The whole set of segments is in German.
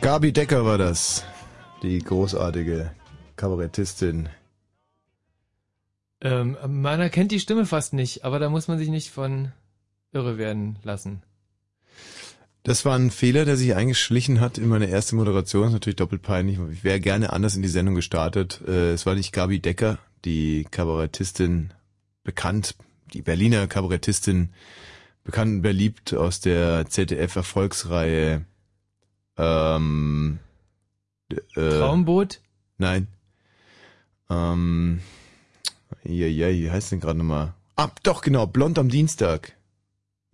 Gabi Decker war das. Die großartige Kabarettistin. Ähm, man erkennt die Stimme fast nicht, aber da muss man sich nicht von irre werden lassen. Das war ein Fehler, der sich eingeschlichen hat in meine erste Moderation. Das ist natürlich doppelt peinlich. Ich wäre gerne anders in die Sendung gestartet. Äh, es war nicht Gabi Decker, die Kabarettistin, bekannt, die Berliner Kabarettistin, bekannt und beliebt aus der ZDF-Erfolgsreihe ähm, äh, Traumboot? Nein. Ähm, ja, ja, wie heißt denn gerade nochmal? Ah, doch, genau, Blond am Dienstag.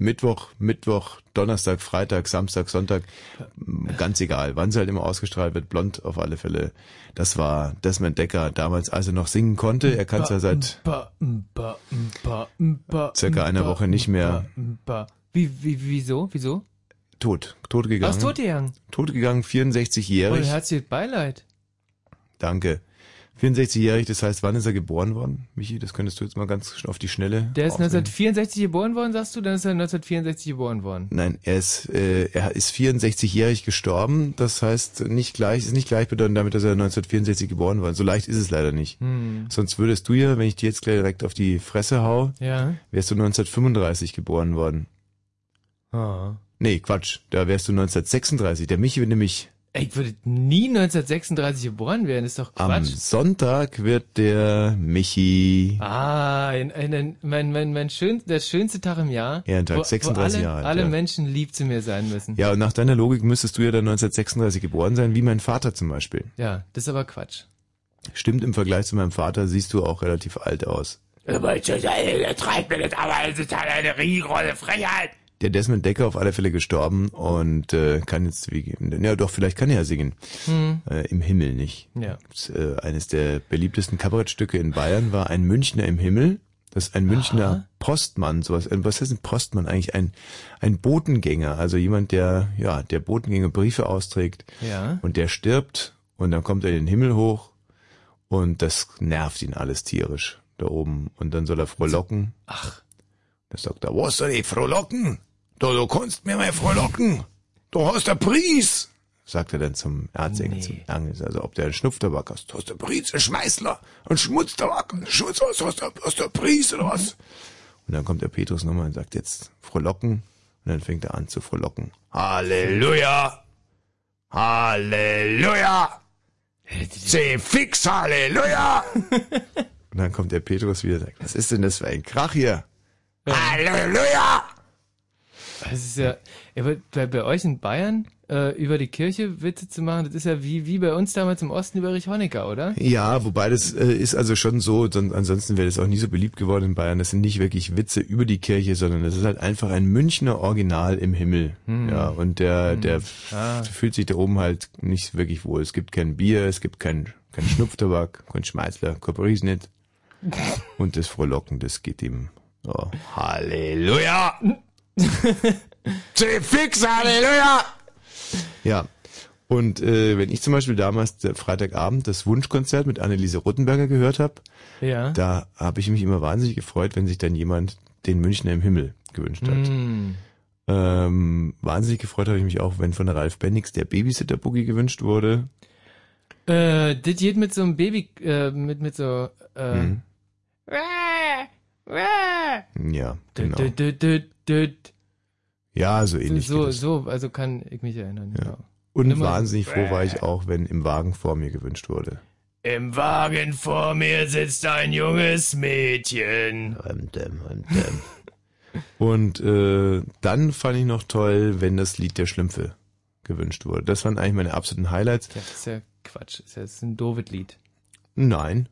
Mittwoch, Mittwoch, Donnerstag, Freitag, Samstag, Sonntag, ganz egal, wann sie halt immer ausgestrahlt wird, blond auf alle Fälle. Das war Desmond Decker damals, als er noch singen konnte. Er kann es ja seit circa einer Woche nicht mehr. Wie, wie, wieso, wieso? Tot, tot gegangen. Ach, tot gegangen. Tot gegangen, 64-jährig. Oh, herzliches Beileid. Danke. 64-jährig, das heißt, wann ist er geboren worden? Michi, das könntest du jetzt mal ganz auf die Schnelle. Der ist aufnehmen. 1964 geboren worden, sagst du? Dann ist er 1964 geboren worden. Nein, er ist, äh, er ist 64-jährig gestorben. Das heißt, nicht gleich, ist nicht gleichbedeutend damit, dass er 1964 geboren war. So leicht ist es leider nicht. Hm. Sonst würdest du ja, wenn ich dir jetzt gleich direkt auf die Fresse hau, ja. wärst du 1935 geboren worden. Ah. Nee, Quatsch. Da wärst du 1936. Der Michi wird nämlich ich würde nie 1936 geboren werden, ist doch Quatsch. Am Sonntag wird der Michi. Ah, in, in, in, mein, mein, mein schön, der schönste Tag im Jahr. Ehrentag, wo, 36 wo alle, Jahre alt. Alle ja. Menschen lieb zu mir sein müssen. Ja, und nach deiner Logik müsstest du ja dann 1936 geboren sein, wie mein Vater zum Beispiel. Ja, das ist aber Quatsch. Stimmt, im Vergleich zu meinem Vater siehst du auch relativ alt aus. Aber treibt mir das, aber es ist halt eine riesengroße Frechheit der Desmond Decker auf alle Fälle gestorben und äh, kann jetzt wie ja doch vielleicht kann er ja singen hm. äh, im Himmel nicht. Ja. Das, äh, eines der beliebtesten Kabarettstücke in Bayern war ein Münchner im Himmel. Das ist ein Münchner Aha. Postmann, sowas. Äh, was heißt ein Postmann eigentlich? Ein ein Botengänger, also jemand, der ja der Botengänger Briefe austrägt. Ja. Und der stirbt und dann kommt er in den Himmel hoch und das nervt ihn alles tierisch da oben und dann soll er frohlocken. Ach. Da sagt er, was soll ich frohlocken? Du, du kannst mir mal frohlocken. Du hast der Pries, sagt er dann zum Erzengel, nee. zum Angel. Also ob der einen Schnupftabak hast. Du hast der Pries, ein Schmeißler, ein Schmutztabak, ein Schmutz, hast, hast, der, hast der Pries oder was? Und dann kommt der Petrus nochmal und sagt jetzt frohlocken. Und dann fängt er an zu frohlocken. Halleluja! Halleluja! Seh fix, Halleluja! und dann kommt der Petrus wieder und sagt, was ist denn das für ein Krach hier? Halleluja! Das ist ja, ja bei, bei euch in Bayern äh, über die Kirche Witze zu machen, das ist ja wie, wie bei uns damals im Osten über Richonica, oder? Ja, wobei das äh, ist also schon so, dann, ansonsten wäre das auch nie so beliebt geworden in Bayern. Das sind nicht wirklich Witze über die Kirche, sondern das ist halt einfach ein Münchner Original im Himmel. Hm. Ja, und der, hm. der ah. fühlt sich da oben halt nicht wirklich wohl. Es gibt kein Bier, es gibt kein, kein Schnupftabak, kein Schmeißler, Korporis nicht. Und das Frohlocken, das geht ihm. Oh, Halleluja! fix, Halleluja! Ja. Und äh, wenn ich zum Beispiel damals Freitagabend das Wunschkonzert mit Anneliese Ruttenberger gehört habe, ja. da habe ich mich immer wahnsinnig gefreut, wenn sich dann jemand den Münchner im Himmel gewünscht hat. Mm. Ähm, wahnsinnig gefreut habe ich mich auch, wenn von Ralf Bennix der Babysitter-Boogie gewünscht wurde. Äh, das geht mit so einem Baby, äh, mit, mit so, äh, mhm. Ja, genau. Dü, ja, so ähnlich. So, so, also kann ich mich erinnern. Ja. Genau. Und wahnsinnig froh war ich auch, wenn im Wagen vor mir gewünscht wurde. Im Wagen vor mir sitzt ein junges Mädchen. Und äh, dann fand ich noch toll, wenn das Lied der Schlümpfe gewünscht wurde. Das waren eigentlich meine absoluten Highlights. Das ist ja Quatsch. Das ist ja ein Dovid-Lied. Nein.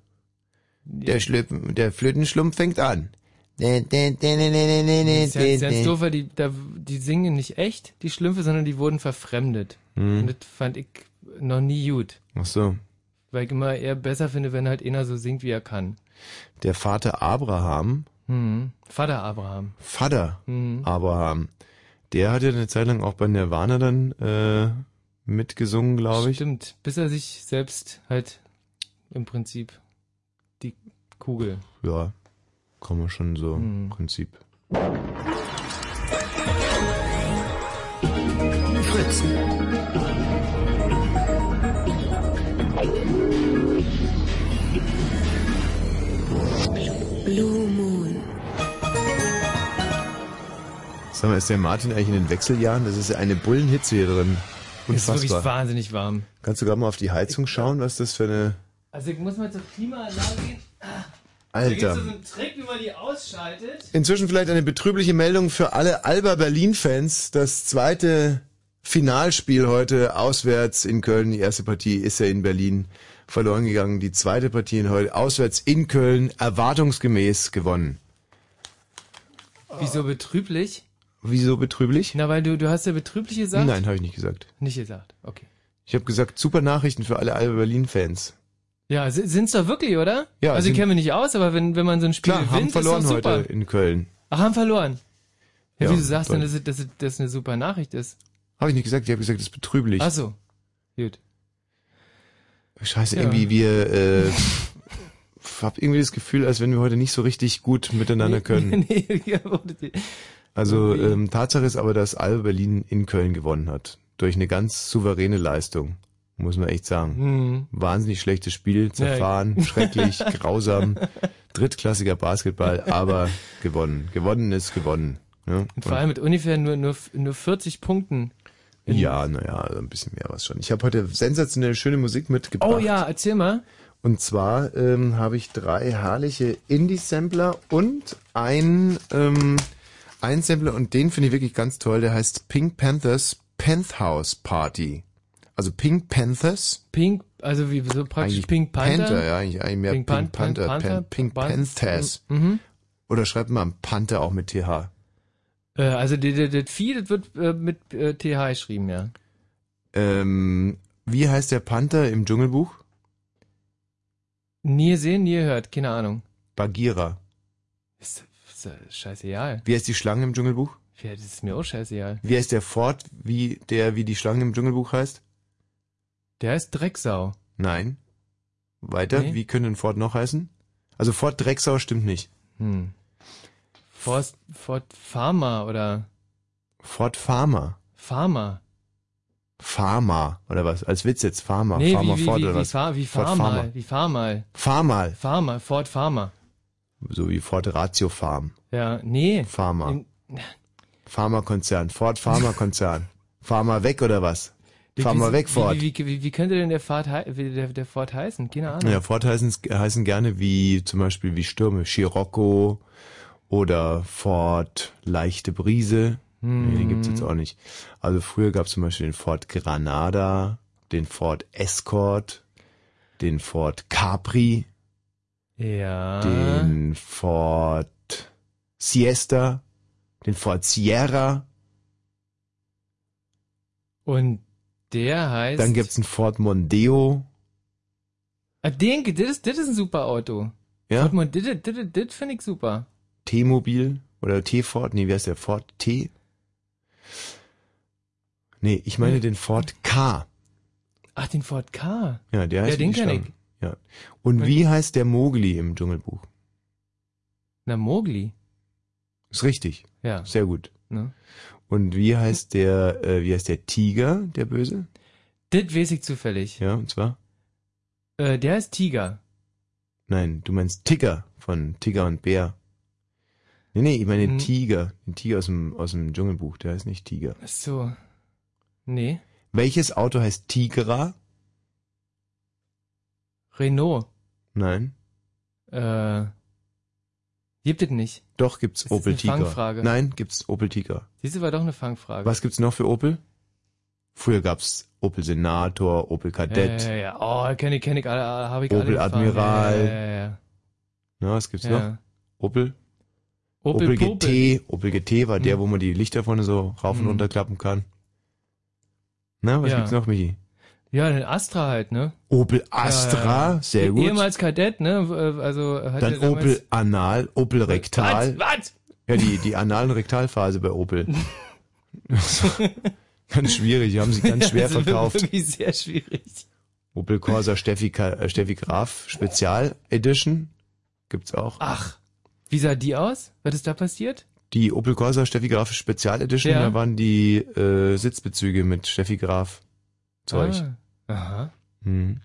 Der, Schlüpfen, der Flötenschlumpf fängt an. Das ist ja doof, weil die, da, die singen nicht echt, die Schlümpfe, sondern die wurden verfremdet. Hm. Und das fand ich noch nie gut. Ach so. Weil ich immer eher besser finde, wenn halt einer so singt, wie er kann. Der Vater Abraham. Hm. Vater Abraham. Vater hm. Abraham. Der hat ja eine Zeit lang auch bei Nirvana dann äh, mitgesungen, glaube ich. Stimmt, bis er sich selbst halt im Prinzip die Kugel. Ja, kann man schon so im. Prinzip. Fritzen. Sag mal, ist der Martin eigentlich in den Wechseljahren? Das ist ja eine Bullenhitze hier drin. Es ist wirklich wahnsinnig warm. Kannst du gerade mal auf die Heizung äh, schauen, was das für eine... Also ich muss mal zur Klimaanlage gehen. Ah. Alter. Da gibt so einen Trick, wie man die ausschaltet. Inzwischen vielleicht eine betrübliche Meldung für alle Alba Berlin-Fans. Das zweite Finalspiel heute auswärts in Köln. Die erste Partie ist ja in Berlin verloren gegangen. Die zweite Partie heute auswärts in Köln erwartungsgemäß gewonnen. Wieso betrüblich? Wieso betrüblich? Na, weil du, du hast ja betrüblich gesagt. Nein, habe ich nicht gesagt. Nicht gesagt, okay. Ich habe gesagt, super Nachrichten für alle Alba Berlin-Fans. Ja, sind's doch wirklich, oder? Ja. Also ich kenne mich nicht aus, aber wenn, wenn man so ein Spiel klar, gewinnt, haben verloren ist super. heute in Köln. Ach, haben verloren. Ja, Ja, wie du sagst toll. dann, dass, dass, dass eine super Nachricht ist. Habe ich nicht gesagt, ich habe gesagt, das ist betrüblich. Ach so. Gut. Scheiße, Ja. irgendwie wir äh, hab irgendwie das Gefühl, als wenn wir heute nicht so richtig gut miteinander können. nee, die- Also ähm, Tatsache ist aber, dass Alba Berlin in Köln gewonnen hat. Durch eine ganz souveräne Leistung, muss man echt sagen. Hm. Wahnsinnig schlechtes Spiel, zerfahren, schrecklich, grausam, drittklassiger Basketball, aber gewonnen. Gewonnen ist gewonnen. Ja, Und vor allem mit ungefähr nur, nur, nur 40 Punkten. Ja naja, ein bisschen mehr was schon. Ich habe heute sensationell schöne Musik mitgebracht. Oh ja, erzähl mal. Und zwar ähm, habe ich drei herrliche Indie-Sampler und ein, ähm, ein Sampler und den finde ich wirklich ganz toll. Der heißt Pink Panthers Penthouse Party. Also Pink Panthers. Pink, also wie so praktisch Eigentlich Pink Panther. ja, eigentlich, eigentlich mehr Pink Pink, Pan- Panther. Panther, Pan- Pink Pan- Panthers. Mhm. Oder schreibt man Panther auch mit TH. Äh, also das, Vieh, das wird äh, mit äh, TH geschrieben, ja. Ähm, wie heißt der Panther im Dschungelbuch? Nie gesehen, nie gehört, keine Ahnung. Bagheera. Ist, ist äh, scheißegal. Wie heißt die Schlange im Dschungelbuch? Ja, das ist mir auch scheißegal. Wie heißt der Fort, wie der wie die Schlange im Dschungelbuch heißt? Der ist Drecksau. Nein. Weiter, Nee. wie könnte ein Fort noch heißen? Also Fort Drecksau stimmt nicht. Hm. Forst, Fort Farmer oder Fort Farmer. Farmer. Farmer oder was? Als Witz jetzt Farmer. Nee, Farmer wie, wie, Fort wie, oder wie, was? Fahr, wie fahr Farmer. mal, wie fahr mal. Farmal. Farmer, Fort Farmer. So wie Fort Ratio Farm. Ja, nee. Farmer. Pharmakonzern. Fort Pharmakonzern. Farmer weg oder was? Farmer wie, weg, Fort. Wie, wie, wie, wie könnte denn der wie der, der Fort heißen? Keine Ahnung. Ja, Fort heißen, heißen gerne wie zum Beispiel wie Stürme. Scirocco oder Fort Leichte Brise. Nee, den gibt's jetzt auch nicht. Also früher gab's zum Beispiel den Fort Granada, den Fort Escort, den Fort Capri, Ja. den Fort Siesta, den Fort Sierra. Und der heißt. Dann gibt's einen Fort Mondeo. Ah, den, das ist, das ist ein super Auto. Ja, Fort Mon- Das, das, das, finde ich super. T-Mobil oder T-Ford. Nee, wie heißt der? Ford T? Nee, ich meine den Ford K. Ach, den Ford K. Ja, der heißt Ja, den kenn Schlange. Ja. Und wie heißt der Mowgli im Dschungelbuch? Na, Mowgli. Ist richtig. Ja. Sehr gut. Ne? Und wie heißt der, äh, wie heißt der Tiger, der Böse? Das weiß ich zufällig. Ja, und zwar? Äh, der ist Tiger. Nein, du meinst Tigger von Tiger und Bär. Nee, nee, ich meine den Hm. Tiger. Den Tiger aus dem, aus dem Dschungelbuch, der heißt nicht Tiger. Ach so. Nee. Welches Auto heißt Tigra? Renault. Nein. Äh. Gibt es nicht. Doch, gibt's Das ist Opel eine Tiger. Fangfrage. Nein, gibt's Opel Tiger. Diese war doch eine Fangfrage. Was gibt's noch für Opel? Früher gab's Opel Senator, Opel Kadett. Ja, ja, ja. Oh, kenne ich, kenne ich alle, habe ich Opel alle. Admiral. Ja, ja, ja. Na, was gibt's noch? Opel? Opel, Opel. GT. Opel GT war der, Hm. wo man die Lichter vorne so rauf und Hm. runter klappen kann. Na, was gibt's noch, Michi? Ja, den Astra halt, ne? Opel Astra, Ja, ja. sehr gut. Ehemals Kadett, ne? Äh, Also hat Dann Opel Anal, Opel Rektal. Was? Was? Ja, die, die Anal- und Rektalphase bei Opel. ganz schwierig, haben sie ganz schwer Das ist verkauft. Wirklich sehr schwierig. Opel Corsa Steffi, äh, Steffi Graf Spezial Edition gibt's auch. Ach, wie sah die aus? Was ist da passiert? Die Opel Corsa Steffi Graf Spezial Edition, Ja. da waren die äh, Sitzbezüge mit Steffi Graf Zeug. Ah, aha. Hm.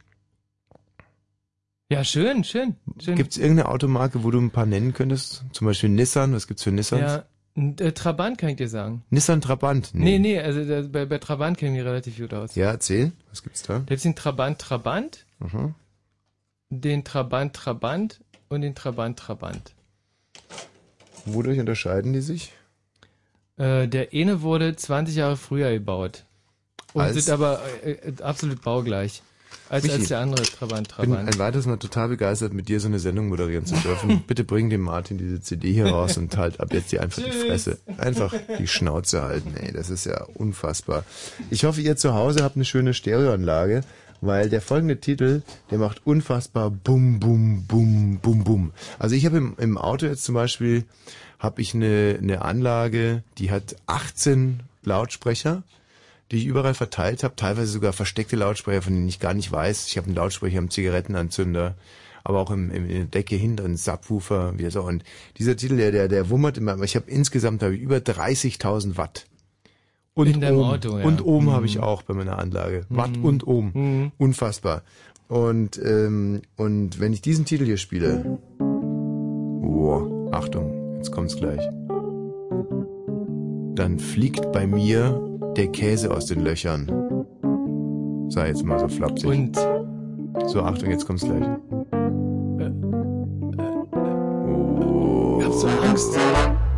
Ja, schön, schön. schön. Gibt's irgendeine Automarke, wo du ein paar nennen könntest? Zum Beispiel Nissan, was gibt's für Nissans? ja, äh, Trabant kann ich dir sagen. Nissan Trabant? Nee, nee, also da, bei, bei Trabant kennen die relativ gut aus. Ja, erzähl. Was gibt's da? Da gibt's den Trabant Trabant, Mhm. den Trabant Trabant und den Trabant Trabant. Wodurch unterscheiden die sich? Äh, der eine wurde 20 Jahre früher gebaut. Und sind aber äh, äh, absolut baugleich. Als, Michi, als der andere Trabant Ich bin Trabant. ein weiteres Mal total begeistert, mit dir so eine Sendung moderieren zu dürfen. Bitte bring dem Martin diese CD hier raus und halt ab jetzt hier einfach die. Fresse. Einfach die Schnauze halten, ey. Das ist ja unfassbar. Ich hoffe, ihr zu Hause habt eine schöne Stereoanlage, weil der folgende Titel, der macht unfassbar bum, bum, bum, bum, bum. Also ich habe im, im Auto jetzt zum Beispiel, habe ich eine, eine Anlage, die hat 18 Lautsprecher die ich überall verteilt habe, teilweise sogar versteckte Lautsprecher, von denen ich gar nicht weiß. Ich habe einen Lautsprecher im Zigarettenanzünder, aber auch im, im, in der Decke hinter einen Subwoofer, wie so. Und dieser Titel, der, der, der wummert immer, aber ich habe insgesamt habe ich über 30.000 Watt. Und In deinem oben, Auto, ja. Und oben Mhm. habe ich auch bei meiner Anlage. Watt und oben. Mhm. Unfassbar. Und, ähm, und wenn ich diesen Titel hier spiele, oh, Achtung, jetzt kommt's gleich. Dann fliegt bei mir der Käse aus den Löchern. Sei jetzt mal so flapsig. Und So, Achtung, jetzt kommt's gleich. ich hab so Angst.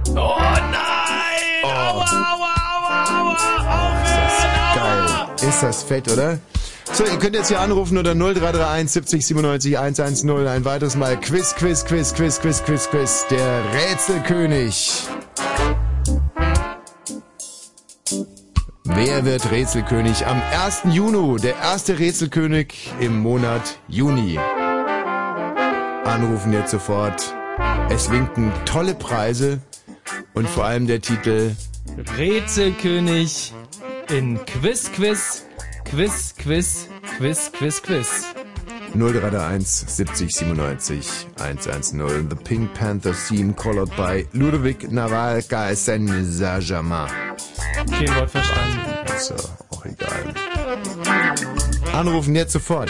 Oh nein! Aua, aua, aua, aua, Geil. Ist das fett, oder? So, ihr könnt jetzt hier anrufen unter 0331 70 97 110. Ein weiteres Mal Quiz, Quiz, Quiz, Quiz, Quiz, Quiz, Quiz. Der Rätselkönig. Wer wird Rätselkönig am 1. Juni? Der erste Rätselkönig im Monat Juni. Anrufen jetzt sofort. Es winken tolle Preise und vor allem der Titel Rätselkönig in Quiz, Quiz, Quiz, Quiz, Quiz, Quiz, Quiz. 0331 70 97 110. The Pink Panther Theme colored by Ludovic Navalka Saint-Germain. Kein Wort verstanden. Ist ja auch egal. Anrufen jetzt sofort.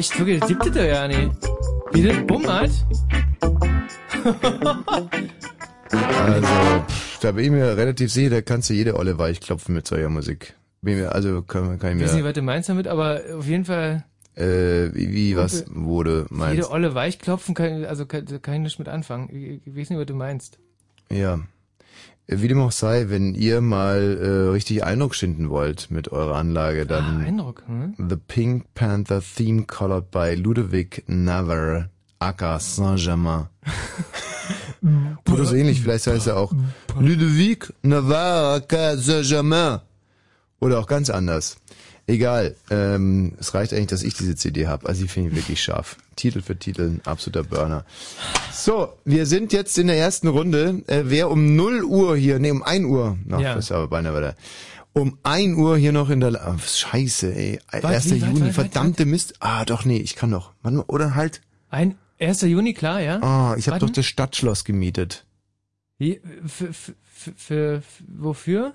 Echt, wirklich, das gibt es doch ja nicht. Wie das bummert? Also, pff, da bin ich mir relativ sicher, da kannst du jede Olle weich klopfen mit solcher Musik. Bin mir, also kann, kann ich mir... Ich weiß nicht, was du meinst damit, aber auf jeden Fall... Äh, wie, wie was wurde meinst? Jede Olle weich klopfen, kann, also kann, kann ich nicht mit anfangen. Ich, ich weiß nicht, was du meinst. Ja. Wie dem auch sei, wenn ihr mal äh, richtig Eindruck schinden wollt mit eurer Anlage, dann Ah, Eindruck, hm? The Pink Panther Theme Colored by Ludovic Navarre, aka Saint-Germain. Oder so ähnlich, vielleicht heißt er auch Ludovic Navarre, aka Saint-Germain. Oder auch ganz anders. Egal, ähm, es reicht eigentlich, dass ich diese CD habe. Also die finde ich wirklich scharf. Titel für Titel, ein absoluter Burner. So, wir sind jetzt in der ersten Runde. Äh, wer um 0 Uhr hier, nee, um 1 Uhr, ach, Ja. das ist aber beinahe wieder. Um 1 Uhr hier noch in der, La- ah, scheiße, ey, 1. wie, wart, Juni, wart, wart, verdammte Mist. Ah, doch, nee, ich kann noch. Oder halt, Ein 1. Juni, klar, ja? ah, ich habe doch das Stadtschloss gemietet. Wie, für, für, für, für, wofür?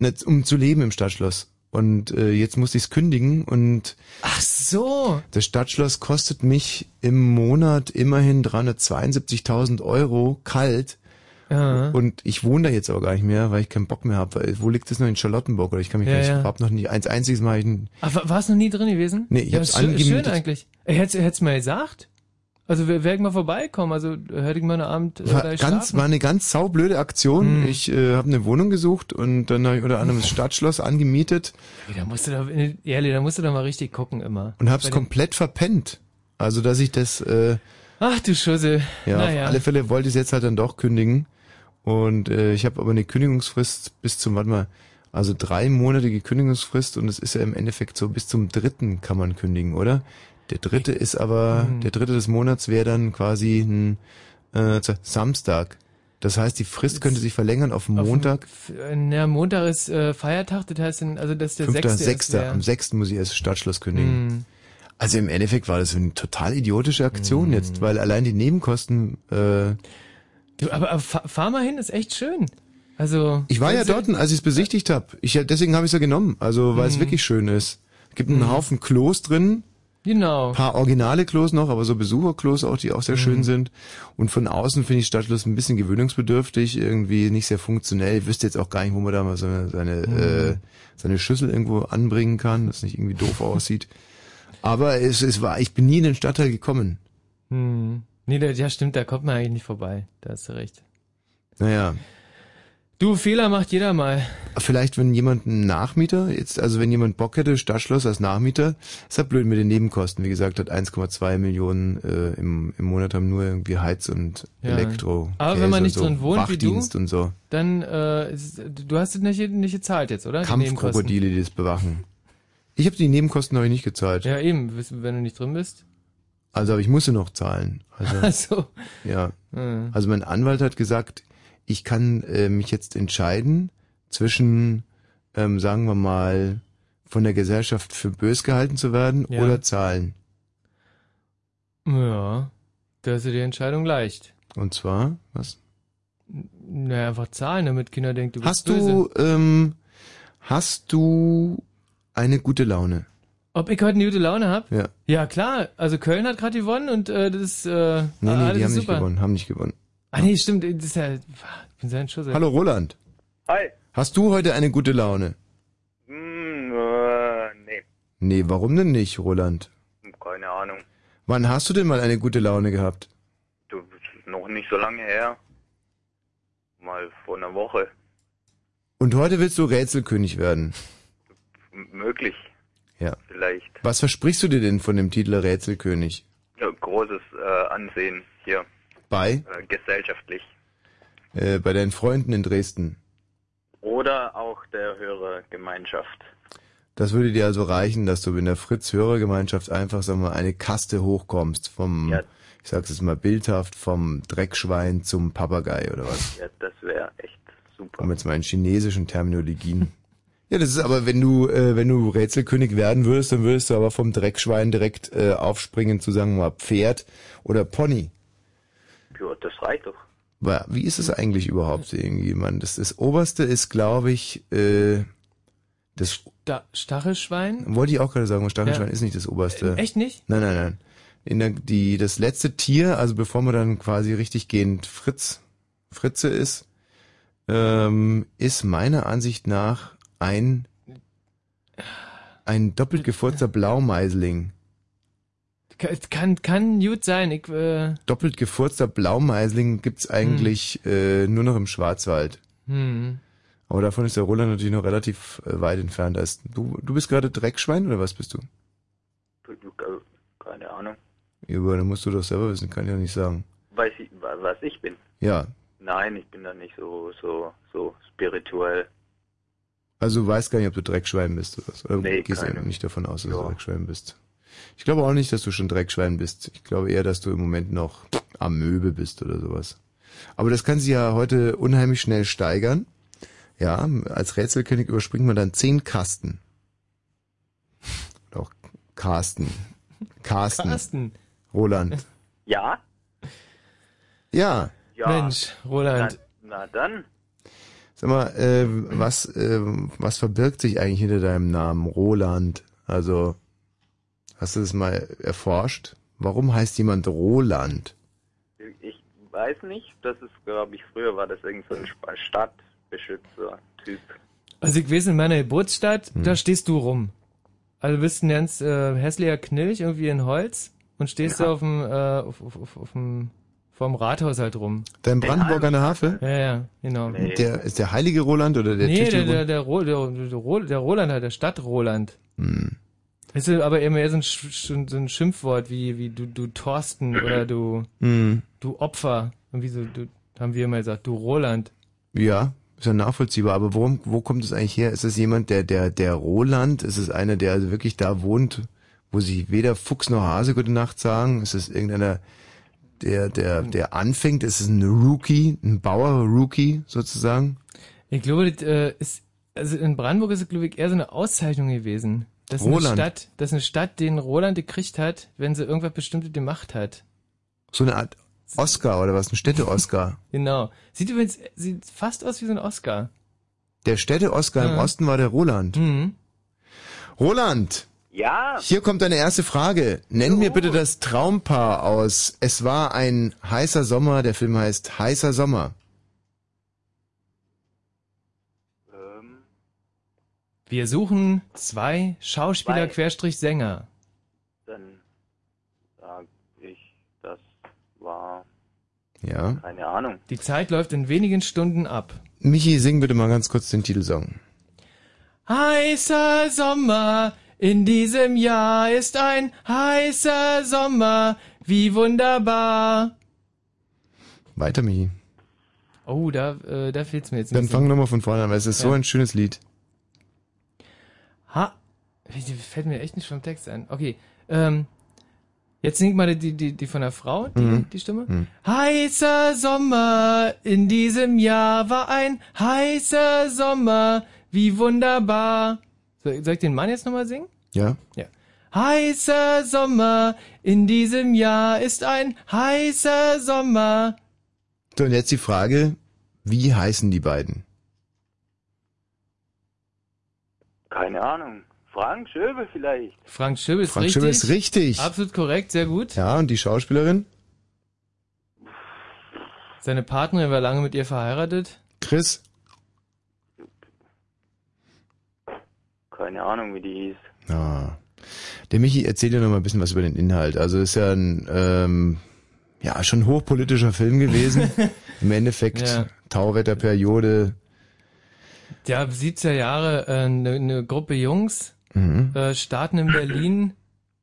Nicht, um zu leben im Stadtschloss. Und äh, jetzt musste ich es kündigen und Ach so. Das Stadtschloss kostet mich im Monat immerhin 372.000 Euro kalt. Ja. Und ich wohne da jetzt aber gar nicht mehr, weil ich keinen Bock mehr habe. Wo liegt das noch in Charlottenburg? Oder ich kann mich Ja, gar nicht, ja. ich hab noch nie, eins einziges Mal, ich, Aber war es noch nie drin gewesen? Nee, ich ja, hab's schön, schön eigentlich. Hätt's, hätt's mal gesagt. Also wer ich mal vorbeikommen, also hätte ich mal einen Abend äh, war ganz, schlafen. war eine ganz saublöde Aktion. Hm. Ich äh, habe eine Wohnung gesucht und dann habe ich unter anderem das Stadtschloss angemietet Da musst du doch, ehrlich, da musst du doch mal richtig gucken immer. und habe Bei es dem- komplett verpennt. Also, dass ich das, äh, Ach du Schussel. ja, naja. auf alle Fälle wollte ich es jetzt halt dann doch kündigen. Und äh, ich habe aber eine Kündigungsfrist bis zum, warte mal, also dreimonatige Kündigungsfrist und es ist ja im Endeffekt so, bis zum dritten kann man kündigen, oder? Der dritte ist aber, Hm. der dritte des Monats wäre dann quasi ein äh, Samstag. Das heißt, die Frist könnte sich verlängern auf Auf Montag, F- Ja, Montag ist äh, Feiertag, das heißt, also das ist der 5. sechste. 6. ist der- Am 6. muss ich erst Stadtschloss kündigen. Hm. Also im Endeffekt war das eine total idiotische Aktion jetzt, weil allein die Nebenkosten äh, aber, aber fahr, mal hin, ist echt schön. Also Ich war ja dort, als ich es besichtigt habe. Ich, deswegen habe ich es ja genommen. Also, weil es Mhm. wirklich schön ist. Es gibt einen Haufen Klos drin, Genau. ein paar originale Klos noch, aber so Besucherklos auch, die auch sehr Mhm. schön sind. Und von außen finde ich Stadtschloss ein bisschen gewöhnungsbedürftig, irgendwie nicht sehr funktionell. Ich wüsste jetzt auch gar nicht, wo man da mal so eine, seine, Mhm. äh, seine Schüssel irgendwo anbringen kann, das nicht irgendwie doof aussieht. Aber es, es war, ich bin nie in den Stadtteil gekommen. Hm. Nee, da, ja stimmt, da kommt man eigentlich nicht vorbei. Da hast du recht. Naja, Du, Fehler macht jeder mal. Vielleicht, wenn jemand ein Nachmieter, jetzt, also wenn jemand Bock hätte, Stadtschloss als Nachmieter, ist halt blöd mit den Nebenkosten. Wie gesagt, hat 1,2 Millionen äh, im, im Monat haben nur irgendwie Heiz und Ja. Elektro. Aber Käse wenn man nicht so, drin wohnt wie du, Wachdienst und so. Dann, äh, ist, du hast es nicht, nicht gezahlt jetzt, oder? Die. Kampfkrokodile, die das bewachen. Ich habe die Nebenkosten noch nicht gezahlt. Ja, eben, wenn du nicht drin bist. Also, aber ich musste noch zahlen. Also, Ach so. ja. Hm. Also mein Anwalt hat gesagt, ich kann äh, mich jetzt entscheiden zwischen, ähm, sagen wir mal, von der Gesellschaft für bös gehalten zu werden Ja. oder zahlen. Ja, da ist ja die Entscheidung leicht. Und zwar, was? Naja, einfach zahlen, damit Kinder denken, du bist Hast böse. du, ähm, hast du eine gute Laune? Ob ich heute eine gute Laune hab? Ja. Ja, klar. Also Köln hat gerade gewonnen und äh, das ist, äh, Nee, nee, alles die haben nicht super. gewonnen, haben nicht gewonnen. Ah nee, stimmt. Das ist ja, ich bin ein Schuss. Hallo Roland, Hi. hast du heute eine gute Laune? Hm, äh, nee, Nee, warum denn nicht, Roland? keine Ahnung. Wann hast du denn mal eine gute Laune gehabt? Du, noch nicht so lange her. Mal vor einer Woche. Und heute willst du Rätselkönig werden. M möglich, Ja. vielleicht. Was versprichst du dir denn von dem Titel Rätselkönig? Ja, großes äh, Ansehen hier, Bei? äh, gesellschaftlich. Äh, bei deinen Freunden in Dresden. Oder auch der Hörergemeinschaft. Das würde dir also reichen, dass du in der Fritz-Hörergemeinschaft einfach, sagen wir mal, eine Kaste hochkommst. Vom, Ja. ich sag's jetzt mal bildhaft, vom Dreckschwein zum Papagei oder was. Ja, das wäre echt super. Um jetzt mal in chinesischen Terminologien. Ja, das ist aber, wenn du, äh, wenn du Rätselkönig werden würdest, dann würdest du aber vom Dreckschwein direkt äh, aufspringen zu sagen mal Pferd oder Pony. Ja, das reicht doch. Aber wie ist es eigentlich überhaupt irgendwie, man? Das, das oberste ist, glaube ich, äh, das Da, Stachelschwein? wollte ich auch gerade sagen, Stachelschwein Ja. ist nicht das oberste. Echt nicht? Nein, nein, nein. In der, die, das letzte Tier, also bevor man dann quasi richtig gehend Fritz Fritze ist, ähm, ist meiner Ansicht nach ein ein doppelt gefurzter Blaumeisling. Kann, kann gut sein. Ich, äh Doppelt gefurzter Blaumeisling gibt's eigentlich hm. äh, nur noch im Schwarzwald. Hm. Aber davon ist der Roland natürlich noch relativ äh, weit entfernt. Also, du, du bist gerade Dreckschwein oder was bist du? Keine Ahnung. Ja, aber dann musst du doch selber wissen, kann ich ja nicht sagen. Weiß ich, was ich bin? Ja. Nein, ich bin da nicht so, so, so spirituell. Also du weißt gar nicht, ob du Dreckschwein bist oder was? Oder nee, gehst ja nicht davon aus, dass ja. du Dreckschwein bist? Ich glaube auch nicht, dass du schon Dreckschwein bist. Ich glaube eher, dass du im Moment noch Amöbe bist oder sowas. Aber das kann sich ja heute unheimlich schnell steigern. Ja, als Rätselkönig überspringt man dann zehn Kasten. Oder auch Carsten. Carsten. Carsten. Roland. Ja? Ja. ja. Mensch, Roland. Na, na dann. Sag mal, äh, was, äh, was verbirgt sich eigentlich hinter deinem Namen Roland? Also, hast du das mal erforscht? Warum heißt jemand Roland? Ich weiß nicht. Das ist, glaube ich, früher war das irgend so ein Stadtbeschützer-Typ. Also ich weiß, in meiner Geburtsstadt, hm. da stehst du rum. Also du bist ein ganz äh, hässlicher Knilch, irgendwie in Holz und stehst ja. da auf dem, äh, auf, auf, auf, auf dem vorm Rathaus halt rum. Da in Brandenburg an der Havel? Ja, ja, genau. Nee. Der, ist der heilige Roland oder der Nee, der, der, der, Ro, der, der, der Roland halt, der Stadt Roland. Hm. Ist aber immer eher so ein, so ein Schimpfwort wie, wie du, du Thorsten oder du, hm. du Opfer. Irgendwie so, du, haben wir immer gesagt, du Roland. Ja, ist ja nachvollziehbar. Aber worum, wo kommt es eigentlich her? Ist es jemand, der, der, der Roland? Ist es einer, der also wirklich da wohnt, wo sich weder Fuchs noch Hase gute Nacht sagen? Ist es irgendeiner, der, der, der anfängt, ist es ein Rookie, ein Bauer-Rookie sozusagen? Ich glaube, das äh, ist, also in Brandenburg ist es, glaube ich, eher so eine Auszeichnung gewesen. Das ist Roland. eine Stadt, das ist eine Stadt, den Roland gekriegt hat, wenn sie irgendwas Bestimmtes gemacht hat. So eine Art Oscar oder was? Ein Städte-Oscar. genau. Sieht übrigens, sieht fast aus wie so ein Oscar. Der Städte-Oscar ja. im Osten war der Roland. Mhm. Roland! Ja. Hier kommt deine erste Frage. Nenn so. mir bitte das Traumpaar aus Es war ein heißer Sommer. Der Film heißt Heißer Sommer. Ähm. Wir suchen zwei Schauspieler Querstrich Sänger. Dann sag ich, das war ja. Keine Ahnung. Die Zeit läuft in wenigen Stunden ab. Michi, sing bitte mal ganz kurz den Titelsong. Heißer Sommer, in diesem Jahr ist ein heißer Sommer, wie wunderbar. Weiter, Michi. Oh, da, äh, da fehlt's mir jetzt. Dann fang nochmal von vorne an, weil es ist ja. so ein schönes Lied. Ha, fällt mir echt nicht vom Text ein. Okay, ähm, jetzt singt mal die, die, die von der Frau, die, mhm. die Stimme. Mhm. Heißer Sommer, in diesem Jahr war ein heißer Sommer, wie wunderbar. Soll, soll ich den Mann jetzt nochmal singen? Ja. Ja. Heißer Sommer, in diesem Jahr ist ein heißer Sommer. So, und jetzt die Frage, wie heißen die beiden? Keine Ahnung. Frank Schöbel vielleicht. Frank Schöbel ist Frank richtig. Schöbel ist richtig. Absolut korrekt, sehr gut. Ja, und die Schauspielerin? Seine Partnerin war lange mit ihr verheiratet. Chris? Keine Ahnung, wie die hieß. Ja. Der Michi erzählt ja noch mal ein bisschen was über den Inhalt. Also ist ja ein ähm, ja schon hochpolitischer Film gewesen. Im Endeffekt ja. Tauwetterperiode. Ja, 70er Jahre eine äh, ne Gruppe Jungs mhm. äh, starten in Berlin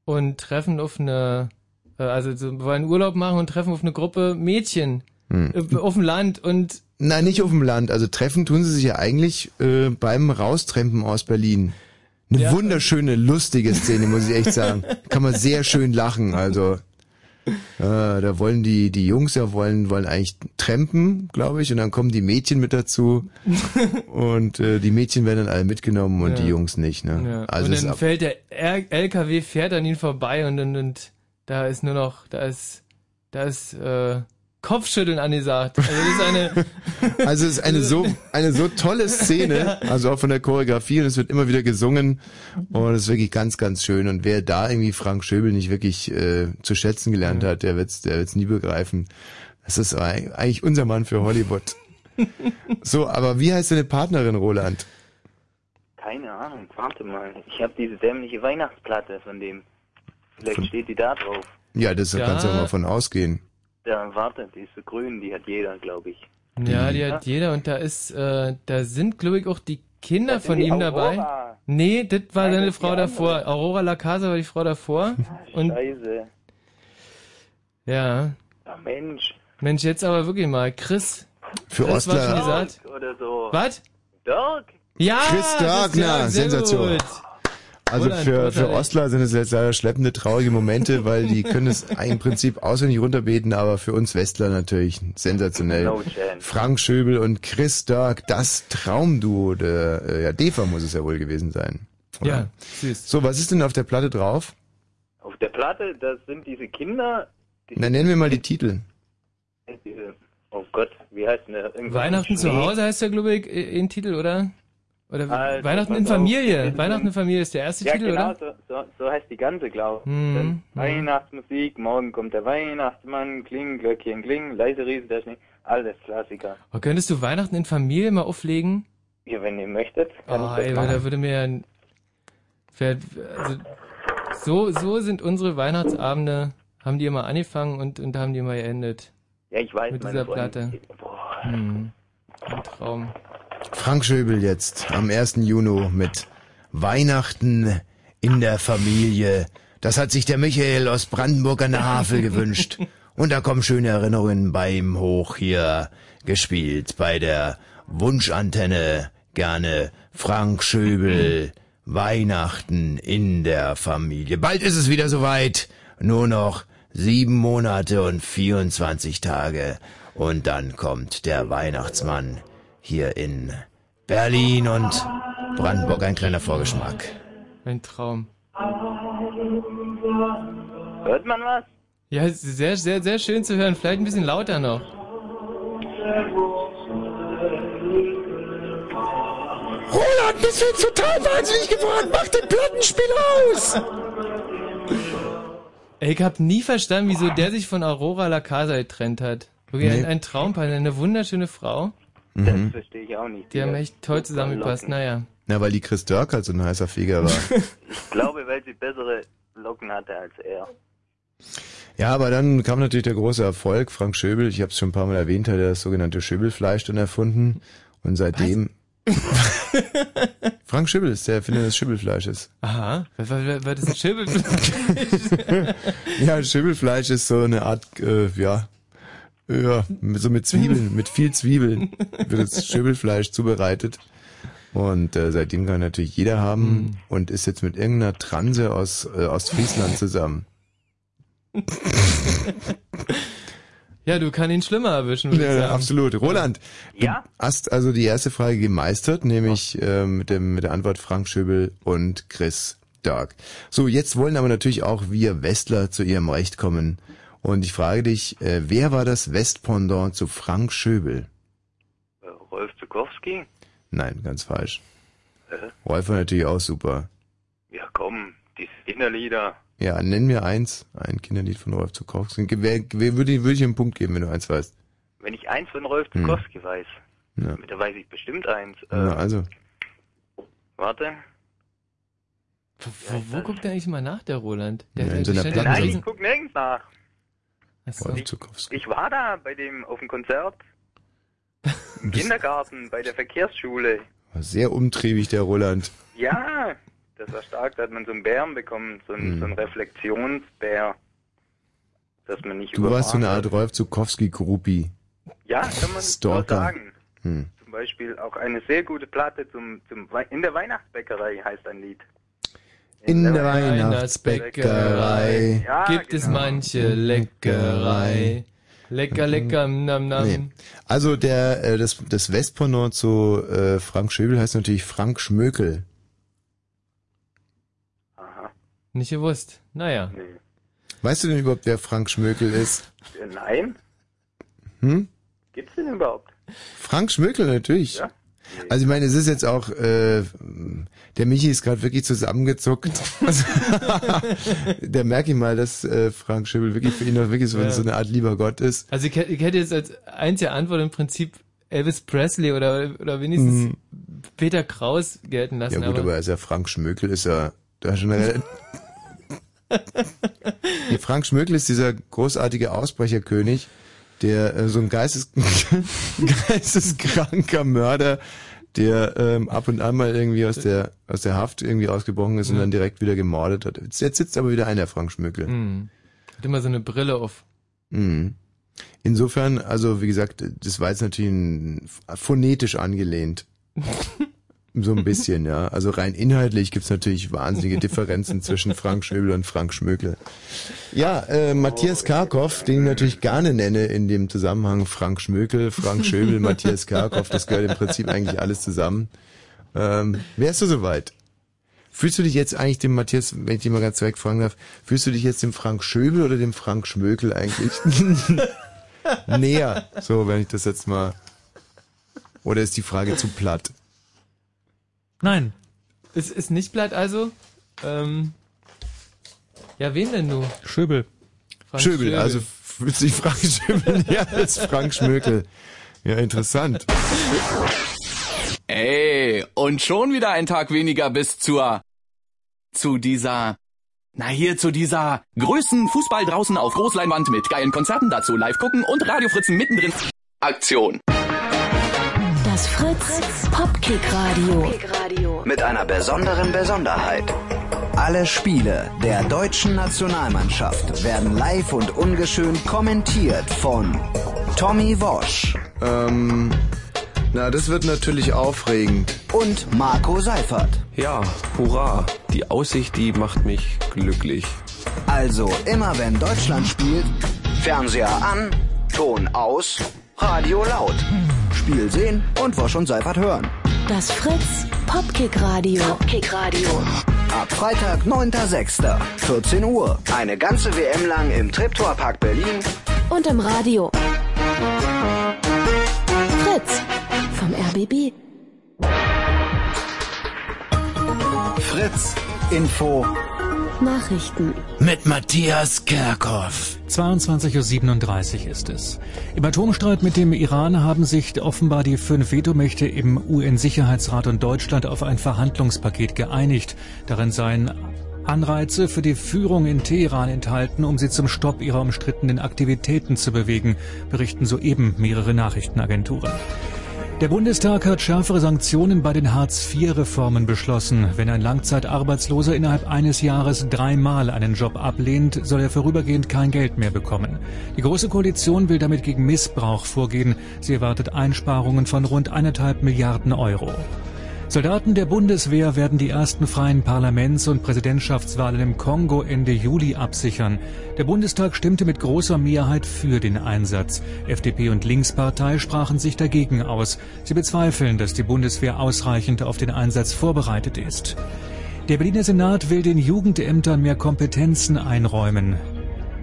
und treffen auf eine äh, also so, wollen Urlaub machen und treffen auf eine Gruppe Mädchen mhm. äh, auf dem Land und Nein, nicht auf dem Land. Also treffen tun sie sich ja eigentlich äh, beim Raustrempen aus Berlin. Eine ja. wunderschöne, lustige Szene, muss ich echt sagen. Kann man sehr schön lachen, also. Äh, da wollen die, die Jungs ja wollen, wollen eigentlich trampen, glaube ich, und dann kommen die Mädchen mit dazu und äh, die Mädchen werden dann alle mitgenommen und ja. die Jungs nicht. Ne? Ja. Also und dann fällt der LKW fährt an ihnen vorbei und, und, und da ist nur noch, da ist, da ist äh, Kopfschütteln angesagt. Also das ist eine Also es ist eine so eine so tolle Szene, also auch von der Choreografie und es wird immer wieder gesungen und es ist wirklich ganz ganz schön und wer da irgendwie Frank Schöbel nicht wirklich äh, zu schätzen gelernt hat, der wird's der wird's nie begreifen. Das ist eigentlich unser Mann für Hollywood. so, aber wie heißt deine Partnerin, Roland? Keine Ahnung, warte mal. Ich habe diese dämliche Weihnachtsplatte von dem. Vielleicht von steht die da drauf. Ja, das ja. kannst du ja mal von ausgehen. Ja, warte, die ist so grün, die hat jeder, glaube ich. Ja, die hat jeder und da ist, äh, da sind, glaube ich, auch die Kinder von ihm Aurora. dabei. Nee, das war seine Frau davor. Aurora La Casa war die Frau davor. Ach, und Scheiße. Ja. Ach, Mensch. Mensch, jetzt aber wirklich mal. Chris. Für Chris Ostler. Oder so. Was? Dirk. Ja, Chris Dirk, na, Sensation. Gut. Also für, für Ostler sind es jetzt leider schleppende, traurige Momente, weil die können es im Prinzip auswendig runterbeten, aber für uns Westler natürlich sensationell. No Frank Schöbel und Chris Dirk, das Traumduo der äh, ja, Defa muss es ja wohl gewesen sein. Oder? Ja, süß. So, was ist denn auf der Platte drauf? Auf der Platte, das sind diese Kinder. Die Na, nennen wir mal die Titel. Oh Gott, wie heißt denn der? Weihnachten zu Hause heißt der, glaube ich, in Titel, oder? Oder also, Weihnachten in Familie. Auf, Weihnachten in Familie ist der erste ja, Titel, genau, oder? So, so, so heißt die ganze, glaube ich. Mhm. Weihnachtsmusik, morgen kommt der Weihnachtsmann, kling, Glöckchen, kling, leise Riese, der Schnee, alles Klassiker. Aber könntest du Weihnachten in Familie mal auflegen? Ja, wenn ihr möchtet, kann oh, ich das ey, da würde mir ein, also, so, so sind unsere Weihnachtsabende, haben die immer angefangen und, und haben die immer geendet. Ja, ich weiß, Mit dieser Platte. Boah. Hm. Ein Traum. Frank Schöbel jetzt am 1. Juni mit Weihnachten in der Familie. Das hat sich der Michael aus Brandenburg an der Havel gewünscht. Und da kommen schöne Erinnerungen beim hoch hier gespielt bei der Wunschantenne. Gerne Frank Schöbel. Weihnachten in der Familie. Bald ist es wieder soweit. Nur noch sieben Monate und 24 Tage. Und dann kommt der Weihnachtsmann hier in Berlin und Brandenburg. Ein kleiner Vorgeschmack. Ein Traum. Hört man was? Ja, sehr, sehr, sehr schön zu hören. Vielleicht ein bisschen lauter noch. Roland, bist du jetzt total wahnsinnig geworden? Mach den Plattenspieler aus! Ich hab nie verstanden, wieso der sich von Aurora La Casa getrennt hat. Wirklich nee. ein, ein Traumpaar, eine wunderschöne Frau. Das mhm. verstehe ich auch nicht. Die, haben echt toll zusammengepasst, naja. Na, weil die Chris Dirk halt so ein heißer Feger war. ich glaube, weil sie bessere Locken hatte als er. Ja, aber dann kam natürlich der große Erfolg. Frank Schöbel, ich habe es schon ein paar Mal erwähnt, hat das sogenannte Schöbelfleisch dann erfunden. Und seitdem... Frank Schöbel ist der Erfinder des Schöbelfleisches. Aha, was, was, was ist ein Schöbelfleisch? ja, Schöbelfleisch ist so eine Art, äh, ja, ja, so mit Zwiebeln, mit viel Zwiebeln wird das Schöbelfleisch zubereitet. Und äh, seitdem kann natürlich jeder haben mm. und ist jetzt mit irgendeiner Transe aus äh, Ostfriesland zusammen. ja, du kannst ihn schlimmer erwischen. Ja, ja, absolut. Roland, ja? du hast also die erste Frage gemeistert, nämlich äh, mit, dem, mit der Antwort Frank Schöbel und Chris Dark. So, jetzt wollen aber natürlich auch wir Westler zu ihrem Recht kommen. Und ich frage dich, äh, wer war das Westpendant zu Frank Schöbel? Äh, Rolf Zukowski? Nein, ganz falsch. Äh? Rolf war natürlich auch super. Ja, komm, die Kinderlieder. Ja, nenn mir eins, ein Kinderlied von Rolf Zukowski. Wer, wer würde, würde ich einen Punkt geben, wenn du eins weißt? Wenn ich eins von Rolf hm. Zukowski hm. weiß, ja. da weiß ich bestimmt eins. Äh, Na, also. Warte. Wo, wo, wo guckt der eigentlich mal nach, der Roland? Der, ja, in so einer Nein, ich guck nirgends nach. So. Ich, ich, war da bei dem auf dem Konzert. Im Kindergarten, bei der Verkehrsschule. War sehr umtriebig, der Roland. Ja, das war stark. Da hat man so einen Bären bekommen, so einen, hm. so einen Reflexionsbär. Dass man nicht Du warst so eine Art Rolf Zukowski-Gruppi. Ja, kann man Stalker. so sagen. Hm. Zum Beispiel auch eine sehr gute Platte zum, zum in der Weihnachtsbäckerei heißt ein Lied. In der Weihnachtsbäckerei ja, gibt genau. es manche Leckerei. Lecker, lecker, nam, nam. Nee. Also der, äh, das, das Westpendant zu äh, Frank Schöbel heißt natürlich Frank Schmökel. Aha. Nicht gewusst. Naja. Nee. Weißt du denn überhaupt, wer Frank Schmökel ist? Nein. Hm? Gibt's den überhaupt? Frank Schmökel natürlich. Ja. Also ich meine, es ist jetzt auch, äh, der Michi ist gerade wirklich zusammengezuckt. Also, der merke ich mal, dass äh, Frank Schöbel wirklich für ihn noch wirklich so, ja. so eine Art lieber Gott ist. Also ich, ich hätte jetzt als einzige Antwort im Prinzip Elvis Presley oder, oder wenigstens mm. Peter Kraus gelten lassen. Ja gut, aber, aber er ist ja Frank Schmökel, ist ja da schon eine nee, Frank Schmökel ist dieser großartige Ausbrecherkönig, der äh, so ein Geistes geisteskranker Mörder, der ähm, ab und an mal irgendwie aus der aus der Haft irgendwie ausgebrochen ist mhm. und dann direkt wieder gemordet hat. Jetzt sitzt aber wieder einer, Frank Schmökel. Mhm. Hat immer so eine Brille auf. Mhm. Insofern, also wie gesagt, das war jetzt natürlich ein, phonetisch angelehnt. So ein bisschen, ja. Also rein inhaltlich gibt's natürlich wahnsinnige Differenzen zwischen Frank Schöbel und Frank Schmökel. Ja, äh, Matthias Karkow, den ich natürlich gerne nenne in dem Zusammenhang Frank Schmökel, Frank Schöbel, Matthias Karkow, das gehört im Prinzip eigentlich alles zusammen. Ähm, wärst du soweit? Fühlst du dich jetzt eigentlich dem Matthias, wenn ich dich mal ganz direkt fragen darf, fühlst du dich jetzt dem Frank Schöbel oder dem Frank Schmökel eigentlich näher? So, wenn ich das jetzt mal. Oder ist die Frage zu platt? Nein. Es ist nicht platt, also. Ähm, ja, wen denn du? Schöbel. Frank Schöbel, Schöbel. also fühlt sich Frank Schöbel näher als Frank Schmökel. Ja, interessant. Ey, und schon wieder ein Tag weniger bis zur, zu dieser, na hier zu dieser größten Fußball draußen auf Großleinwand mit geilen Konzerten dazu, live gucken und Radiofritzen mittendrin. Aktion. Das Fritz Popkick Radio. Mit einer besonderen Besonderheit. Alle Spiele der deutschen Nationalmannschaft werden live und ungeschönt kommentiert von Tommy Wosch. Ähm, na, das wird natürlich aufregend. Und Marco Seifert. Ja, hurra. Die Aussicht, die macht mich glücklich. Also immer wenn Deutschland spielt, Fernseher an, Ton aus, Radio laut. Spiel sehen und Wosch und Seifert hören. Das Fritz Popkick Radio. Popkick Radio. Ab Freitag, 9.6. 14 Uhr. Eine ganze WM lang im Treptower Park Berlin. Und im Radio. Fritz vom RBB. Fritz Info Nachrichten mit Matthias Kerkhoff. 22.37 Uhr ist es. Im Atomstreit mit dem Iran haben sich offenbar die fünf Vetomächte im UN-Sicherheitsrat und Deutschland auf ein Verhandlungspaket geeinigt. Darin seien Anreize für die Führung in Teheran enthalten, um sie zum Stopp ihrer umstrittenen Aktivitäten zu bewegen, berichten soeben mehrere Nachrichtenagenturen. Der Bundestag hat schärfere Sanktionen bei den Hartz-IV-Reformen beschlossen. Wenn ein Langzeitarbeitsloser innerhalb eines Jahres dreimal einen Job ablehnt, soll er vorübergehend kein Geld mehr bekommen. Die Große Koalition will damit gegen Missbrauch vorgehen. Sie erwartet Einsparungen von rund eineinhalb Milliarden Euro. Soldaten der Bundeswehr werden die ersten freien Parlaments- und Präsidentschaftswahlen im Kongo Ende Juli absichern. Der Bundestag stimmte mit großer Mehrheit für den Einsatz. FDP und Linkspartei sprachen sich dagegen aus. Sie bezweifeln, dass die Bundeswehr ausreichend auf den Einsatz vorbereitet ist. Der Berliner Senat will den Jugendämtern mehr Kompetenzen einräumen.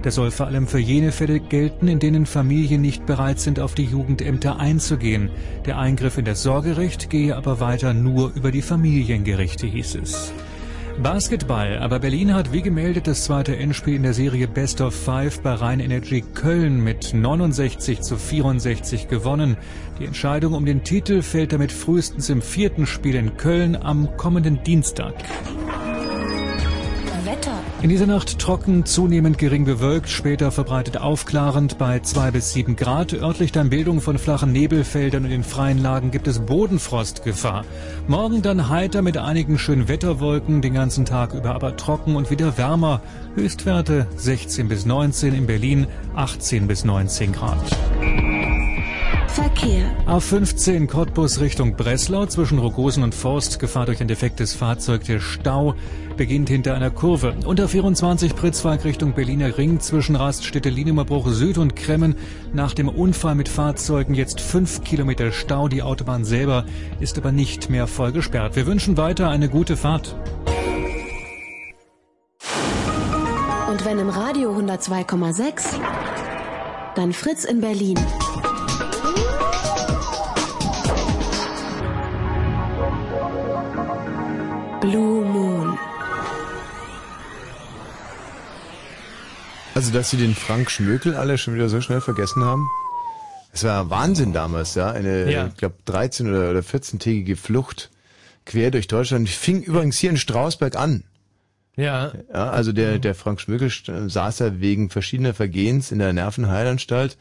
Das soll vor allem für jene Fälle gelten, in denen Familien nicht bereit sind, auf die Jugendämter einzugehen. Der Eingriff in das Sorgerecht gehe aber weiter nur über die Familiengerichte, hieß es. Basketball, aber Berlin hat wie gemeldet das zweite Endspiel in der Serie Best of Five bei Rhein Energy Köln mit 69 zu 64 gewonnen. Die Entscheidung um den Titel fällt damit frühestens im vierten Spiel in Köln am kommenden Dienstag. In dieser Nacht trocken, zunehmend gering bewölkt, später verbreitet aufklarend bei zwei bis sieben Grad. Örtlich dann Bildung von flachen Nebelfeldern und in freien Lagen gibt es Bodenfrostgefahr. Morgen dann heiter mit einigen schönen Wetterwolken, den ganzen Tag über aber trocken und wieder wärmer. Höchstwerte 16 bis 19 in Berlin, 18 bis 19 Grad. Verkehr. A15 Cottbus Richtung Breslau zwischen Rogosen und Forst. Gefahr durch ein defektes Fahrzeug. Der Stau beginnt hinter einer Kurve. Unter 24 Pritzwalk Richtung Berliner Ring zwischen Raststätte Lienemerbruch Süd und Kremmen. Nach dem Unfall mit Fahrzeugen jetzt 5 Kilometer Stau. Die Autobahn selber ist aber nicht mehr voll gesperrt. Wir wünschen weiter eine gute Fahrt. Und wenn im Radio 102,6, dann Fritz in Berlin. Blue Moon. Also, dass sie den Frank Schmökel alle schon wieder so schnell vergessen haben? Es war Wahnsinn damals, ja. Eine, Ja. ich glaube, 13- oder, oder 14-tägige Flucht quer durch Deutschland. Fing übrigens hier in Strausberg an. Ja. Ja, also der, der Frank Schmökel saß ja wegen verschiedener Vergehens in der Nervenheilanstalt.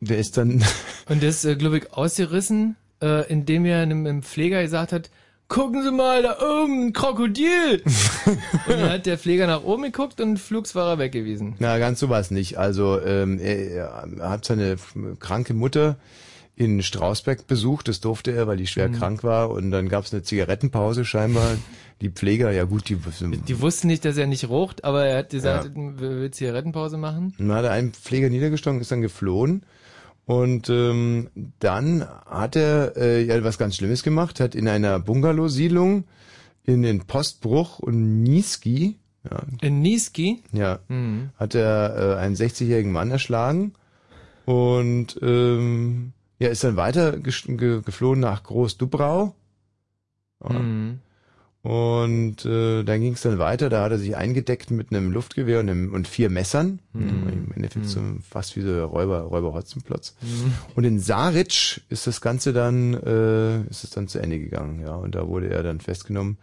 Der ist dann, Und das, äh, glaube ich, ausgerissen, äh, indem er einem, einem Pfleger gesagt hat, gucken Sie mal, da oben, ein Krokodil. und dann hat der Pfleger nach oben geguckt und flugs war er weg gewesen. na ganz so war es nicht. Also ähm, er, er hat seine kranke Mutter in Strausberg besucht, das durfte er, weil die schwer Mhm. krank war. Und dann gab es eine Zigarettenpause scheinbar. Die Pfleger, ja gut, die, Die wussten nicht, dass er nicht raucht, aber er hat gesagt, Ja. will Zigarettenpause machen. Dann hat er einen Pfleger niedergestochen, ist dann geflohen. Und ähm, dann hat er äh, ja was ganz Schlimmes gemacht, hat in einer Bungalow-Siedlung in den Postbruch und Niesky, ja, In Niesky? ja Mhm. hat er äh, einen 60-jährigen Mann erschlagen und ähm, ja, ist dann weiter ge geflohen nach Groß-Dubrau. Ja. Mhm. Und äh, dann ging es dann weiter, da hat er sich eingedeckt mit einem Luftgewehr und, einem, und vier Messern. Mhm. Im Endeffekt so fast wie so Räuber, Räuber Hotzenplotz. Mhm. Und in Saritsch ist das Ganze dann, äh, ist es dann zu Ende gegangen, ja. Und da wurde er dann festgenommen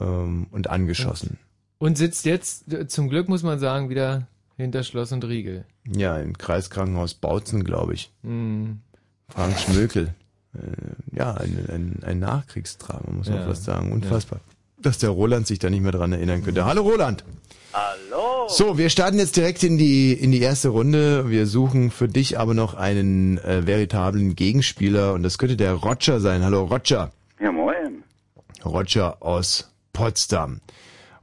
ähm, und angeschossen. Und sitzt jetzt, zum Glück muss man sagen, wieder hinter Schloss und Riegel. Ja, im Kreiskrankenhaus Bautzen, glaube ich. Mhm. Frank Schmökel. Äh, ja, ein, ein, ein Nachkriegsdrama, muss man Ja. fast sagen. Unfassbar. Dass der Roland sich da nicht mehr dran erinnern könnte. Hallo Roland! Hallo! So, wir starten jetzt direkt in die in die erste Runde. Wir suchen für dich aber noch einen äh, veritablen Gegenspieler und das könnte der Roger sein. Hallo Roger. Ja, moin. Roger aus Potsdam.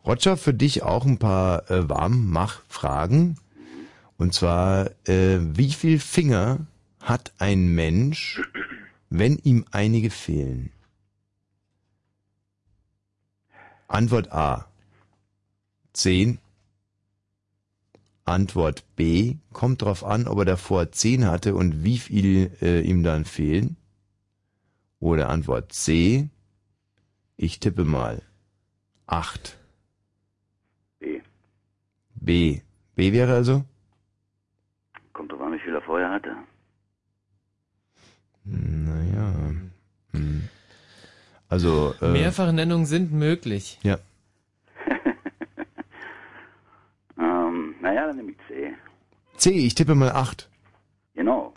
Roger, für dich auch ein paar äh, Warmmach-Fragen. Und zwar, äh, wie viel Finger hat ein Mensch, wenn ihm einige fehlen? Antwort A. 10. Antwort B. Kommt drauf an, ob er davor 10 hatte und wie viel äh, ihm dann fehlen. Oder Antwort C. Ich tippe mal. 8. B. B. B wäre also? Kommt drauf an, wie viel er vorher hatte. Naja. Hm. Also. Äh, Mehrfachnennungen sind möglich. Ja. Ähm, naja, dann nehme ich C. C. Ich tippe mal 8. Genau.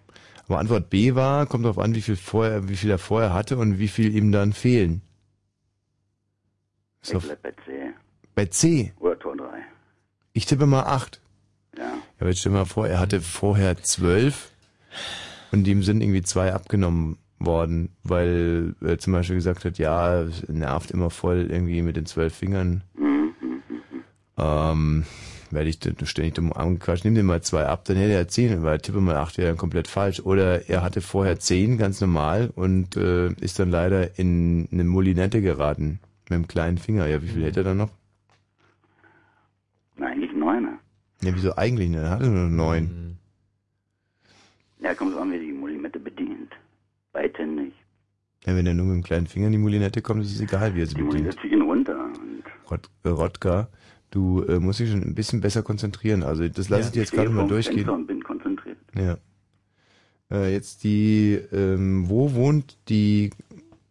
Aber Antwort B war, kommt drauf an, wie viel vorher, wie viel er vorher hatte und wie viel ihm dann fehlen. Ich So, bleib bei C. bei C. Oder Tor 3. Ich tippe mal 8. Ja. Ja, aber jetzt stell dir mal vor, er hatte vorher 12 und ihm sind irgendwie zwei abgenommen worden, weil er zum Beispiel gesagt hat, ja, es nervt immer voll irgendwie mit den zwölf Fingern. Ähm, werde ich dann ständig dumm angequatscht, nimm dir mal zwei ab, dann hätte er zehn, weil Tippe mal acht wäre dann komplett falsch. Oder er hatte vorher zehn, ganz normal, und äh, ist dann leider in eine Mulinette geraten mit dem kleinen Finger. Ja, wie viel hätte er dann noch? Na, eigentlich Neuner. Ja, wieso eigentlich nicht? Er hatte nur neun. Ja, kommt drauf an, wie die Mulimette bedient. Beidhändig. Ja, wenn er nur mit dem kleinen Finger in die Mulinette kommt, ist es egal, wie er sie Die bedient. Mulimette gehen runter. Rot, äh, Rotka, du äh, musst dich schon ein bisschen besser konzentrieren. Also das lasse ich dir jetzt gerade mal durchgehen. Und bin konzentriert. Ja. Äh, jetzt die, ähm, wo wohnt die,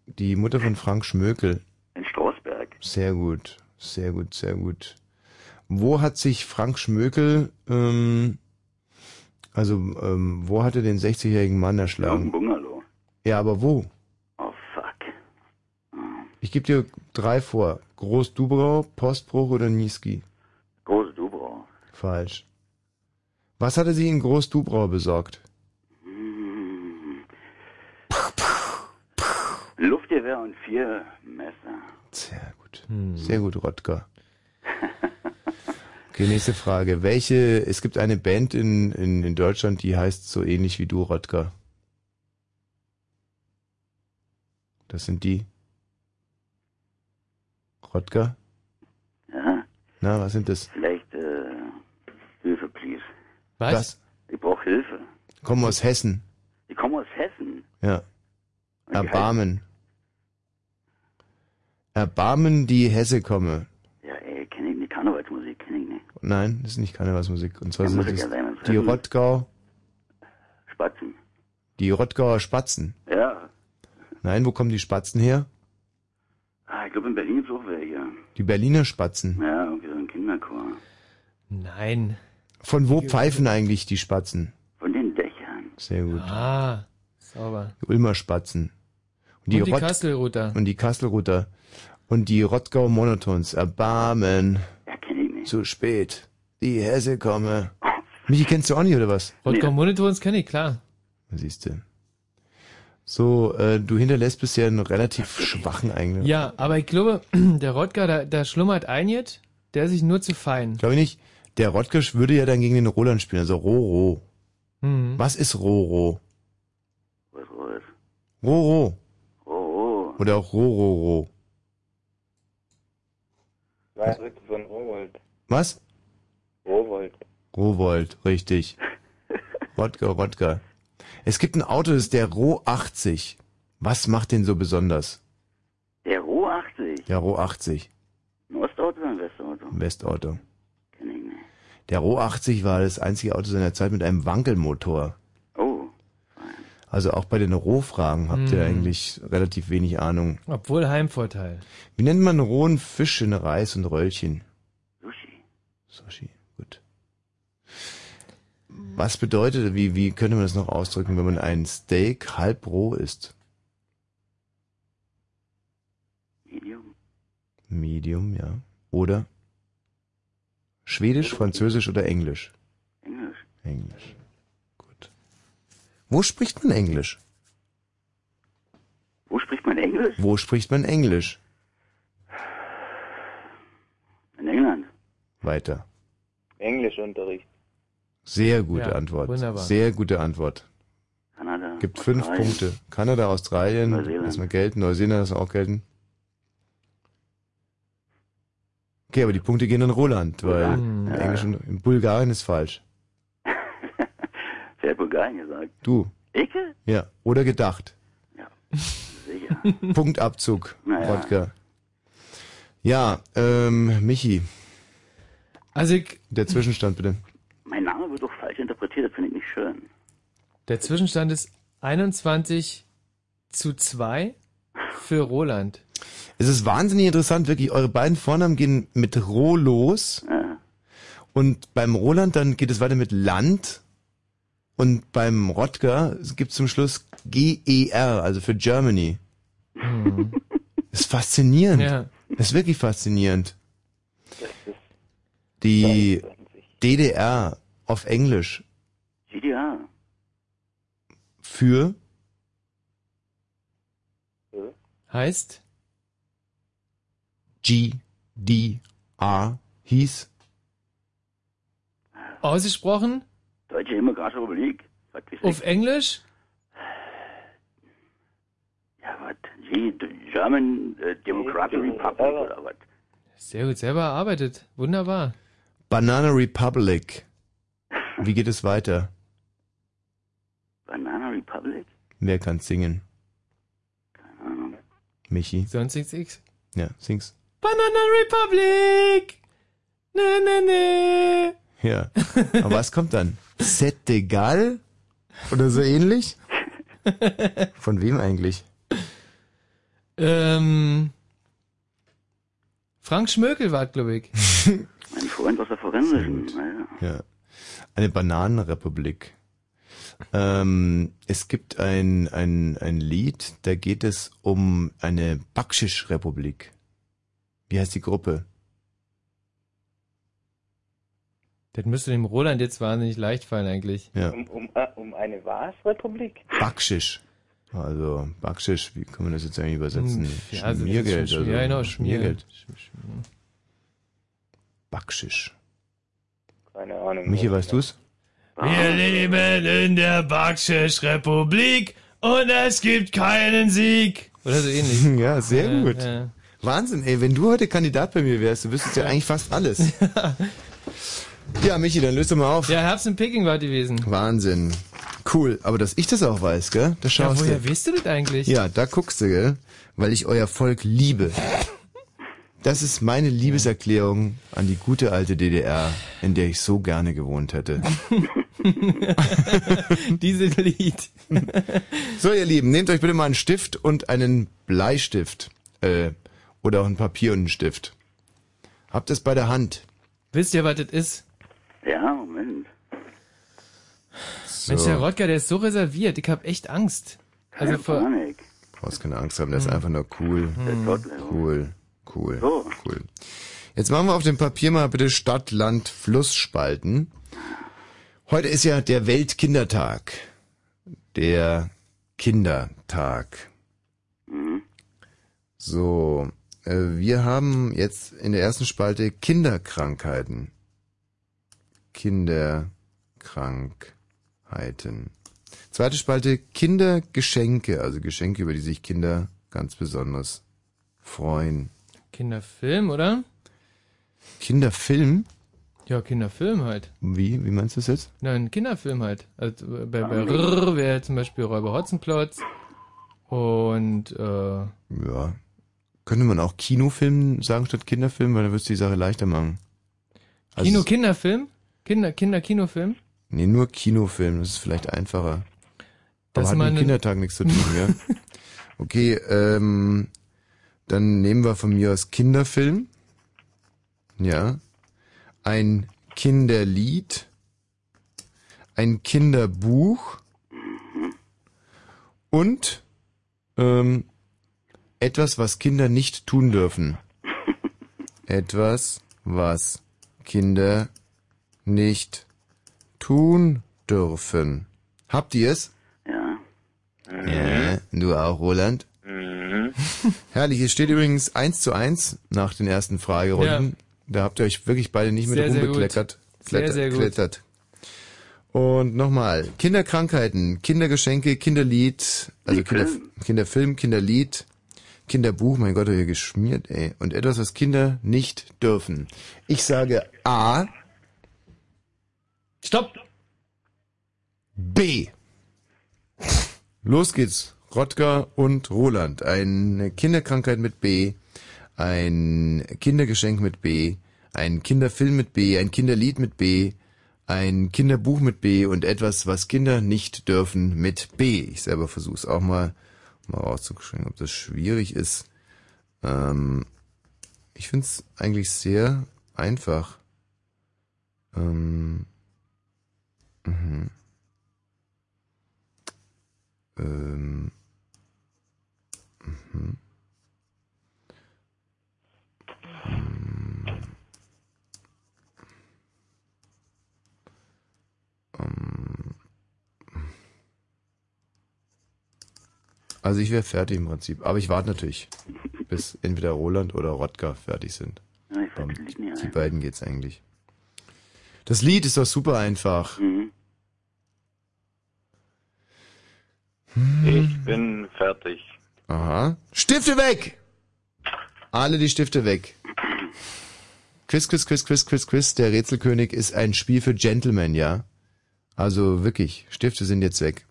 die Mutter von Frank Schmökel? In Strausberg. Sehr gut, sehr gut, sehr gut. Wo hat sich Frank Schmökel, ähm, also ähm, wo hat er den 60-jährigen Mann erschlagen? Bungalow. Ja, aber wo? Oh, fuck. Ich gebe dir drei vor. Groß-Dubrau, Postbruch oder Niesky? Große Dubrau. Falsch. Was hatte sie in Groß-Dubrau besorgt? Luftgewehr und vier Messer. Sehr gut. Sehr gut, Rotka. Okay, nächste Frage. Welche, es gibt eine Band in, in, in Deutschland, die heißt so ähnlich wie du, Rotka. Das sind die. Rotka? Ja, Na, was sind das? vielleicht äh, Hilfe, please. Was? Das? Ich brauche Hilfe. Kommen aus Hessen. Ich komme aus Hessen. Ja. Und Erbarmen. Erbarmen die Hesse komme. Ja, ey, kenne ich nicht. Karnevalsmusik kenne ich nicht. Nein, das ist nicht Karnevalsmusik. Und zwar Ja, sind ich sein, die Rottgau, Spatzen. die Rottgauer Spatzen. Ja. Nein, wo kommen die Spatzen her? Ah, ich glaube in Berlin ist auch welche. Die Berliner Spatzen. Ja, irgendwie so ein Kinderchor. Nein. Von wo pfeifen eigentlich die Spatzen? Von den Dächern. Sehr gut. Ah, sauber. Die Ulmer Spatzen. Und die Rott- Kastelruther. Und die Kastelruther. Und die Rottgau Monotons. Erbarmen. Ja, kenne ich nicht. Zu spät. Die Hesse komme. Michi, kennst du auch nicht, oder was? Rottgau Monotons kenne ich, klar. Siehst du. So, äh, du hinterlässt bisher einen relativ schwachen Eingang. Ja, aber ich glaube, der Rottgar, da, da schlummert ein jetzt, der ist sich nur zu fein. Glaube ich nicht. Der Rottgers würde ja dann gegen den Roland spielen, also Roro. Mhm. Was ist Roro? Was was? Roro. Oh, oh. Oder auch Rororo. Drittel von Rowold. Was? Rowold. Rowold, richtig. Rodger, Rodger. Es gibt ein Auto, das ist der Ro 80. Was macht den so besonders? Der Roh 80. Der Ro 80. Ein Ostauto oder ein Westauto? Westauto. Kenn ich nicht. Der Ro 80 war das einzige Auto seiner Zeit mit einem Wankelmotor. Oh. Also auch bei den Rohfragen habt ihr Hm. eigentlich relativ wenig Ahnung. Obwohl Heimvorteil. Wie nennt man rohen Fisch in Reis und Röllchen? Sushi. Sushi. Was bedeutet, wie, wie könnte man das noch ausdrücken, wenn man ein Steak halb roh isst? Medium. Medium, ja. Oder? Schwedisch, Französisch oder Englisch? Englisch. Englisch. Gut. Wo spricht man Englisch? Wo spricht man Englisch? Wo spricht man Englisch? In England. Weiter. Englischunterricht. Sehr gute Ja, Antwort. wunderbar. Sehr gute Antwort. Kanada. Gibt fünf Australien. Punkte. Kanada, Australien, Neuseeland. lassen wir gelten. Neuseeland lassen wir auch gelten. Okay, aber die Punkte gehen an Roland, weil Hm. im Englischen, in Bulgarien ist falsch. Wer hat Bulgarien gesagt? Du. Icke? Ja. Oder gedacht. Sicher. Punktabzug, Naja. Wodka. Ja, ähm, Michi. Also ich, Der Zwischenstand bitte. Mein Name wird doch falsch interpretiert, das finde ich nicht schön. der Zwischenstand ist 21 zu 2 für Roland. Es ist wahnsinnig interessant, wirklich. Eure beiden Vornamen gehen mit Ro los. Ja. Und beim Roland dann geht es weiter mit Land. Und beim Rodger gibt es zum Schluss G-E-R, also für Germany. Das ist faszinierend. Ja. Das ist wirklich faszinierend. Die DDR auf Englisch GDR. für Heißt? G-D-R hieß Ausgesprochen? Deutsche Demokratische Republik. Auf? Englisch? Ja, was? German äh, Democratic Republic oder was? Sehr gut, selber erarbeitet. Wunderbar. Banana Republic. Wie geht es weiter? Republic? Wer kann singen? Keine Ahnung. Michi? Sonst nichts X. Ja, sing's. Banana Republic! Ne, ne, ne. Ja. Aber was kommt dann? C'est égal? Oder so ähnlich? Von wem eigentlich? Ähm, Frank Schmökel war, glaube ich. Mein Freund aus der Forensischen. Ja. Eine Bananenrepublik. Ähm, es gibt ein, ein, ein Lied, da geht es um eine Bakschisch-Republik. Wie heißt die Gruppe? Das müsste dem Roland jetzt wahnsinnig leicht fallen eigentlich. Ja. Um, um, äh, um eine was-Republik? Bakschisch. Also, Bakschisch, wie kann man das jetzt eigentlich übersetzen? Hm, ja, also Schmiergeld, schon also. Schmier- ja, genau, Schmier- Schmiergeld. Bakschisch. Keine Ahnung. Michi, weißt du's? Wir leben in der Bakschisch-Republik und es gibt keinen Sieg. Oder so ähnlich. Ja, sehr Ja, gut. ja. Wahnsinn, ey, wenn du heute Kandidat bei mir wärst, du wüsstest ja eigentlich fast alles. ja, Michi, dann löst du mal auf. Ja, Herbst in Peking war gewesen. Wahnsinn. Cool, aber dass ich das auch weiß, gell? Da Ja, schaust woher du. weißt du das eigentlich? Ja, da guckst du, gell? Weil ich euer Volk liebe. Das ist meine Liebeserklärung an die gute alte DDR, in der ich so gerne gewohnt hätte. Dieses Lied. so, ihr Lieben, nehmt euch bitte mal einen Stift und einen Bleistift. Äh, oder auch ein Papier und einen Stift. Habt es bei der Hand. Wisst ihr, was das ist? Ja, Moment. So. Mensch, der Rodger, der ist so reserviert. Ich hab echt Angst. Also Keine vor, Panik. brauchst keine Angst haben, der ist einfach nur cool. Gott, Cool, cool, So. cool. Jetzt machen wir auf dem Papier mal bitte Stadt, Land, Fluss spalten. Heute ist ja der Weltkindertag. Der Kindertag. So, äh, wir haben jetzt in der ersten Spalte Kinderkrankheiten. Kinderkrankheiten. Zweite Spalte Kindergeschenke, also Geschenke, über die sich Kinder ganz besonders freuen. Kinderfilm, oder? Kinderfilm? Ja, Kinderfilm halt. Wie? Wie meinst du das jetzt? Nein, Kinderfilm halt. Also bei, bei Rrr wäre zum Beispiel Räuber Hotzenplotz. Und äh, Ja. Könnte man auch Kinofilm sagen statt Kinderfilm, weil dann würdest du die Sache leichter machen. Also Kino, Kinderfilm? Kinder, Kinder, Kinofilm? Nee, nur Kinofilm, das ist vielleicht einfacher. Dass Aber hat mit Kindertag nichts zu tun, ja. Okay, ähm, dann nehmen wir von mir aus Kinderfilm. Ja. Ein Kinderlied. Ein Kinderbuch. Und ähm, etwas, was Kinder nicht tun dürfen. Etwas, was Kinder nicht tun dürfen. Habt ihr es? Ja. Ja, du auch, Roland? Herrlich, es steht übrigens 1 zu 1 nach den ersten Fragerunden. Da habt ihr euch wirklich beide nicht mit Sehr, sehr rumbekleckert. Sehr, Klettert- sehr gut. Klettert. Und nochmal, Kinderkrankheiten, Kindergeschenke, Kinderlied, also Kinder, Film. Kinderfilm, Kinderlied, Kinderbuch, mein Gott, hier geschmiert, ey. Und etwas, was Kinder nicht dürfen. Ich sage A, Stopp! B. Los geht's. Rodger und Roland. Eine Kinderkrankheit mit B, ein Kindergeschenk mit B, ein Kinderfilm mit B, ein Kinderlied mit B, ein Kinderbuch mit B und etwas, was Kinder nicht dürfen mit B. Ich selber versuche es auch mal, mal rauszuschreiben, ob das schwierig ist. Ähm, ich finde es eigentlich sehr einfach. Ähm, mhm. Ähm. Mhm. Also ich wäre fertig im Prinzip, aber ich warte natürlich, bis entweder Roland oder Rodger fertig sind. Ja, ich nie die ein. beiden geht's eigentlich. Das Lied ist doch super einfach. Mhm. Ich bin fertig. Aha. Stifte weg! Alle die Stifte weg. Quiz, Quiz, Quiz, Quiz, Quiz, Quiz. Der Rätselkönig ist ein Spiel für Gentlemen, ja? Also wirklich, Stifte sind jetzt weg.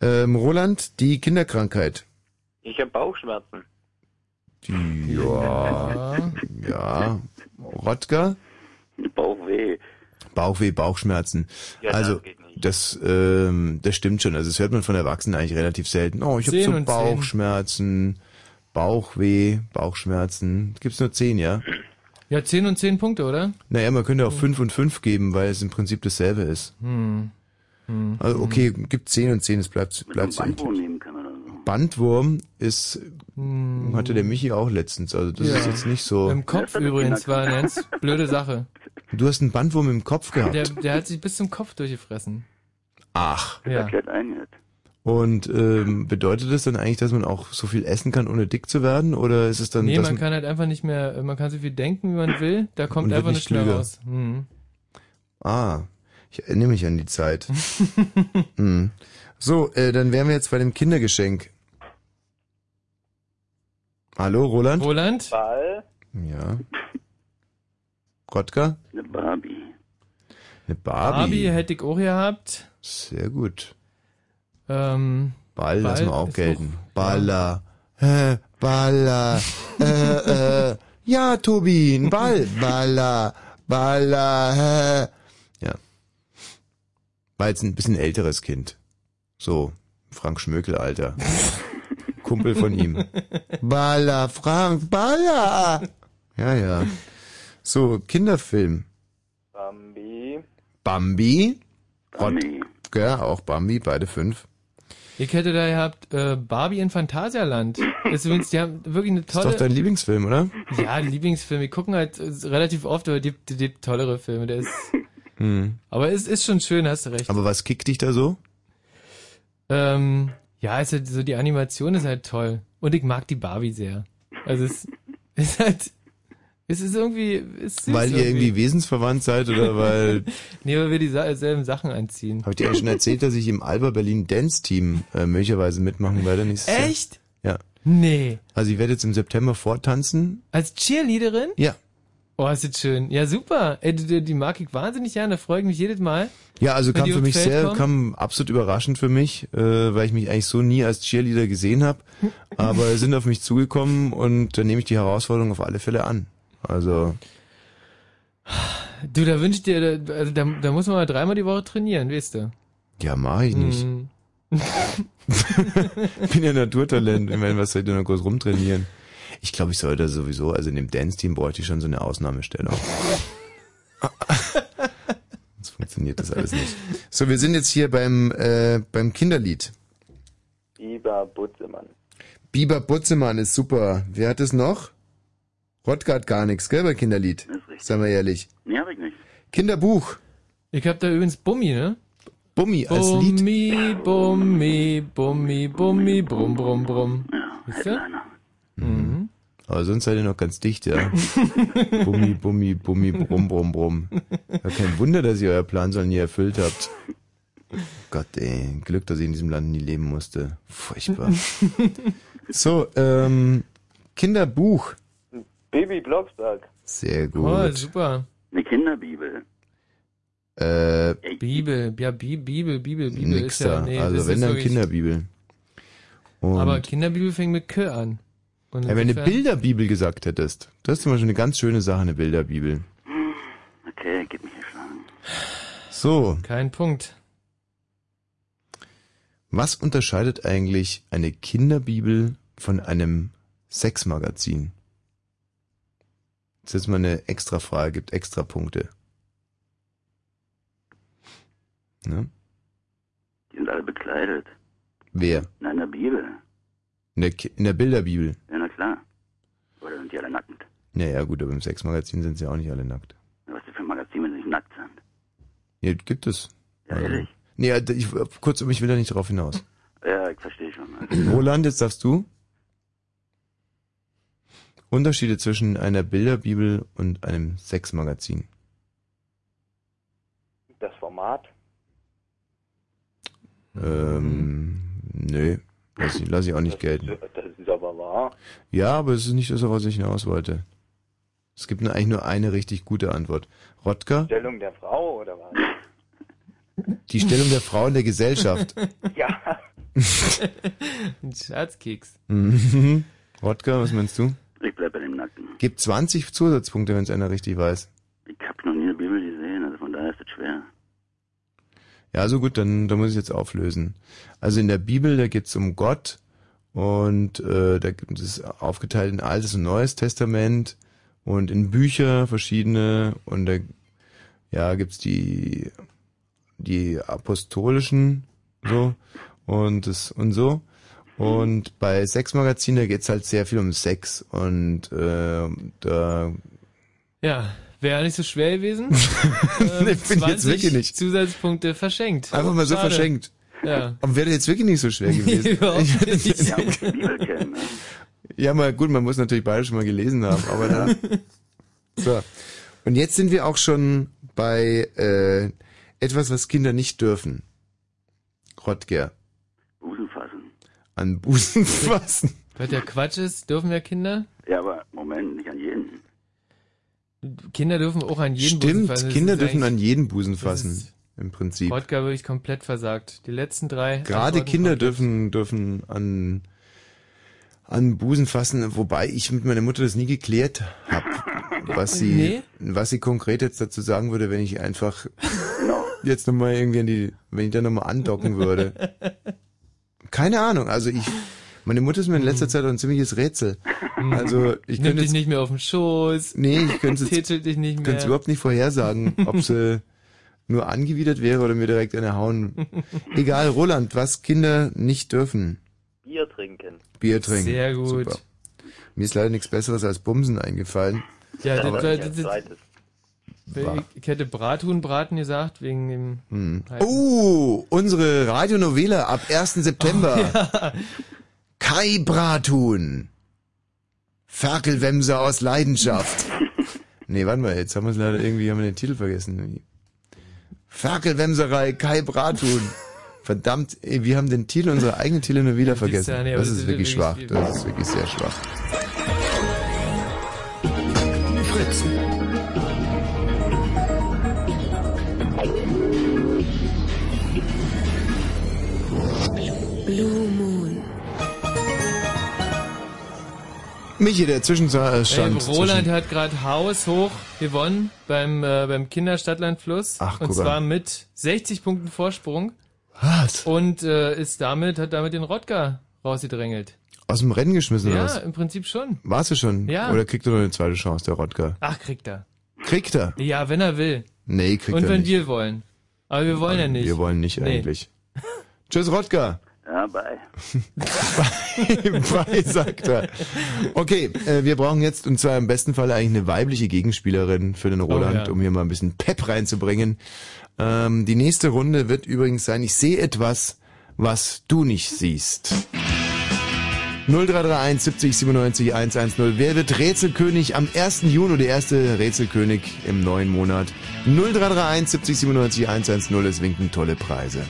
Ähm, Roland, die Kinderkrankheit. Ich habe Bauchschmerzen. Die, ja, ja. Rodger? Bauchweh. Bauchweh, Bauchschmerzen. Ja, das also. Das, ähm, das stimmt schon. Also das hört man von Erwachsenen eigentlich relativ selten. Oh, ich habe Zehn so Bauchschmerzen, Bauchweh, Bauchschmerzen. Gibt's nur zehn, ja? Ja, 10 und 10 Punkte, oder? Naja, man könnte auch fünf und fünf geben, weil es im Prinzip dasselbe ist. Hm. Hm. Also okay, gibt zehn und zehn, es bleibt, bleibt so. Bandwurm nehmen kann oder so. Bandwurm ist, hatte der Michi auch letztens, also das Hm. Ja. ist jetzt nicht so. Im Kopf übrigens war eine ganz blöde Sache. Du hast einen Bandwurm im Kopf gehabt. Der, der hat sich bis zum Kopf durchgefressen. Ach. Ja. Erklärt ein jetzt. Und ähm, bedeutet das dann eigentlich, dass man auch so viel essen kann, ohne dick zu werden? Oder ist es dann, Nee, dass man kann halt einfach nicht mehr, man kann so viel denken, wie man will, da kommt einfach nicht nichts mehr raus. Hm. Ah, ich erinnere mich an die Zeit. hm. So, äh, dann wären wir jetzt bei dem Kindergeschenk. Hallo, Roland? Roland? Ball. Ja. Rodger? Eine Barbie. Eine Barbie. Barbie hätte ich auch gehabt. Sehr gut. Ähm, Ball, Ball lassen wir auch gelten. doch- Baller. Äh, Baller. äh, äh, Ja, Tobi, ein Ball. Baller, Baller. Ja. War jetzt ein bisschen älteres Kind. So, Frank Schmökel, Alter. Kumpel von ihm. Baller, Frank, Baller. Ja, ja. So, Kinderfilm. Bambi. Bambi. Bambi. Ja, auch Bambi, beide fünf. Ihr hättet da gehabt äh, Barbie in Phantasialand. Das ist übrigens, die haben wirklich eine Ist tolle. doch dein Lieblingsfilm, oder? ja, Lieblingsfilm. Wir gucken halt äh, relativ oft, aber die, die, die tollere Filme. Der ist. Hm. Aber es ist schon schön, hast du recht. Aber was kickt dich da so? Ähm, ja, ist halt so die Animation ist halt toll. Und ich mag die Barbie sehr. Also es ist halt. Es ist irgendwie. Ist süß Weil ihr irgendwie wesensverwandt seid oder weil. nee, weil wir dieselben Sachen anziehen. Hab ich dir eigentlich schon erzählt, dass ich im Alba Berlin Dance Team äh, möglicherweise mitmachen werde nächstes Jahr? Echt? Ja. Nee. Also ich werde jetzt im September vortanzen. Als Cheerleaderin? Ja. Oh, ist das schön. Ja, super. Ey, die, die mag ich wahnsinnig gerne. Da freue ich mich jedes Mal. Ja, also kam für mich Feld sehr, kommen. kam absolut überraschend für mich, äh, weil ich mich eigentlich so nie als Cheerleader gesehen habe. Aber sind auf mich zugekommen und da nehme ich die Herausforderung auf alle Fälle an. Also Du, da wünsch ich dir, da, also da, da muss man mal dreimal die Woche trainieren, weißt du. ja, mache ich nicht. Hm. bin ja Naturtalent. Ich meine, was soll ich denn noch groß rumtrainieren? Ich glaube, ich sollte sowieso, also in dem Dance-Team bräuchte ich schon so eine Ausnahmestellung. Sonst funktioniert das alles nicht. So, wir sind jetzt hier beim, äh, beim Kinderlied. Biber Butzemann. Biber Butzemann ist super. Wer hat es noch? Hat gar nichts, gell, bei Kinderlied? Das ist richtig. Seien wir ehrlich. Nee, hab ich nicht. Kinderbuch. Ich hab da übrigens Bummi, ne? Bummi als Lied. Bummi, Bummi, Bummi, Bummi, Brumm, Brumm, Brumm. Ja? Headliner. Mhm. Aber sonst seid ihr noch ganz dicht, ja. Bummi, Bummi, Bummi, Brumm, Brumm, Brumm. Ja, kein Wunder, dass ihr euer Plan soll nie erfüllt habt. Gott, ey. Glück, dass ich in diesem Land nie leben musste. Furchtbar. So, ähm, Kinderbuch. Baby Blocksberg. Sehr gut. Oh, super. Eine Kinderbibel. Äh, Bibel, ja, Bi- Bibel, Bibel, Bibel nix ist ja, da. nee, also wenn dann Kinderbibel. Und Aber Kinderbibel fängt mit K an. Und ja, wenn du eine Bilderbibel gesagt hättest, das ist zum Beispiel eine ganz schöne Sache, eine Bilderbibel. Okay, gib mich geschlagen. So, Kein Punkt. was unterscheidet eigentlich eine Kinderbibel von einem Sexmagazin? Das ist jetzt mal eine extra Frage, gibt extra Punkte. Ne? Die sind alle bekleidet. Wer? In einer Bibel. In der, Ki- in der Bilderbibel. Ja, na klar. Oder sind die alle nackend? Naja, gut, aber im Sexmagazin sind sie auch nicht alle nackt. Was ist für ein Magazin, wenn sie nicht nackt sind? Ja, gibt es. Ja, ehrlich. Nee, ja, ich, kurz, ich will da nicht drauf hinaus. Ja, ich verstehe schon. Roland, jetzt darfst du. Unterschiede zwischen einer Bilderbibel und einem Sexmagazin. Das Format. Ähm, nö, lass ich, lass ich auch nicht gelten. Das ist aber wahr. Ja, aber es ist nicht das, woraus ich hinaus wollte. Es gibt nur, eigentlich nur eine richtig gute Antwort. Rodger, Stellung der Frau oder was? die Stellung der Frau in der Gesellschaft. Ja. Ein Scherzkeks. Mhm. Was meinst du? Ich bleib bei dem Nackten. Gibt 20 Zusatzpunkte, wenn es einer richtig weiß. Ich hab noch nie eine Bibel gesehen, also von daher ist das schwer. Ja, so gut, dann, dann muss ich jetzt auflösen. Also in der Bibel, da geht's um Gott und äh, da gibt es aufgeteilt in Altes und Neues Testament und in Bücher verschiedene und da ja gibt's die die apostolischen so und das und so und bei Sexmagazin da geht's halt sehr viel um Sex und äh, da Ja, wäre nicht so schwer gewesen. Nee, bin ich jetzt wirklich nicht. Zusatzpunkte verschenkt. einfach mal so Schade. verschenkt. Ja. Aber wäre jetzt wirklich nicht so schwer gewesen. Ich Ja, mal gut, man muss natürlich beide schon mal gelesen haben, aber na. So. Und jetzt sind wir auch schon bei äh, etwas, was Kinder nicht dürfen. Rodger. Busen. An Busen fassen. Weil der Quatsch ist, dürfen ja Kinder? Ja, aber Moment, nicht an jeden. Kinder dürfen auch an jeden Busen Stimmt, fassen. Das Kinder dürfen an jeden Busen fassen. ist- Im Prinzip. Wodka wirklich komplett versagt. Die letzten drei. Gerade Antworten Kinder dürfen, dürfen an an Busen fassen, wobei ich mit meiner Mutter das nie geklärt habe, was sie, Nee? was sie konkret jetzt dazu sagen würde, wenn ich einfach jetzt nochmal irgendwie an die, wenn ich da nochmal andocken würde. Keine Ahnung, also ich, meine Mutter ist mir in letzter Zeit auch ein ziemliches Rätsel. Also ich könnte dich nicht mehr auf den Schoß. nee, ich könnte es überhaupt nicht vorhersagen, ob sie nur angewidert wäre oder mir direkt eine hauen. Egal, Roland, was Kinder nicht dürfen. Bier trinken. Bier trinken. Sehr gut. Super. Mir ist leider nichts Besseres als Bumsen eingefallen. Ja, das, das, das, das, ich hätte Brathuhn braten gesagt, wegen dem... Hm. Oh, unsere Radionovela ab 1. September. Kai Brathuhn. Ferkelwemse aus Leidenschaft. nee, warte mal, jetzt haben wir es leider irgendwie, haben wir den Titel vergessen. Ferkelwemserei Kai Brathuhn. Verdammt, ey, wir haben den Titel unserer eigenen Telenovela vergessen. ja, nee, aber das ist ist wirklich wirklich- schwach. Das ist wirklich sehr schwach. Fritz. Michi, der Zwischenstand. Roland hat gerade haushoch gewonnen beim, äh, beim Kinderstadtlandfluss. Ach, und zwar an. mit 60 Punkten Vorsprung. Was? Und äh, ist damit, hat damit den Rodger rausgedrängelt. Aus dem Rennen geschmissen oder Ja, was? im Prinzip schon. Warst du schon? Ja. Oder kriegt er noch eine zweite Chance, der Rodger? Ach, kriegt er. Kriegt er? Ja, wenn er will. Nee, kriegt Und er wenn nicht. wir wollen. Aber wir wollen ja nicht. Wir wollen nicht Nee. eigentlich. Tschüss, Rodger. Ja, bye. Bye, sagt er. Okay, äh, wir brauchen jetzt, und zwar im besten Fall eigentlich eine weibliche Gegenspielerin für den Roland, Oh, ja. um hier mal ein bisschen Pep reinzubringen. Ähm, die nächste Runde wird übrigens sein, ich sehe etwas, was du nicht siehst. 0331 70 97 110. Wer wird Rätselkönig am 1. Juni, der erste Rätselkönig im neuen Monat? 0331 70 97 110. Es winken tolle Preise.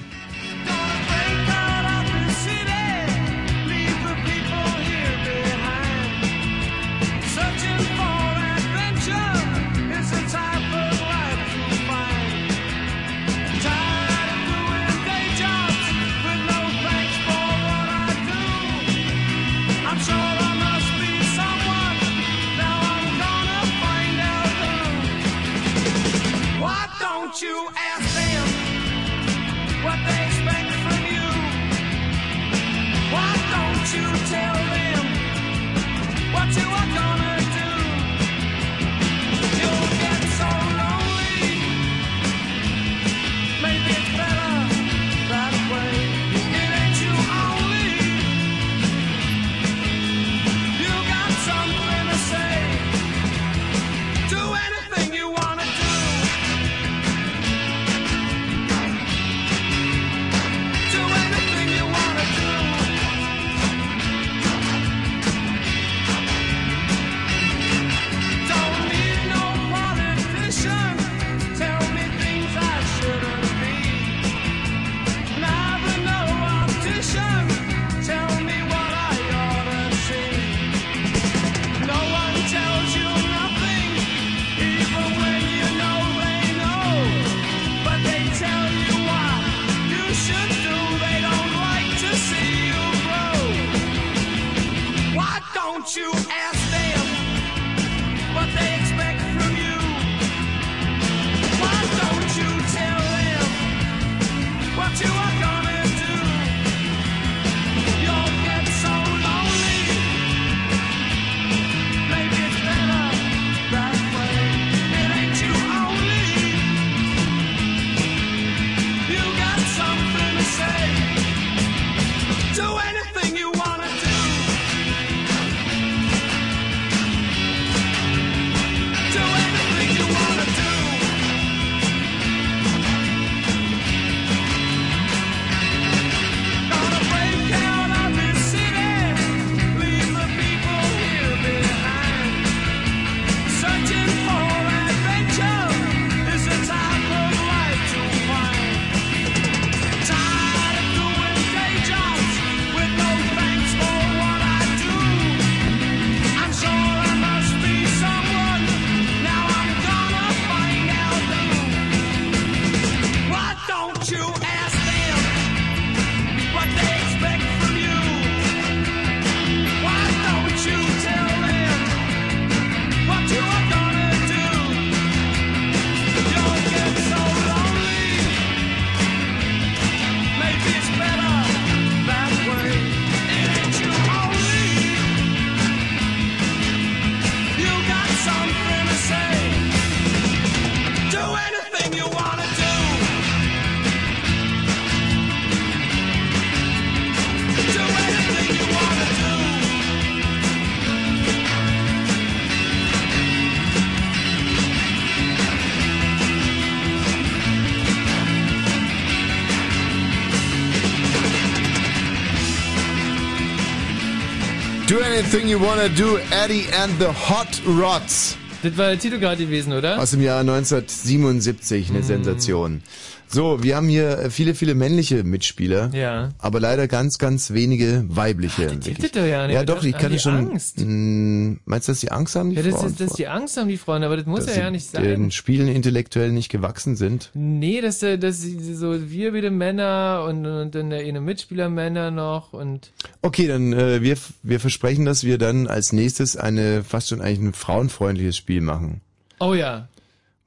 Anything you wanna do, Eddie and the Hot Rods. Das war der Titel gerade gewesen, oder? Aus dem Jahr 1977, Mhm. eine Sensation. So, wir haben hier äh, viele, viele männliche Mitspieler. Ja. Aber leider ganz, ganz wenige weibliche. gibt wirklich. es doch ja nicht, Ja doch, die ich kann die schon. Angst. Mh, meinst du, dass die Angst haben, die Ja, das Frauen? ist, dass die Angst haben, die Frauen, aber das muss dass ja ja nicht sein. Den Spielen intellektuell nicht gewachsen sind. Nee, dass, äh, dass sie so wir wieder Männer und, und dann der eine Mitspieler Männer noch und Okay, dann äh, wir, wir versprechen, dass wir dann als nächstes eine fast schon eigentlich ein frauenfreundliches Spiel machen. oh ja,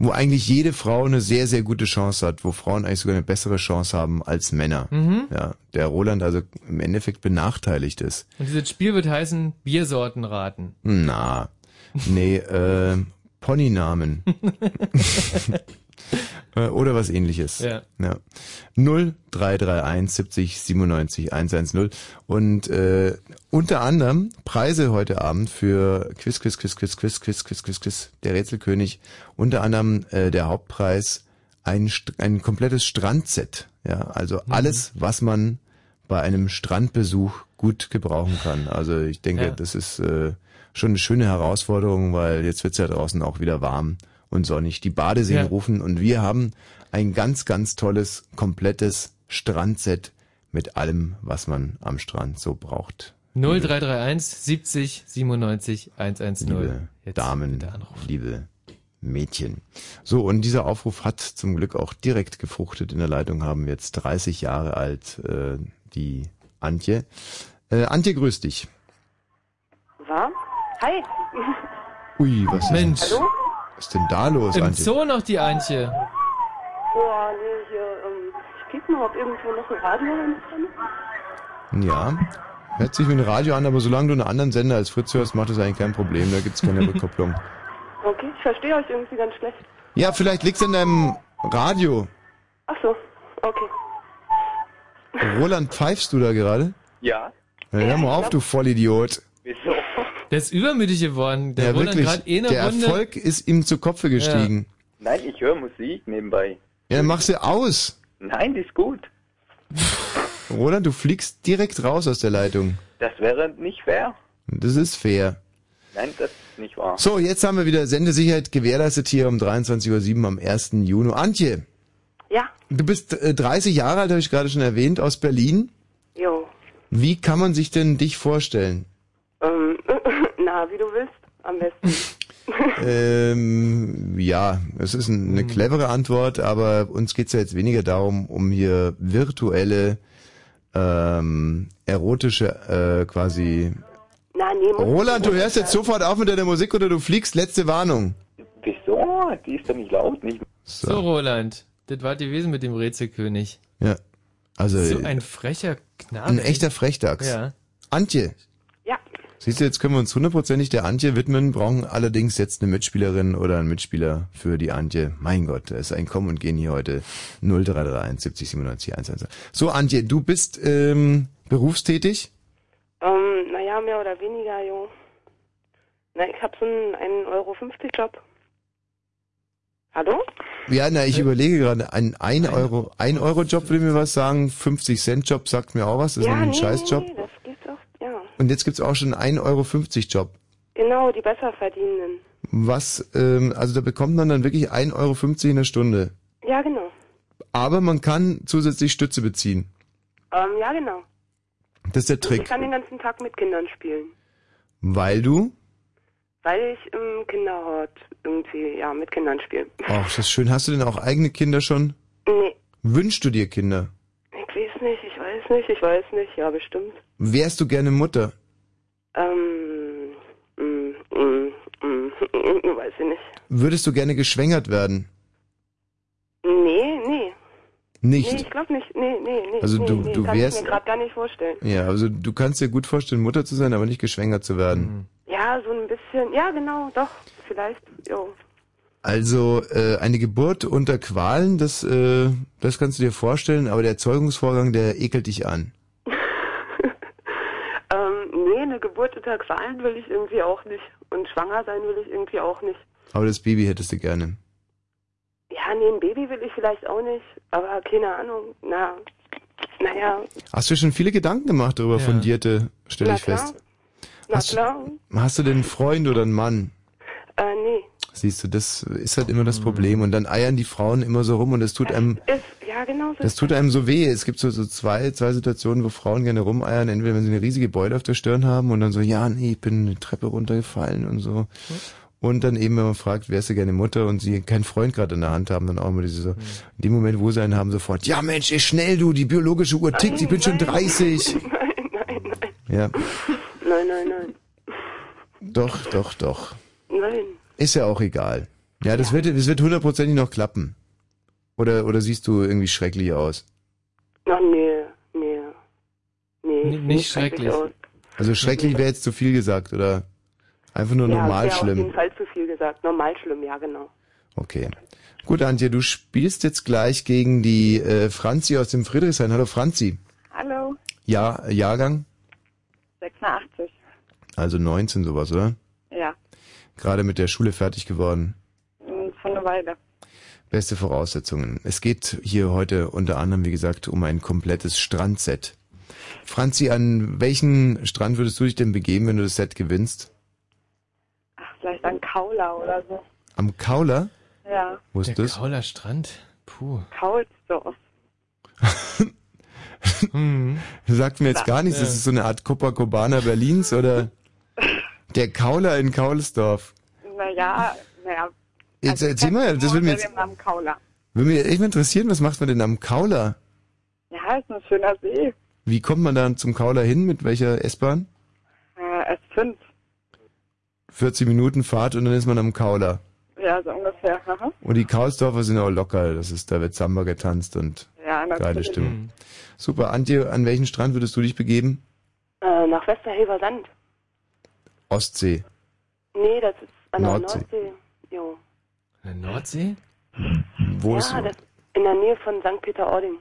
Wo eigentlich jede Frau eine sehr, sehr gute Chance hat, wo Frauen eigentlich sogar eine bessere Chance haben als Männer. Mhm. Ja, der Roland also im Endeffekt benachteiligt ist. und dieses Spiel wird heißen Biersorten raten. Na, nee, äh, Ponynamen. Äh, Oder was ähnliches. Ja. ja. 0331 70 97 110. Und äh, unter anderem Preise heute Abend für Quiz, Quiz, Quiz, Quiz, Quiz, Quiz, Quiz, Quiz, Quiz, der Rätselkönig. Unter anderem äh, der Hauptpreis ein, ein komplettes Strandset. Ja, also alles, was man bei einem Strandbesuch gut gebrauchen kann. Also ich denke, Ja. das ist äh, schon eine schöne Herausforderung, weil jetzt wird's ja draußen auch wieder warm und sonnig. Die Badeseen Ja. rufen und wir haben ein ganz, ganz tolles, komplettes Strandset mit allem, was man am Strand so braucht. 0331 70 97 110. Liebe Damen, liebe Mädchen. So, und dieser Aufruf hat zum Glück auch direkt gefruchtet. In der Leitung haben wir jetzt 30 Jahre alt äh, die Antje. Äh, Antje, grüß dich. Was? Hi. Ui, was ist, Mensch. Hallo? Was ist denn da los, Im Antje? Zoo noch die Antje. Boah, nee, hier, ähm, ich guck mal, ob irgendwo noch ein Radio dran ist. Ja, hört sich wie ein Radio an, aber solange du einen anderen Sender als Fritz hörst, macht das eigentlich kein Problem. Da gibt's keine Rückkopplung. Okay, ich verstehe euch irgendwie ganz schlecht. Ja, vielleicht liegt's an deinem Radio. Ach so, okay. Roland, pfeifst du da gerade? Ja. Ja, hör mal auf, du Vollidiot. Wieso? Der ist übermütig geworden. Der ja, wirklich. gerade eh eine Der Runde. Erfolg ist ihm zu Kopfe gestiegen. Nein, ich höre Musik nebenbei. Ja, dann mach sie aus. Nein, die ist gut. Roland, du fliegst direkt raus aus der Leitung. Das wäre nicht fair. Das ist fair. Nein, das ist nicht wahr. So, jetzt haben wir wieder Sendesicherheit gewährleistet hier um 23.07 Uhr am 1. Juni. Antje, Ja, du bist äh, 30 Jahre alt, habe ich gerade schon erwähnt, aus Berlin. jo. Wie kann man sich denn dich vorstellen? Ähm, na, wie du willst, am besten. ähm, ja, es ist ein- eine clevere Antwort, aber uns geht's ja jetzt weniger darum, um hier virtuelle, ähm, erotische, äh, quasi... Na, nee, muss Roland, du hörst jetzt sofort auf mit deiner Musik oder du fliegst. Letzte Warnung. Wieso? Die ist doch nicht laut. Nicht. So, Roland, das war gewesen mit dem Rätselkönig. Ja, also... So ein frecher Knabe. ein echter Frechdachs. Ja. Antje. Siehst du, jetzt können wir uns hundertprozentig der Antje widmen, brauchen allerdings jetzt eine Mitspielerin oder einen Mitspieler für die Antje. Mein Gott, da ist ein Kommen und Gehen hier heute 0331 70 97 110. So, Antje, du bist ähm, berufstätig? Ähm, naja, mehr oder weniger, jo. Na, ich hab so einen 1,50 Euro Job. Hallo? Ja, na, ich überlege gerade, ein 1 Euro, 1 Euro Job will mir was sagen, 50 Cent Job sagt mir auch was, das ist ja, ein nee, Scheißjob. nee, das. Und jetzt gibt's auch schon einen 1,50 Euro Job. Genau, die besser verdienenden. Was, ähm, also da bekommt man dann wirklich 1,50 Euro in der Stunde. Ja, genau. Aber man kann zusätzlich Stütze beziehen. Ähm, ja, genau. Das ist der Ich Trick. kann den ganzen Tag mit Kindern spielen. Weil du, Weil ich im Kinderhort irgendwie, ja, mit Kindern spiele. ach, ist das schön, hast du denn auch eigene Kinder schon? Nee, Wünschst du dir Kinder? Ich weiß nicht, ich weiß nicht, ich weiß nicht, ja, bestimmt. Wärst du gerne Mutter? Ähm, mm, mm, mm, weiß ich nicht. Würdest du gerne geschwängert werden? Nee, nee. Nicht? Nee, ich glaube nicht. Nee, nee, nee. Also nee, du- nee, du kann wärst- ich mir gerade gar nicht vorstellen. Ja, also du kannst dir gut vorstellen, Mutter zu sein, aber nicht geschwängert zu werden. Ja, so ein bisschen. Ja, genau, doch. Vielleicht. Jo. Also äh, eine Geburt unter Qualen, das, äh, das kannst du dir vorstellen, aber der Erzeugungsvorgang, der ekelt dich an. Ähm, nee, eine Geburt unter Qualen will ich irgendwie auch nicht. Und schwanger sein will ich irgendwie auch nicht. Aber das Baby hättest du gerne. Ja, nee, ein Baby will ich vielleicht auch nicht. Aber keine Ahnung. Na, naja. Hast du schon viele Gedanken gemacht darüber, Ja. fundierte, stelle ich fest. klar. Na Hast du- klar. Hast du denn einen Freund oder einen Mann? Äh, nee. Siehst du, das ist halt immer das Problem. Und dann eiern die Frauen immer so rum und das tut einem, Ist, ja, genau so. das tut einem so weh. Es gibt so, so zwei, zwei Situationen, wo Frauen gerne rumeiern. Entweder wenn sie eine riesige Beule auf der Stirn haben und dann so, ja, nee, ich bin eine Treppe runtergefallen und so. Und dann eben, wenn man fragt, wärst du gerne Mutter und sie keinen Freund gerade in der Hand haben, dann auch immer diese so, in dem Moment, wo sie einen haben, sofort, ja Mensch, ey, schnell du, die biologische Uhr tickt, ich bin schon 30. Nein, nein, nein. Ja, Nein, nein, nein. doch, doch, doch. Nein. Ist ja auch egal. Ja, das wird, das wird hundertprozentig noch klappen. Oder, oder siehst du irgendwie schrecklich aus? Ach, nee, nee. Nee, N- sieht nicht schrecklich. aus. Also schrecklich wäre jetzt zu viel gesagt, oder einfach nur ja, normal wäre auf schlimm? jeden Fall zu viel gesagt. Normal schlimm, ja, genau. Okay. Gut, Antje, du spielst jetzt gleich gegen die äh, Franzi aus dem Friedrichshain. Hallo Franzi. Hallo, Ja, Jahrgang? 86. Also 19 sowas, oder? Ja, Gerade mit der Schule fertig geworden. mm, von einer Weile. Beste Voraussetzungen. Es geht hier heute unter anderem, wie gesagt, um ein komplettes Strandset. Franzi, an welchen Strand würdest du dich denn begeben, wenn du das Set gewinnst? Ach, vielleicht ein Kauler oder so. Am Kauler? Ja, Wo ist Der das? Kauler Strand. Puh. Kaulsdorf. Sagt mir jetzt gar nichts. Das ist so eine Art Copacabana Berlins oder der Kauler in Kaulsdorf. Naja, naja. Jetzt erzähl mal, das würde mir jetzt, würde mich echt mal interessieren, was macht man denn am Kauler? Ja, ist ein schöner See. Wie kommt man dann zum Kauler hin? Mit welcher S-Bahn? Äh, S5. 40 Minuten Fahrt und dann ist man am Kauler. Ja, so ungefähr. Aha. Und die Kaulsdorfer sind auch locker. Das ist, da wird Samba getanzt und Ja, geile. Stimmung. Super. Antje, an welchen Strand würdest du dich begeben? Äh, nach Westerhever Sand. Ostsee. Nee, das ist an der Nordsee. Nordsee. Jo. In der Nordsee? Wo ist ja, das in der Nähe von St. Peter-Ording.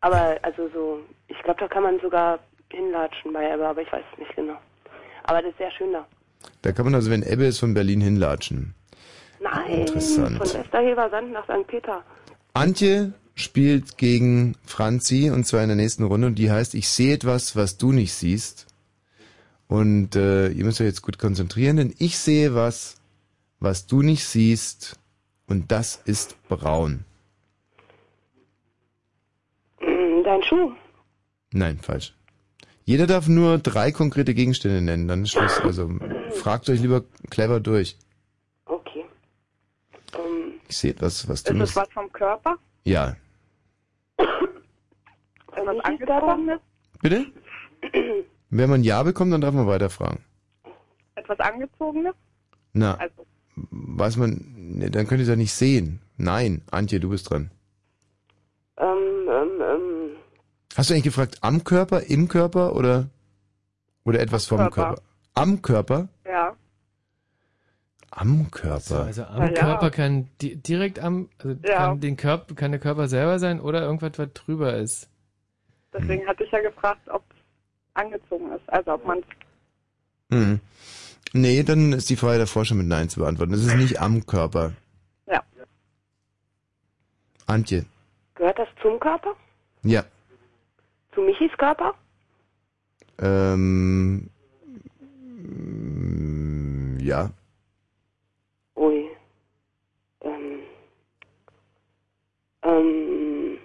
Aber, also so, ich glaube, da kann man sogar hinlatschen bei Ebbe, aber ich weiß es nicht genau. Aber das ist sehr schön da. Da kann man also, wenn Ebbe ist, von Berlin hinlatschen. Nein, Interessant. von Westerhever Sand nach St. Peter. Antje spielt gegen Franzi und zwar in der nächsten Runde und die heißt, ich sehe etwas, was du nicht siehst. Und äh, ihr müsst euch jetzt gut konzentrieren, denn ich sehe was, was du nicht siehst und das ist braun. Mm, Dein Schuh. Nein, falsch. Jeder darf nur drei konkrete Gegenstände nennen, dann ist Schluss. Also fragt euch lieber clever durch. Okay. Ähm, Ich sehe etwas, was du Ist nicht es was vom Körper? Ja. Etwas Angezogenes? Bitte? Wenn man Ja bekommt, dann darf man weiterfragen. Etwas Angezogenes? Na, Also, weiß man, ne, dann könnt ihr es ja nicht sehen. Nein, Antje, du bist dran. ähm, ähm, ähm, Hast du eigentlich gefragt, am Körper, im Körper oder, oder etwas vom Körper. Körper? Am Körper? ja. Am Körper. Also am Na ja. Körper kann di direkt am, also Ja. kann, den Körper, kann der Körper selber sein oder irgendwas, was drüber ist. Deswegen hatte ich ja gefragt, ob angezogen ist. Also, ob man Mhm. Nee, dann ist die Frage davor schon mit Nein zu beantworten. Das ist nicht am Körper. Ja. Antje. gehört das zum Körper? Ja. Zu Michis Körper? Ähm, ja. Ui. Ähm, ähm,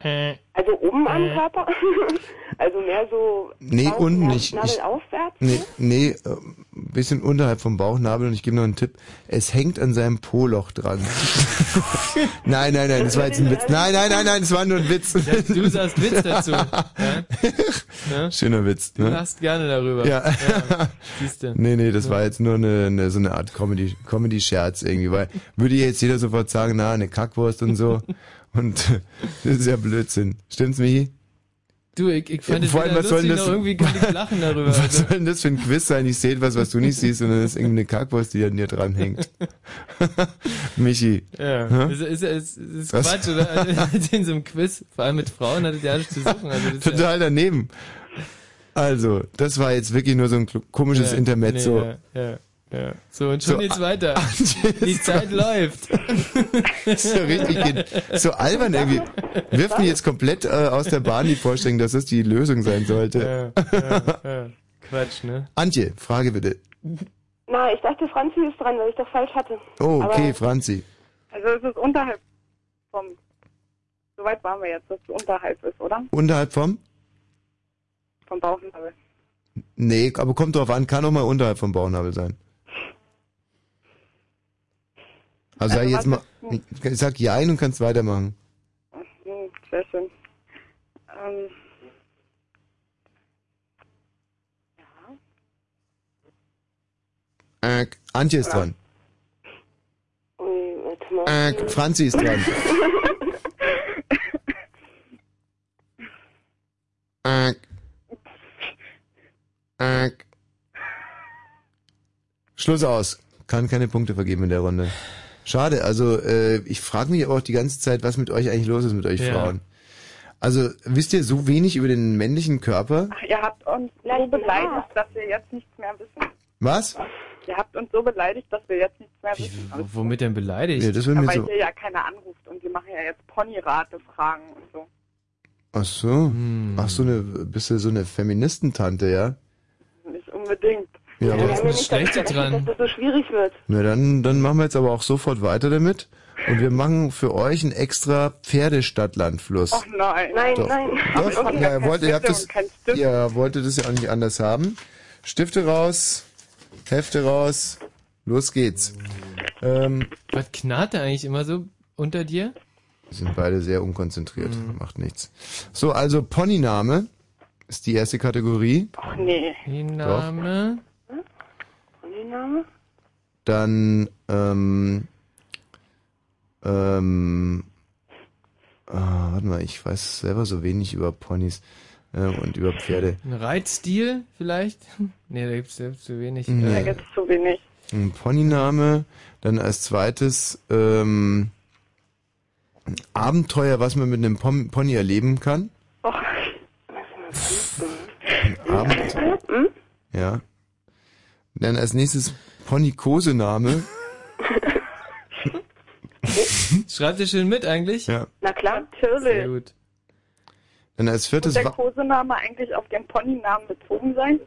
Äh, also oben am Äh. Körper? also mehr so Nee, Bauch- unten nicht. Nabel Ich- aufwärts? Nee, nee, äh, ein bisschen unterhalb vom Bauchnabel und ich gebe noch einen Tipp. Es hängt an seinem Po-Loch dran. nein, nein, nein, das war jetzt ein Witz. Nein, nein, nein, nein, das war nur ein Witz. du sagst Witz dazu. Ja? Ja? Schöner Witz, Du ne? lachst gerne darüber. Ja. Du. Nee, nee, das Ja. war jetzt nur eine, eine so eine Art Comedy, Comedy-Scherz irgendwie, weil würde jetzt jeder sofort sagen, na, eine Kackwurst und so. Und das ist ja Blödsinn. Stimmt's, Michi? Du, ich, ich fand Ja, vor allem, was soll das- irgendwie kann ich lachen darüber. Was Also, soll denn das für ein Quiz sein? Ich sehe etwas, was du nicht siehst, und dann ist irgendeine Kackwurst, die an dir dranhängt. Michi. ja, Hä? ist, ist, ist, ist Was? Quatsch, oder? Also In so einem Quiz, vor allem mit Frauen, hat es ja alles zu suchen. Also ist ja, Total daneben. Also, das war jetzt wirklich nur so ein komisches Ja, Intermezzo. nee, ja, ja, ja. So, und schon So, geht's weiter. Die Zeit läuft. so richtig geht, so albern irgendwie. Wirft mich jetzt komplett äh, aus der Bahn die Vorstellung, dass das die Lösung sein sollte. Ja, ja, ja. Quatsch, ne? Antje, Frage bitte. Na, ich dachte, Franzi ist dran, weil ich doch falsch hatte. Oh, okay, Aber- Franzi. Also es ist unterhalb vom. Soweit waren wir jetzt, dass es unterhalb ist, oder? Unterhalb vom? Vom Bauchnabel. Nee, aber kommt drauf an, kann auch mal unterhalb vom Bauchnabel sein. Also, sag Also jetzt mal, ich sag ja und kannst weitermachen. Sehr schön. Ähm, Äh, Antje ist dran. Ui, warte mal. Äh, Franzi ist dran. Äh, äh. Schluss aus. Kann keine Punkte vergeben in der Runde. Schade, also äh, ich frage mich aber auch die ganze Zeit, was mit euch eigentlich los ist mit euch Ja. Frauen. Also wisst ihr so wenig über den männlichen Körper? ach, ihr habt uns so beleidigt, dass wir jetzt nichts mehr wissen. Was? Ihr habt uns so beleidigt, dass wir jetzt nichts mehr wissen. Womit denn beleidigt? Ja, das will Ja, mir weil so. hier ja keiner anruft und wir machen ja jetzt Ponyrate-Fragen und so. Ach so. Ach so eine, bist du so eine Feministentante, ja? Nicht unbedingt. Ja, aber haben ja nicht damit gerechnet, dass das so schwierig wird. Na dann, dann machen wir jetzt aber auch sofort weiter damit. Und wir machen für euch einen extra Pferdestadtlandfluss. Ach nein. Nein, Doch. nein. Doch, Okay. ja, ihr, wollt, ihr, habt das, ihr wolltet das ja auch nicht anders haben. Stifte raus, Hefte raus, los geht's. Ähm, Was knarrt da eigentlich immer so unter dir? wir sind beide sehr unkonzentriert, macht nichts. So, also Ponyname ist die erste Kategorie. Ach nee. Die Name. Dann, ähm, ähm, ah, warte mal, ich weiß selber so wenig über Ponys äh, und über Pferde. Ein Reitstil vielleicht? Nee, da gibt's ja zu wenig. Nee. Da gibt's zu wenig. Ein Ponyname, dann als zweites ähm, ein Abenteuer, was man mit einem Pom Pony erleben kann. Och, Ein Abenteuer. Ja. Dann als nächstes Pony-Kosename. Schreibt ihr schön mit eigentlich? Ja. Na klar. Sehr natürlich. gut. Dann als Muss viertes der Wa- Kosename eigentlich auf den Ponynamen bezogen sein?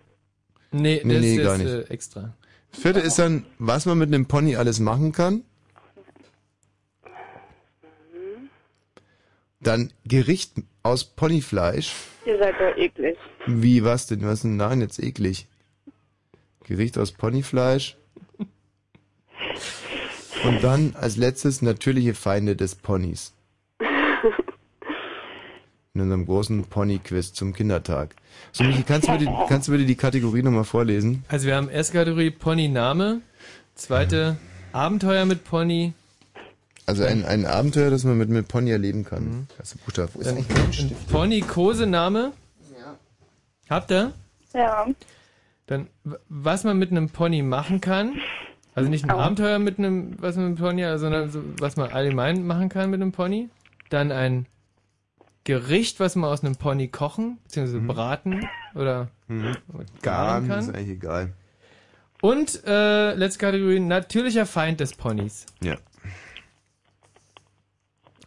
Nee, Nee, das nee, ist gar nicht. Äh, extra. Vierte ist dann, was man mit einem Pony alles machen kann. Dann Gericht aus Ponyfleisch. Ihr seid doch eklig. Wie, was denn? Was denn? Nein, jetzt eklig. Gericht aus Ponyfleisch. Und dann als letztes natürliche Feinde des Ponys. In unserem großen Pony-Quiz zum Kindertag. So, Michi, kannst du bitte, kannst du bitte die Kategorie nochmal vorlesen? Also wir haben erste Kategorie Pony-Name, zweite Abenteuer mit Pony, Also ein, ein Abenteuer, das man mit einem Pony erleben kann. Das ist Buchstabe. Wo ist eigentlich mein Stift? Pony-Kosename. Habt ihr? Ja. Dann, was man mit einem Pony machen kann. Also nicht ein Abenteuer mit einem, was man mit einem Pony, sondern so, was man allgemein machen kann mit einem Pony. Dann ein Gericht, was man aus einem Pony kochen, beziehungsweise braten oder Mhm. garen Garn, das ist kann. eigentlich egal. Und äh, letzte Kategorie, natürlicher Feind des Ponys. Ja.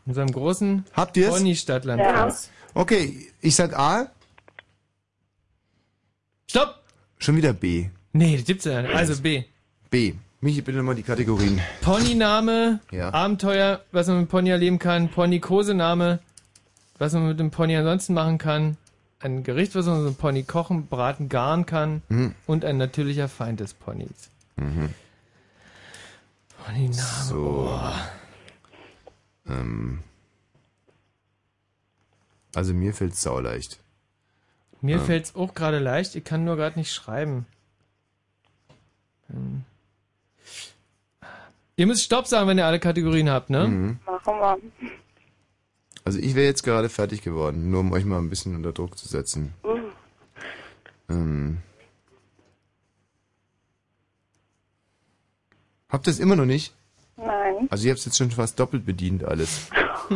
In unserem großen Habt ihr's? Pony-Stadtland. Ja. Okay, ich sag A. Stopp! Schon wieder B. Nee, das gibt's ja nicht. Also B. B. Michi, bitte nochmal die Kategorien. Ponyname, Ja. Abenteuer, was man mit Pony erleben kann, Pony-Kosename, was man mit dem Pony ansonsten machen kann, ein Gericht, was man mit dem Pony kochen, braten, garen kann Mhm. und ein natürlicher Feind des Ponys. Mhm. Ponyname. So. Ähm. Also mir fällt's sauleicht. Mir Ähm. fällt's auch gerade leicht, ich kann nur gerade nicht schreiben. Hm. Ihr müsst Stopp sagen, wenn ihr alle Kategorien habt, ne? Mhm. Machen wir. Also ich wäre jetzt gerade fertig geworden, nur um euch mal ein bisschen unter Druck zu setzen. Mhm. Ähm. Habt ihr es immer noch nicht? Nein. Also ihr habt jetzt schon fast doppelt bedient alles.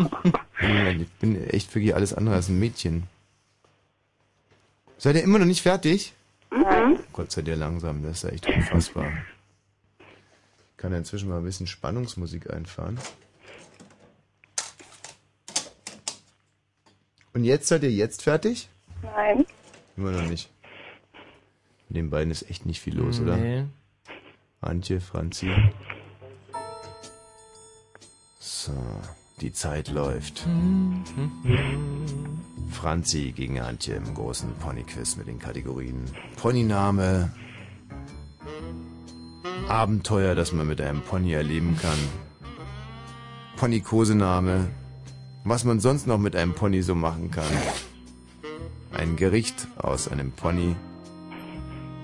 ich bin echt wirklich alles andere als ein Mädchen. Seid ihr immer noch nicht fertig? Nein. Gott sei dir langsam, das ist ja echt unfassbar. Ich kann ja inzwischen mal ein bisschen Spannungsmusik einfahren. Und jetzt seid ihr jetzt fertig? Nein. Immer noch nicht. In den beiden ist echt nicht viel los, oder? Nee. Antje, Franzi. So, die Zeit läuft. Franzi gegen Antje im großen Ponyquiz mit den Kategorien Ponyname, Abenteuer, das man mit einem Pony erleben kann, Ponykosename, was man sonst noch mit einem Pony so machen kann, ein Gericht aus einem Pony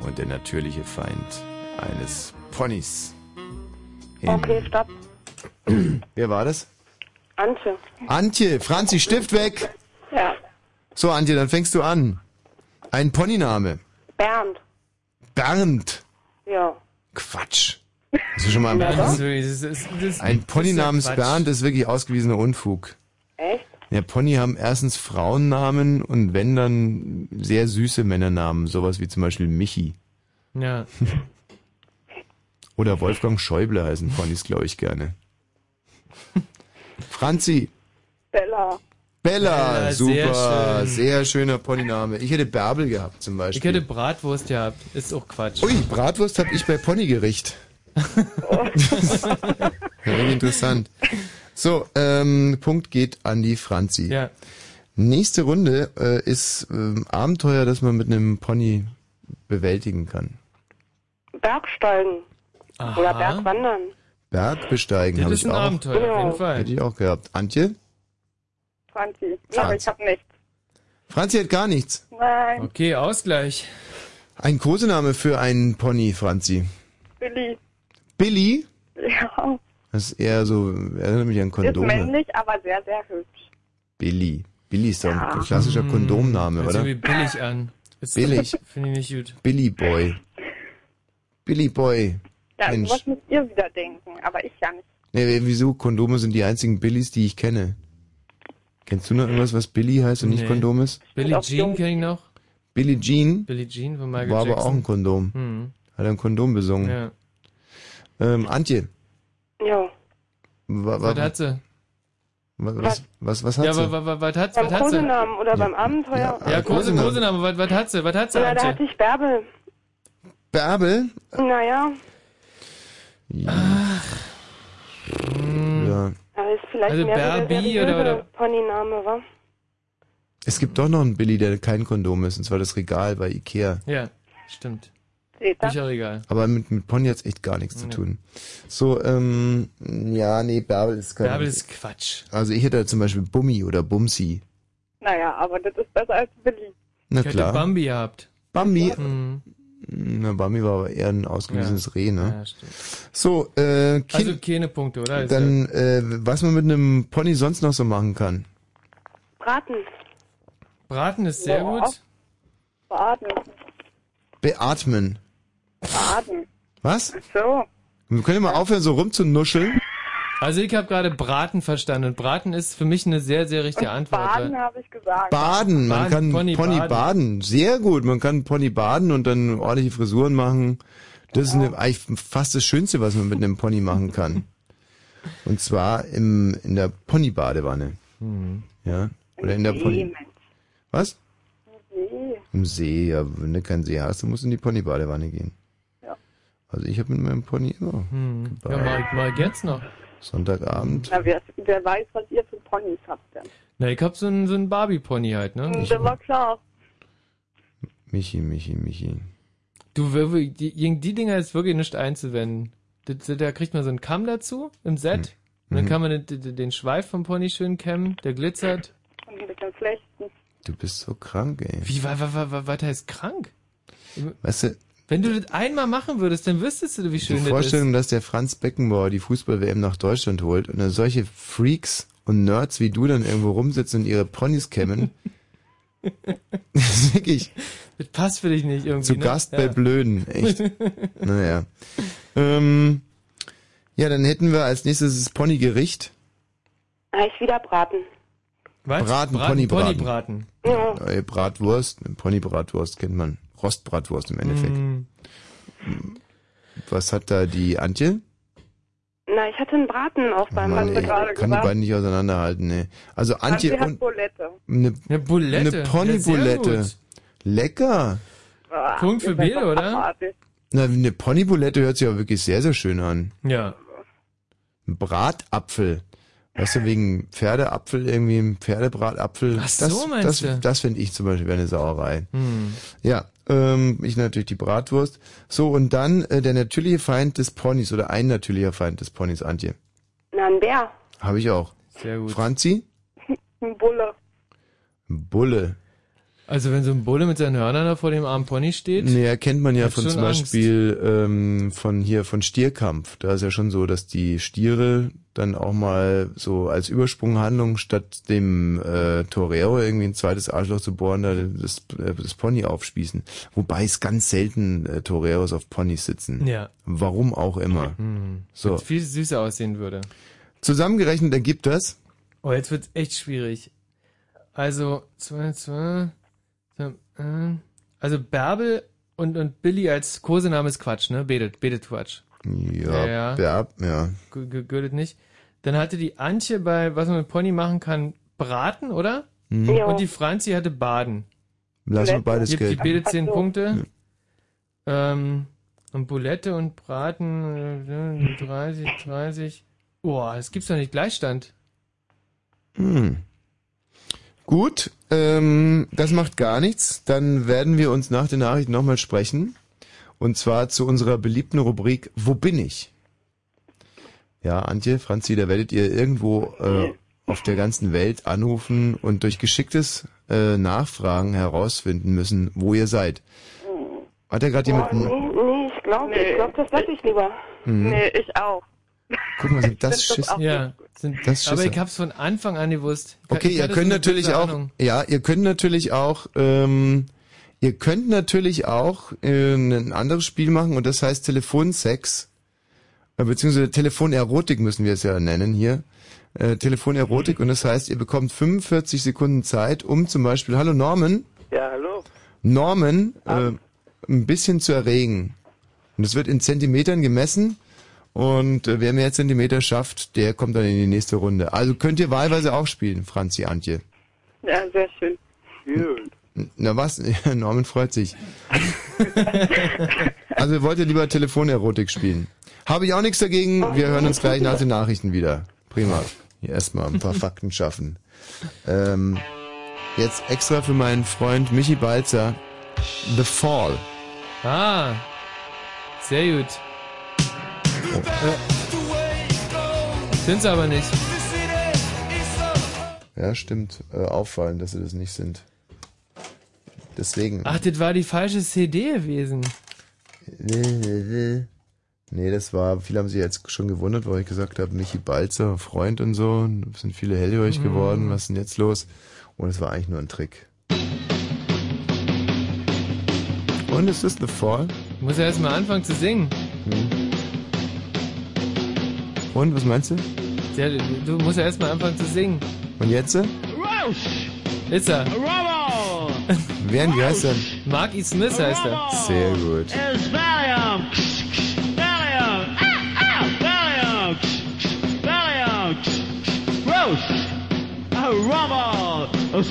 und der natürliche Feind eines Ponys. In- Okay, stopp. Wer war das? Antje. Antje, Franzi, Stift weg! Ja. So, Antje, dann fängst du an. Ein Ponyname. Bernd. Bernd. Ja. Quatsch. Hast du schon mal Ja, einen das ist das ist- das- Ein Pony ja namens Quatsch. Bernd ist wirklich ausgewiesener Unfug. Echt? Ja, Pony haben erstens Frauennamen und wenn dann sehr süße Männernamen, sowas wie zum Beispiel Michi. Ja. Oder Wolfgang Schäuble heißen Ponys, glaube ich, gerne. Franzi, Bella. Bella, Bella, super, sehr sehr, schön. schöner Ponyname. Ich hätte Bärbel gehabt zum Ich Beispiel. hätte Bratwurst gehabt. Ist auch Quatsch. Ui, Bratwurst habe ich bei Ponygericht. ja, interessant. So, ähm, Punkt geht an die Franzi. Ja. Nächste Runde äh, ist ähm, Abenteuer, das man mit einem Pony bewältigen kann. Bergsteigen. Aha. Oder Bergwandern. Berg besteigen Das habe ist ich ein auch. Abenteuer, auf jeden Fall. Hätte ich auch gehabt. Antje? Franzi. Ja, aber ich hab nichts. Franzi hat gar nichts. Nein. Okay, Ausgleich. Ein Kosename für einen Pony, Franzi. Billy. Billy? Ja. Das ist eher so, erinnert mich an Ist Kondome. männlich, aber sehr, sehr hübsch. Billy. Billy ist doch Ja. ein klassischer Kondomname, Hört oder? wie billig an. Ist- Billig. Finde ich nicht gut. Billy Boy. Billy Boy. Ja, Mensch. sowas müsst ihr wieder denken, aber ich ja nicht. Nee, wieso? Kondome sind die einzigen Billys, die ich kenne. Kennst du noch irgendwas, was Billy heißt und nicht Nee. Kondom ist? Billie Jean kenne ich noch. Billie Jean Billie Jean von Michael war aber Jackson. auch ein Kondom. Hm. Hat er ein Kondom besungen. Ja. Ähm, Antje. Ja. Wa, wa, Was hat sie? wa- was, was, was hat Ja, sie? aber wa- wa- was hat Beim was hat sie? Kosenamen oder beim Abenteuer. Ja, Kose, Kosename, was, was hat sie? Was hat sie, Ja, da hatte ich Bärbel. Bärbel? Naja, Ja. da ist vielleicht Also mehr der Barbie seriöse oder- oder- Ponyname, wa? Es gibt doch noch einen Billy, der kein Kondom ist, und zwar das Regal bei Ikea. Ja, stimmt. Seht ihr? Ist ja egal. Aber mit, mit Pony hat's echt gar nichts zu Nee. tun. So, ähm, ja, nee, Bärbel ist kein... Bärbel ist Quatsch. Also ich hätte zum Beispiel Bummi oder Bumsi. Naja, aber das ist besser als Billy. Na ich hätte klar. Bambi gehabt. Bambi? Hm. Na, Bambi war aber eher ein ausgewiesenes Reh, ne? Ja, stimmt. So, äh, kind, Also keine Punkte, oder? Ist dann, äh, was man mit einem Pony sonst noch so machen kann. Braten. ja- Braten ist sehr Ja. gut. Baden. Beatmen. Baden. Was? So. Wir können mal aufhören, so rumzunuscheln. Also ich habe gerade Braten verstanden und Braten ist für mich eine sehr, sehr richtige Antwort. Baden habe ich gesagt. Baden, man Baden, kann Pony Pony, baden. baden. Sehr gut, man kann Pony baden und dann ordentliche Frisuren machen. Das ist eine, eigentlich fast das Schönste, was man mit einem Pony machen kann. Und zwar im, in der Pony-Badewanne. Mhm. Ja? Oder in der See, Pony... Mensch. Was? See. Im See, ja, wenn du keinen See hast, dann musst du in die Pony-Badewanne gehen. Ja. Also ich habe mit meinem Pony immer Hm. Ja, mal, mal jetzt noch. Sonntagabend. Na, wer, wer weiß, was ihr für Ponys habt denn. Na, ich hab so ein, so ein Barbie-Pony halt, ne? Das war klar. Michi, Michi, Michi. Du, wir- die, gegen die Dinger ist wirklich nicht einzuwenden. Da, da kriegt man so einen Kamm dazu im Set. Und dann Mhm. kann man den, den, den Schweif vom Pony schön kämmen, der glitzert. Und ein bisschen flechten. Du bist so krank, ey. Wie, wa, wa, wa, wa, was heißt krank? Weißt du, Wenn du das einmal machen würdest, dann wüsstest du, wie die schön das ist. Vorstellung, dass der Franz Beckenbauer die Fußball-WM nach Deutschland holt und dann solche Freaks und Nerds wie du dann irgendwo rumsitzen und ihre Ponys kämmen. das ist wirklich Das passt für dich nicht irgendwie. zu ne? Gast ja. bei Blöden, echt. naja. Ähm, ja, dann hätten wir als nächstes das Ponygericht. Ah, ich wieder braten. Was? Braten, Braten, Ponybraten. Ponybraten. Ja. Bratwurst, Ponybratwurst kennt man. Rostbratwurst im Endeffekt. Mm. Was hat da die Antje? Na, ich hatte einen Braten auch beim Mann, ey, gerade kann die gesagt. beiden nicht auseinanderhalten, ne. Also Antje Antje und Bulette. eine, Eine Bulette. eine Ponybulette. Lecker. Ah, Punkt für Bier, oder? abartig. Na, eine Ponybulette hört sich ja wirklich sehr, sehr schön an. Ja. Ein Bratapfel. Weißt du, wegen Pferdeapfel, irgendwie ein Pferdebratapfel. Ach so, das, meinst das, du? Das finde ich zum Beispiel wäre eine Sauerei. Hm. Ja, ähm, ich natürlich die Bratwurst. So, und dann äh, der natürliche Feind des Ponys oder ein natürlicher Feind des Ponys, Antje. Na, ein Bär. Habe ich auch. Sehr gut. Franzi? Ein Bulle. Bulle. Also wenn so ein Bulle mit seinen Hörnern da vor dem armen Pony steht. Nee, erkennt man ja von zum. Beispiel ähm, von hier von Stierkampf. Da ist ja schon so, dass die Stiere dann auch mal so als Übersprunghandlung statt dem äh, Torero irgendwie ein zweites Arschloch zu bohren, da das, äh, das Pony aufspießen. Wobei es ganz selten äh, Toreros auf Ponys sitzen. Ja. Warum auch immer. Hm. So. Was viel süßer aussehen würde. Zusammengerechnet ergibt das. Oh, jetzt wird's echt schwierig. Also, zwei, zwei, also Bärbel und, und Billy als Kosename ist Quatsch, ne? Betet, betet Quatsch. Ja, ja. ja. ja. G- g- Gültet nicht. Dann hatte die Antje bei, was man mit Pony machen kann, Braten, oder? Mhm. Ja. Und die Franzi hatte Baden. Lassen wir beides die, Die betet 10 Ach so. Punkte. Ähm, und Bulette und Braten, äh, 30, 30. Boah, das gibt's doch nicht. Gleichstand. Hm. Gut, ähm, das macht gar nichts. Dann werden wir uns nach den Nachrichten nochmal sprechen. Und zwar zu unserer beliebten Rubrik Wo bin ich? Ja, Antje, Franzi, da werdet ihr irgendwo äh, auf der ganzen Welt anrufen und durch geschicktes äh, Nachfragen herausfinden müssen, wo ihr seid. Hat er gerade jemand... Nee, nee, ich glaube, ich glaube, das lasse ich lieber. Mhm. Nee, ich auch. Guck mal, sind das Schisse? auch Ja, sind, Das aber Schisse. ich hab's von Anfang an gewusst. Ich- Okay, ich ihr könnt natürlich auch, Ahnung. ja, ihr könnt natürlich auch, ähm, ihr könnt natürlich auch äh, ein anderes Spiel machen und das heißt Telefonsex, äh, beziehungsweise Telefonerotik müssen wir es ja nennen hier. Äh, Telefonerotik und das heißt, ihr bekommt 45 Sekunden Zeit, um zum Beispiel, hallo Norman, Ja, hallo. Norman äh, ein bisschen zu erregen. Und es wird in Zentimetern gemessen. Und äh, wer mehr Zentimeter schafft, der kommt dann in die nächste Runde. Also könnt ihr wahlweise auch spielen, Franzi, Antje. Ja, sehr schön. Na was? Ja, Norman freut sich. also wollt ihr lieber Telefonerotik spielen? Habe ich auch nichts dagegen. Wir hören uns gleich nach den Nachrichten wieder. Prima. Hier erstmal ein paar Fakten schaffen. Ähm, jetzt extra für meinen Freund Michi Balzer. The Fall. Ah, sehr gut. Äh, sind's aber nicht. Ja, stimmt. Äh, auffallend, dass sie das nicht sind. Deswegen. Ach, das war die falsche CD gewesen. Nee, das war, viele haben sich jetzt schon gewundert, weil ich gesagt habe, Michi Balzer, Freund und so, und es sind viele hellhörig Mhm. geworden, was ist denn jetzt los? Und es war eigentlich nur ein Trick. Und ist das The Fall? Ich muss ja erst mal anfangen zu singen. Hm. Und, was meinst du? Ja, du, musst ja erst mal anfangen zu singen. Und jetzt? Ist er. Wer, wie heißt er? Mark E. Smith heißt er. Sehr gut. It's Valium. Valium. Ah, ah, Valium. Valium. Roast. A rumble. A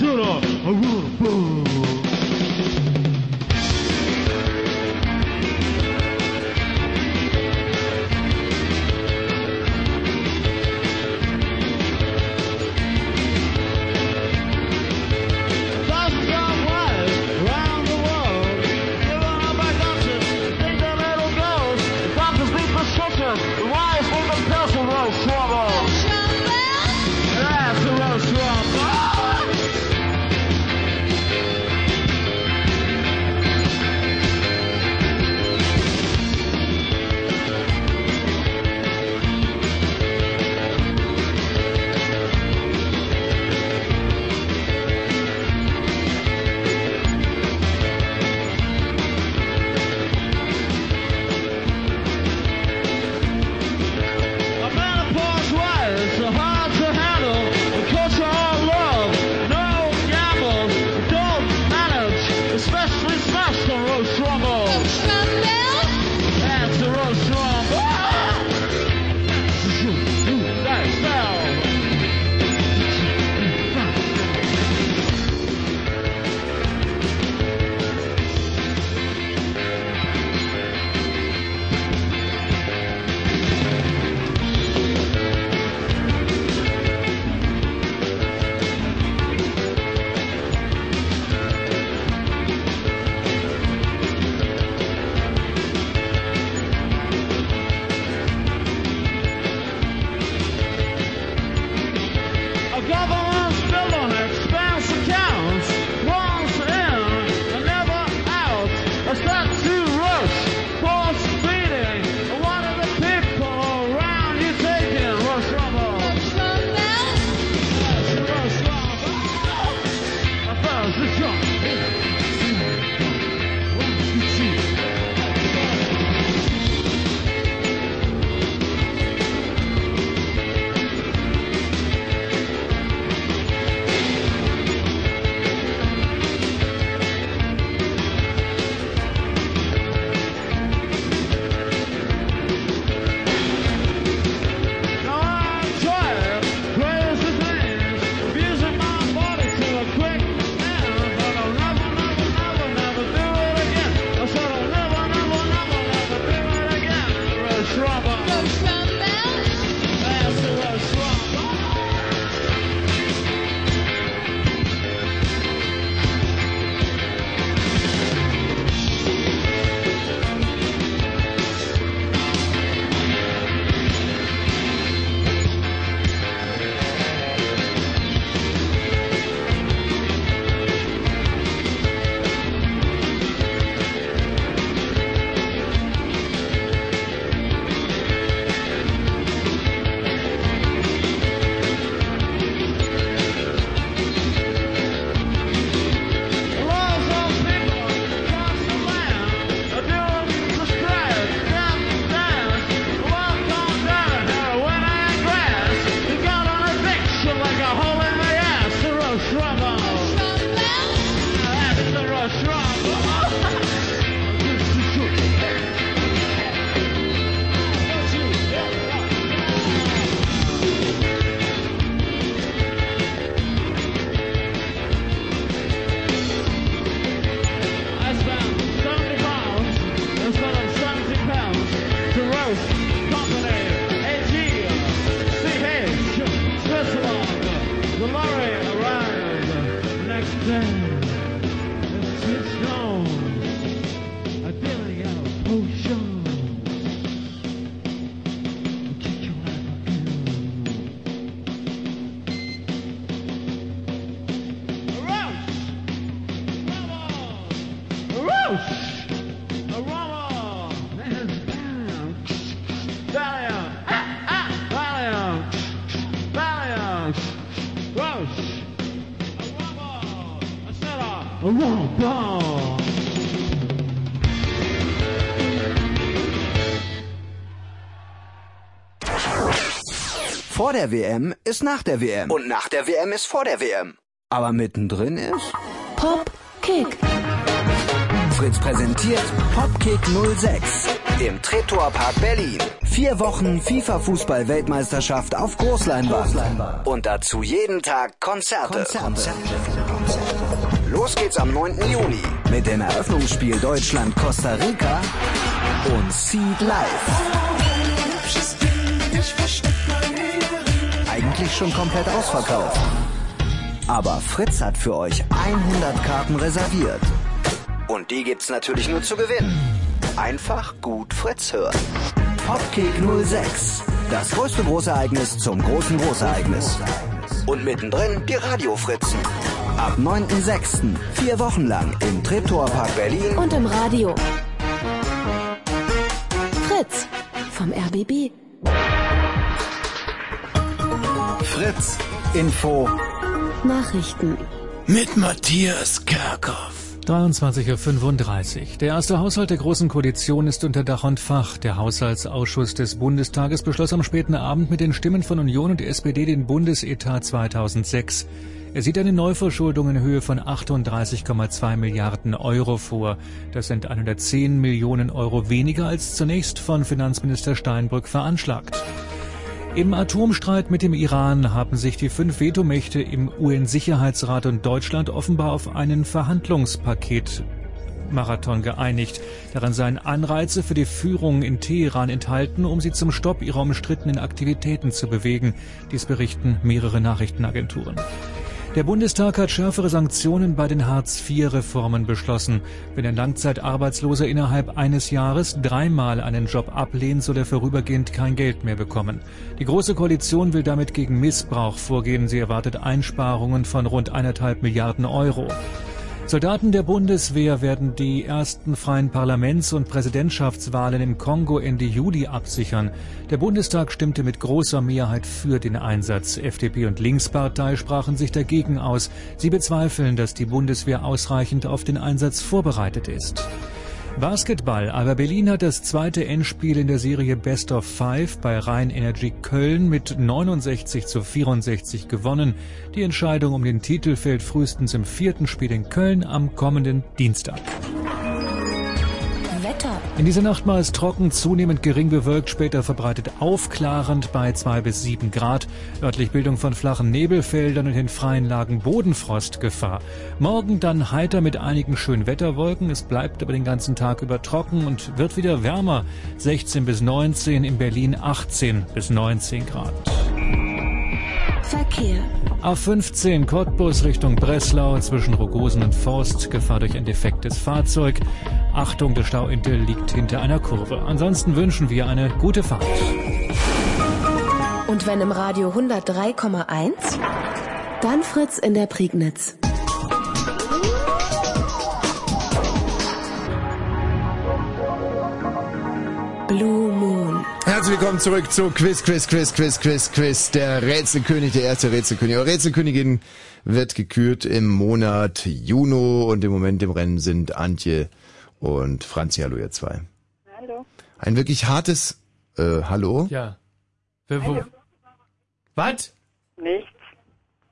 der WM ist nach der WM. Und nach der WM ist vor der WM. Aber mittendrin ist Pop Kick. Fritz präsentiert Popkick 06 im Treptower Park Berlin. Vier Wochen FIFA-Fußball-Weltmeisterschaft auf Großleinwand. Und dazu jeden Tag Konzerte. Los geht's am 9. Juni mit dem Eröffnungsspiel Deutschland-Costa Rica und Seed Live. Eigentlich schon komplett ausverkauft. Aber Fritz hat für euch 100 Karten reserviert. Und die gibt's natürlich nur zu gewinnen. Einfach gut Fritz hören. Popkick 06. Das größte Großereignis zum großen Großereignis. Und mittendrin die Radiofritzen. Ab 9.6. Vier Wochen lang im Treptower Park Berlin. Und im Radio. Fritz vom RBB. Fritz. Info. Nachrichten. Mit Matthias Kerkhoff. 23.35 Uhr. Der erste Haushalt der Großen Koalition ist unter Dach und Fach. Der Haushaltsausschuss des Bundestages beschloss am späten Abend mit den Stimmen von Union und SPD den Bundesetat 2006. Er sieht eine Neuverschuldung in Höhe von 38,2 Milliarden Euro vor. Das sind 110 Millionen Euro weniger als zunächst von Finanzminister Steinbrück veranschlagt. Im Atomstreit mit dem Iran haben sich die fünf Vetomächte im UN-Sicherheitsrat und Deutschland offenbar auf einen Verhandlungspaket Marathon geeinigt. Darin seien Anreize für die Führung in Teheran enthalten, um sie zum Stopp ihrer umstrittenen Aktivitäten zu bewegen. Dies berichten mehrere Nachrichtenagenturen. Der Bundestag hat schärfere Sanktionen bei den Hartz-IV-Reformen beschlossen. Wenn ein Langzeitarbeitsloser innerhalb eines Jahres dreimal einen Job ablehnt, soll er vorübergehend kein Geld mehr bekommen. Die Große Koalition will damit gegen Missbrauch vorgehen. Sie erwartet Einsparungen von rund eineinhalb Milliarden Euro. Soldaten der Bundeswehr werden die ersten freien Parlaments- und Präsidentschaftswahlen im Kongo Ende Juli absichern. Der Bundestag stimmte mit großer Mehrheit für den Einsatz. FDP und Linkspartei sprachen sich dagegen aus. Sie bezweifeln, dass die Bundeswehr ausreichend auf den Einsatz vorbereitet ist. Basketball. Aber Berlin hat das zweite Endspiel in der Serie Best of Five bei Rhein Energy Köln mit 69 zu 64 gewonnen. Die Entscheidung um den Titel fällt frühestens im vierten Spiel in Köln am kommenden Dienstag. In dieser Nacht war es trocken, zunehmend gering bewölkt, später verbreitet aufklarend bei 2 bis 7 Grad. Örtlich Bildung von flachen Nebelfeldern und in freien Lagen Bodenfrostgefahr. Morgen dann heiter mit einigen schönen Wetterwolken. Es bleibt aber den ganzen Tag über trocken und wird wieder wärmer. 16 bis 19, in Berlin 18 bis 19 Grad. Verkehr. A15 Cottbus Richtung Breslau zwischen Rogosen und Forst. Gefahr durch ein defektes Fahrzeug. Achtung, der Stauintel liegt hinter einer Kurve. Ansonsten wünschen wir eine gute Fahrt. Und wenn im Radio 103,1, dann Fritz in der Prignitz. Blue Moon. Herzlich willkommen zurück zu Quiz, Quiz, Quiz, Quiz, Quiz, Quiz. Der Rätselkönig, der erste Rätselkönig. Eure Rätselkönigin wird gekürt im Monat Juni und im Moment im Rennen sind Antje und Franzi. Hallo, ihr zwei. Hallo. Ein wirklich hartes äh, Hallo. Ja. Wer, wo? Was? Nichts.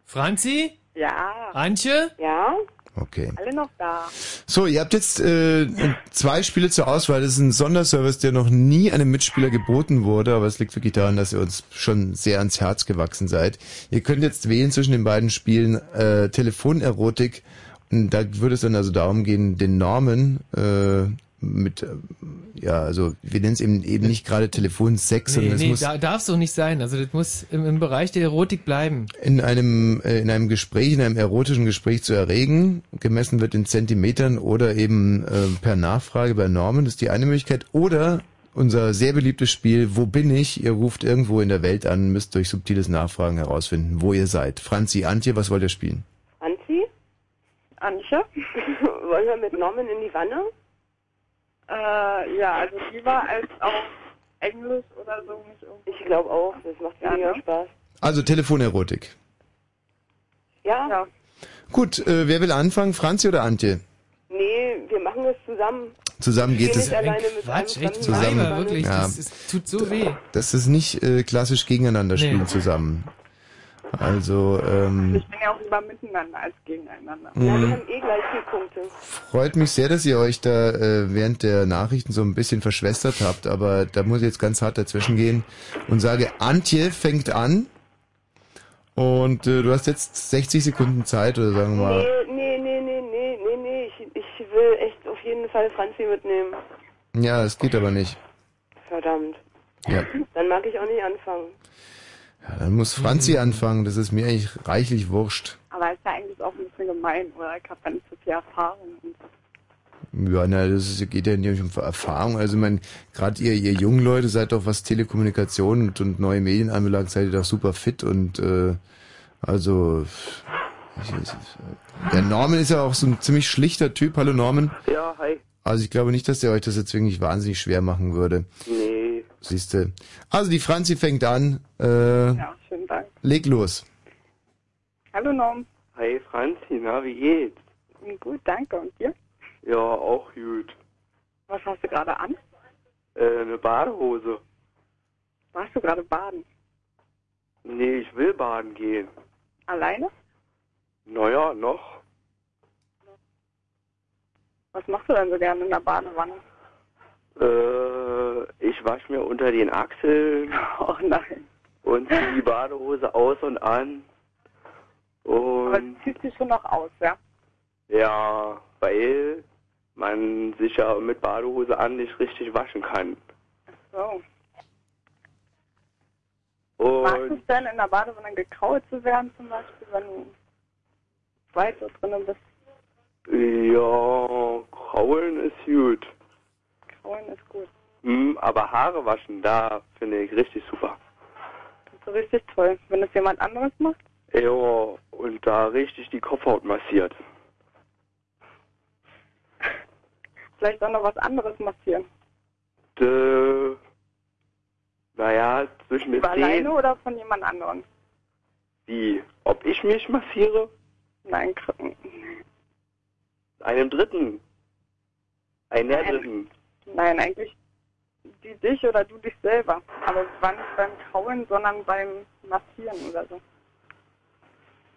Franzi? Ja. Antje? Ja. Okay. Alle noch da. So, ihr habt jetzt äh, zwei Spiele zur Auswahl. Das ist ein Sonderservice, der noch nie einem Mitspieler geboten wurde, aber es liegt wirklich daran, dass ihr uns schon sehr ans Herz gewachsen seid. Ihr könnt jetzt wählen zwischen den beiden Spielen äh, Telefonerotik und da würde es dann also darum gehen, den Norman äh, mit, äh, ja, also wir nennen es eben, eben nicht gerade Telefonsex, Nee, es nee, muss da, darf so nicht sein. Also das muss im, im Bereich der Erotik bleiben. in einem, äh, in einem Gespräch, in einem erotischen Gespräch zu erregen. Gemessen wird in Zentimetern oder eben äh, per Nachfrage bei Normen. Das ist die eine Möglichkeit. Oder unser sehr beliebtes Spiel, wo bin ich? Ihr ruft irgendwo in der Welt an, müsst durch subtiles Nachfragen herausfinden, wo ihr seid. Franzi, Antje, was wollt ihr spielen? Anzi? Antje? Wollen wir mit Norman in die Wanne? Äh, ja, also die war als auch Englisch oder so nicht irgendwie. Ich glaube auch, das macht Ja, weniger ne? Spaß. Also Telefonerotik. Ja? ja. Gut, äh, wer will anfangen? Franzi oder Antje? Nee, wir machen das zusammen. Zusammen geht geh es. nicht alleine mit Quatsch, echt Zusammen. Weiber, Mann. wirklich. Ja. Das, ist, tut so weh. Das ist nicht äh, klassisch gegeneinander Nee. spielen zusammen. Also ähm, Ich bin ja auch lieber miteinander als gegeneinander. Ja, wir Mhm. haben eh gleich vier Punkte. freut mich sehr, dass ihr euch da äh, während der Nachrichten so ein bisschen verschwestert habt, aber da muss ich jetzt ganz hart dazwischen gehen und sage, Antje fängt an und äh, du hast jetzt 60 Sekunden Zeit oder sagen wir mal. Nee, nee, nee, nee, nee, nee, nee. Ich, ich will echt auf jeden Fall Franzi mitnehmen. Ja, es geht aber nicht. Verdammt. Ja. Dann mag ich auch nicht anfangen. Ja, dann muss Franzi anfangen, das ist mir eigentlich reichlich wurscht. Aber ist ja eigentlich auch ein bisschen gemein, oder? Ich habe ja nicht so viel Erfahrung. Ja, na, das ist, geht ja nicht um Erfahrung. Also, ich mein, gerade ihr, ihr jungen Leute seid doch, was Telekommunikation und, und neue Medien anbelangt, seid ihr doch super fit und äh, also ich, ich, der Norman ist ja auch so ein ziemlich schlichter Typ. Hallo Norman. Ja, hi. Also ich glaube nicht, dass der euch das jetzt wirklich wahnsinnig schwer machen würde. Nee. Siehste. Also die Franzi fängt an. Äh, Ja, schönen Dank. Leg los. Hallo Norm. Hi Franzi, na, wie geht's? Gut, danke. Und dir? Ja, auch gut. Was hast du gerade an? Äh, eine Badehose. Warst du gerade baden? Nee, ich will baden gehen. Alleine? Naja, noch. Was machst du denn so gerne in der Badewanne? Äh, ich wasche mir unter den Achseln. Oh nein. Und zieh die Badehose aus und an. Aber Und du ziehst dich schon noch aus, ja? ja, weil man sich ja mit Badehose an nicht richtig waschen kann. So. Magst du Und es denn in der Badewanne gekrault zu werden zum Beispiel, wenn du weit so drinnen bist? ja, kraulen ist gut. Kraulen ist gut. Hm, aber Haare waschen, da finde ich richtig super. Das ist so richtig toll. Wenn es jemand anderes macht? Ja, und da richtig die Kopfhaut massiert. Vielleicht auch noch was anderes massieren. Äh, naja, zwischen den Lieber alleine oder von jemand anderem? Wie? Ob ich mich massiere? Nein, kr- Einem Dritten. Ein der Nein. Dritten. Nein, eigentlich die dich oder du dich selber. Aber es war nicht beim Kauen, sondern beim Massieren oder so.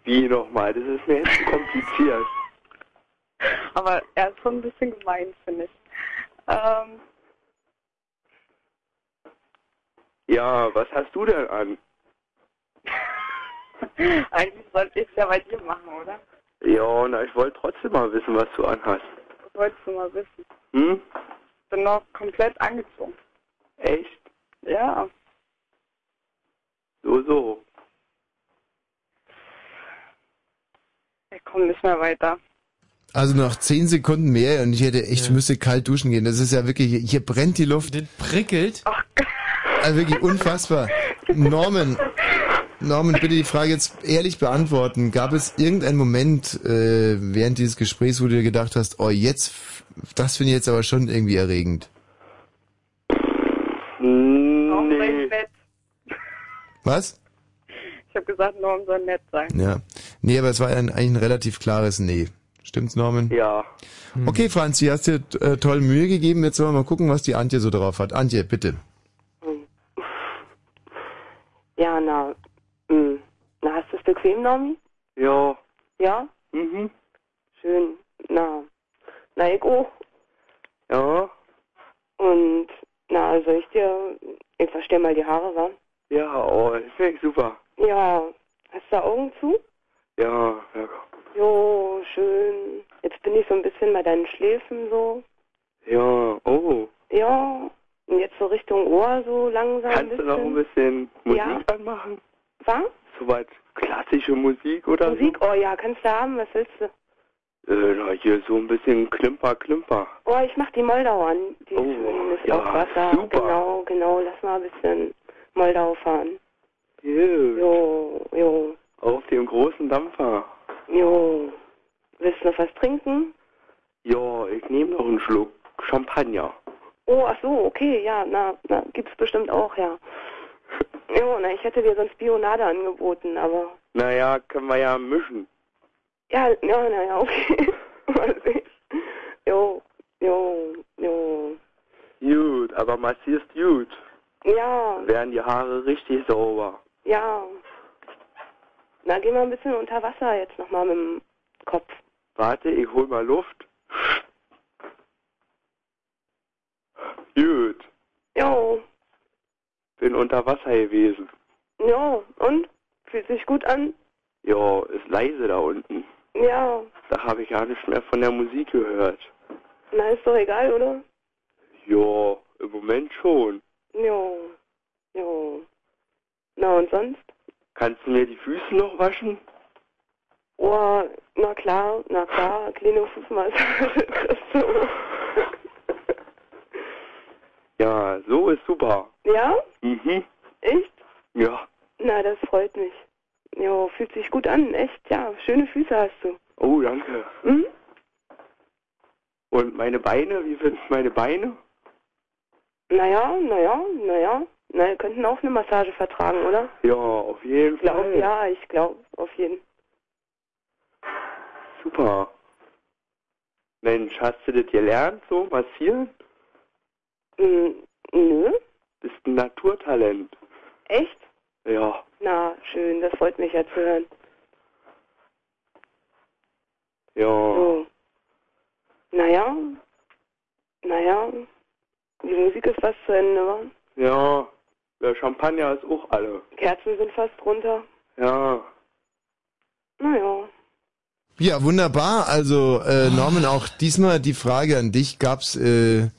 Wie nochmal? Das ist mir jetzt zu kompliziert. Aber er ist schon ein bisschen gemein, finde ich. Ähm, Ja, was hast du denn an? eigentlich sollte ich es ja bei dir machen, oder? Ja, na, ich wollte trotzdem mal wissen, was du anhast. Wolltest du mal wissen. Hm? Bin noch komplett angezogen. Echt? Ja, So, so. ich komme nicht mehr weiter. Also noch 10 Sekunden mehr und ich hätte echt, ich müsste kalt duschen gehen. Das ist ja wirklich, hier brennt die Luft. Das prickelt. Also wirklich unfassbar. Norman, Norman, bitte die Frage jetzt ehrlich beantworten. Gab es irgendeinen Moment äh, während dieses Gesprächs, wo du dir gedacht hast, oh jetzt, das finde ich jetzt aber schon irgendwie erregend? Nee. nett. Was? Ich habe gesagt, Norm soll nett sein. Ja. Nee, aber es war ein, eigentlich ein relativ klares Nee. Stimmt's, Norman? Ja. Okay, Franzi, hast dir äh, toll Mühe gegeben. Jetzt wollen wir mal gucken, was die Antje so drauf hat. Antje, bitte. Ja, na, mh. na, hast du es bequem, Normi? Ja. Ja? Mhm. Schön. Na, auch. Ja. Und, na, soll ich dir, ich verstehe mal die Haare, wa? Ja, oh, das finde ich super. Ja, hast du Augen zu? Ja, ja. Jo, schön. Jetzt bin ich so ein bisschen bei deinen Schläfen so. Ja, oh. Ja, und jetzt so Richtung Ohr so langsam Kannst du noch ein bisschen Musik Ja. anmachen? Was? Soweit klassische Musik oder Musik? Oh ja, kannst du haben, was willst du? Äh, na, hier so ein bisschen Klimper, Klimper. Oh, ich mach die Moldau an. Die Oh, ist ja, auf Wasser. super. Genau, genau. Lass mal ein bisschen Moldau fahren. Jo, jo, Auf dem großen Dampfer. jo. Willst du noch was trinken? Ja, ich nehme noch einen Schluck Champagner. Oh, ach so, okay, ja, na, na, gibt's bestimmt auch, ja. Jo, na, ich hätte dir sonst Bionade angeboten, aber, Naja, können wir ja mischen. Ja, ja, na ja, okay. Mal sehen. Jo, jo, jo. Gut, aber massierst gut. Ja, Werden die Haare richtig sauber. ja. Na, geh mal ein bisschen unter Wasser jetzt nochmal mit dem Kopf. Warte, ich hol mal Luft. Gut, Jo, bin unter Wasser gewesen. jo, und? Fühlt sich gut an? Ja, ist leise da unten. Ja, Da habe ich gar nicht mehr von der Musik gehört. na, ist doch egal, oder? Ja, im Moment schon. Jo, jo. Na, und sonst? Kannst du mir die Füße noch waschen? Oh, na klar, na klar, kleine Fußmassage kriegst du. Ja, so ist super. Ja? Mhm. Echt? Ja. Na, das freut mich. Jo, fühlt sich gut an, echt, ja. Schöne Füße hast du. Oh, danke. Hm? Und meine Beine, wie findest du meine Beine? Naja, naja, naja. Na, wir könnten auch eine Massage vertragen, oder? Ja, auf jeden Ich glaub, Fall. ja, ich glaube, auf jeden. Super. Mensch, hast du das gelernt, so massieren? Hm, nö. Bist ein Naturtalent. Echt? Ja. Na, schön, das freut mich ja zu hören. Ja. So. Naja, naja, die Musik ist fast zu Ende, wa? Ja. Der Champagner ist auch alle. Kerzen sind fast runter. Ja. Naja. Ja, wunderbar. Also, äh, Norman, auch diesmal die Frage an dich. Gab's äh,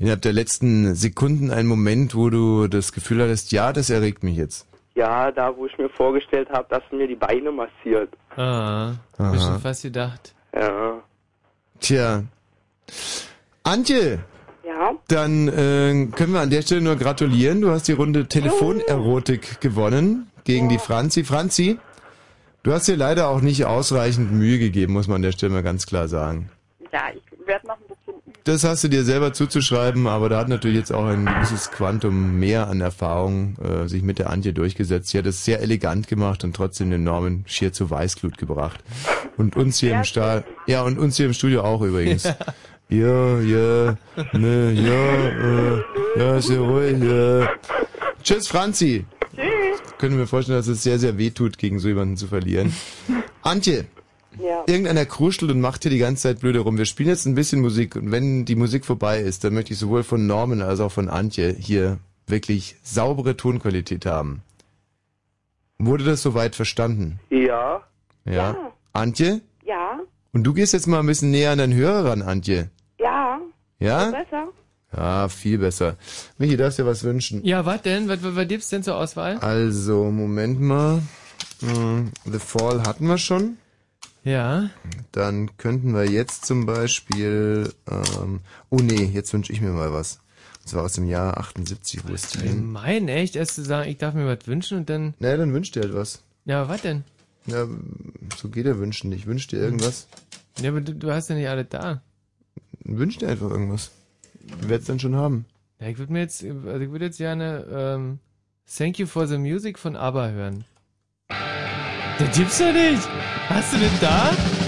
innerhalb der letzten Sekunden einen Moment, wo du das Gefühl hattest, ja, das erregt mich jetzt? Ja, da wo ich mir vorgestellt habe, dass mir die Beine massiert. Ah, hab Aha. ich schon fast gedacht. Ja. Tja. Antje, Ja? dann äh, können wir an der Stelle nur gratulieren. Du hast die Runde Telefonerotik gewonnen gegen die Franzi. Franzi, du hast dir leider auch nicht ausreichend Mühe gegeben, muss man an der Stelle mal ganz klar sagen. Ja, ich werde noch ein bisschen üben. Das hast du dir selber zuzuschreiben, aber da hat natürlich jetzt auch ein gewisses Quantum mehr an Erfahrung äh, sich mit der Antje durchgesetzt. Sie hat es sehr elegant gemacht und trotzdem den Norman schier zu Weißglut gebracht. Und uns hier im Stahl, ja, und uns hier im Studio auch übrigens. Ja, ja, ne, ja, äh, ja, ist ja ruhig, ja. Tschüss, Franzi. Tschüss. Können wir vorstellen, dass es sehr, sehr weh tut, gegen so jemanden zu verlieren. Antje, Ja. Irgendeiner kruschelt und macht hier die ganze Zeit blöde rum. Wir spielen jetzt ein bisschen Musik und wenn die Musik vorbei ist, dann möchte ich sowohl von Norman als auch von Antje hier wirklich saubere Tonqualität haben. Wurde das soweit verstanden? Ja. Ja. Antje? Ja? Und du gehst jetzt mal ein bisschen näher an deinen Hörer ran, Antje. Ja? Ja? Besser? Ja, viel besser. Michi, darfst dir was wünschen? Ja, was denn? Was, was, was gibt's denn zur Auswahl? Also, Moment mal. Hm, The Fall hatten wir schon. Ja. Dann könnten wir jetzt zum Beispiel, ähm, oh nee, jetzt wünsche ich mir mal was. Und zwar aus dem Jahr 78, wo ist die? Mein echt, erst zu sagen, ich darf mir was wünschen und dann. Na, dann wünsch dir halt was. Ja, was denn? Ja, so geht der Wünschen nicht. Wünsch dir irgendwas. Ja, aber du, du hast ja nicht alle da. Wünsch dir einfach irgendwas. Du werd's dann schon haben. Ja, ich würde mir jetzt, also ich würde jetzt gerne ähm, Thank You for the Music von ABBA hören. Das gibt's doch nicht.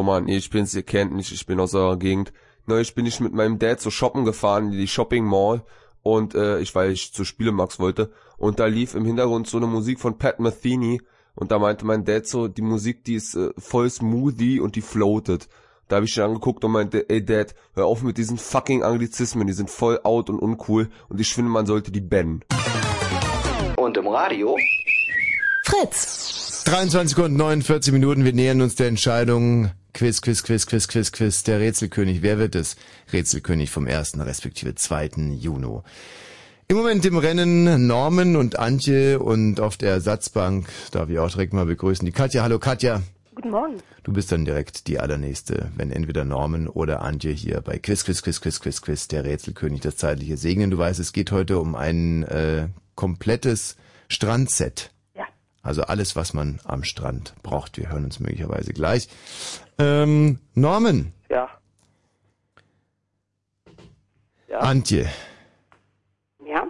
Jo Mann, ich bin's, ihr kennt mich, ich bin aus eurer Gegend. Neulich bin ich mit meinem Dad so shoppen gefahren, in die Shopping Mall. Und äh, ich, weil ich zu Spielemax wollte. Und da lief im Hintergrund so eine Musik von Pat Metheny. Und da meinte mein Dad so, die Musik, die ist äh, voll smoothie und die floatet. Da habe ich ihn angeguckt und meinte, ey Dad, hör auf mit diesen fucking Anglizismen, die sind voll out und uncool. Und ich finde, man sollte die bannen. Und im Radio? Fritz. 23 Sekunden, 49 Minuten. Wir nähern uns der Entscheidung. Quiz, Quiz, Quiz, Quiz, Quiz, Quiz. Der Rätselkönig. Wer wird es? Rätselkönig vom 1. respektive 2. Juni. Im Moment im Rennen Norman und Antje und auf der Ersatzbank darf ich auch direkt mal begrüßen die Katja. Hallo Katja. Guten Morgen. Du bist dann direkt die allernächste, wenn entweder Norman oder Antje hier bei Quiz, Quiz, Quiz, Quiz, Quiz, Quiz, der Rätselkönig, das zeitliche Segnen. Du weißt, es geht heute um ein äh, komplettes Strandset. Also alles, was man am Strand braucht. Wir hören uns möglicherweise gleich. Ähm, Norman, Ja. Ja. Antje, Ja?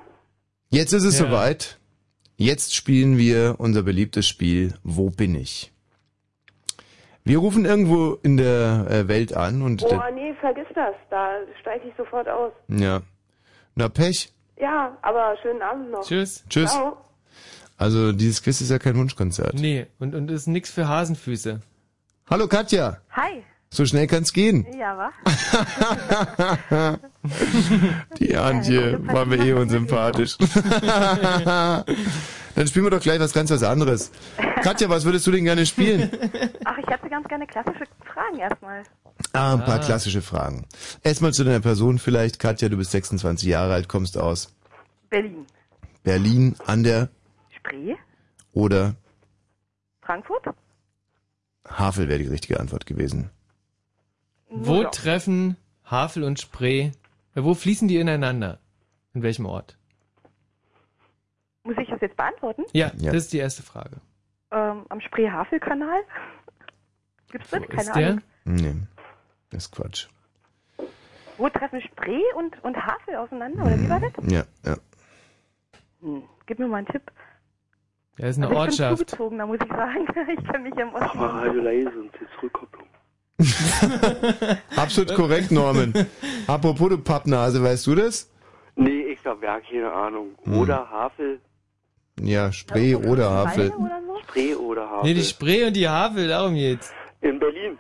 jetzt ist es Ja. soweit. Jetzt spielen wir unser beliebtes Spiel Wo bin ich? Wir rufen irgendwo in der äh, Welt an und Oh, nee, vergiss das. Da steige ich sofort aus. ja, na Pech. Ja, aber schönen Abend noch. Tschüss. Tschüss. Ciao. Also dieses Quiz ist ja kein Wunschkonzert. Nee, und, und ist nix für Hasenfüße. Hallo Katja, Hi. so schnell kann's gehen. Ja, wa? Die Antje war mir eh unsympathisch. Dann spielen wir doch gleich was ganz was anderes. Katja, was würdest du denn gerne spielen? Ach, ich hätte ganz gerne klassische Fragen erstmal. Ah, ein paar Ah. klassische Fragen. Erstmal zu deiner Person vielleicht. Katja, du bist 26 Jahre alt, kommst aus Berlin. Berlin an der Spree. oder Frankfurt. Havel wäre die richtige Antwort gewesen. Wo treffen Havel und Spree, äh, wo fließen die ineinander? In welchem Ort? Muss ich das jetzt beantworten? Ja, Ja. das ist die erste Frage. Ähm, am Spree-Havel-Kanal. Gibt's das? Keine ist der? Ahnung. Nee, das ist Quatsch. Wo treffen Spree und, und Havel aufeinander? Oder wie war das? Ja, ja. Hm. Gib mir mal einen Tipp. Ja, ist eine also ich bin Ortschaft. zugezogen, da muss ich sagen. Ich kenne mich im Osten. Mach mal Radio leise und die Zurückkopplung. Absolut korrekt, Norman. Apropos du Pappnase, weißt du das? Nee, ich hab ja keine Ahnung. Hm. Oder Havel. Ja, Spree oder Havel. Spree oder Havel. Nee, die Spree und die Havel, darum geht's. In Berlin.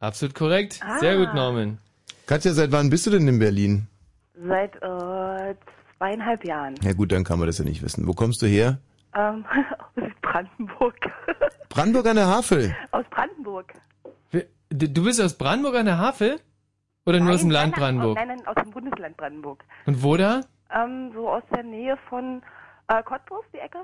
Absolut korrekt. Ah. Sehr gut, Norman. Katja, seit wann bist du denn in Berlin? Seit äh, zweieinhalb Jahren. Ja gut, dann kann man das ja nicht wissen. Wo kommst du her? Ähm, aus Brandenburg. Brandenburg an der Havel. aus Brandenburg. Du bist aus Brandenburg an der Havel? Oder nur aus dem Land nein, Brandenburg? Nein, nein, aus dem Bundesland Brandenburg. Und wo da? Ähm, so aus der Nähe von äh, Cottbus, die Ecke?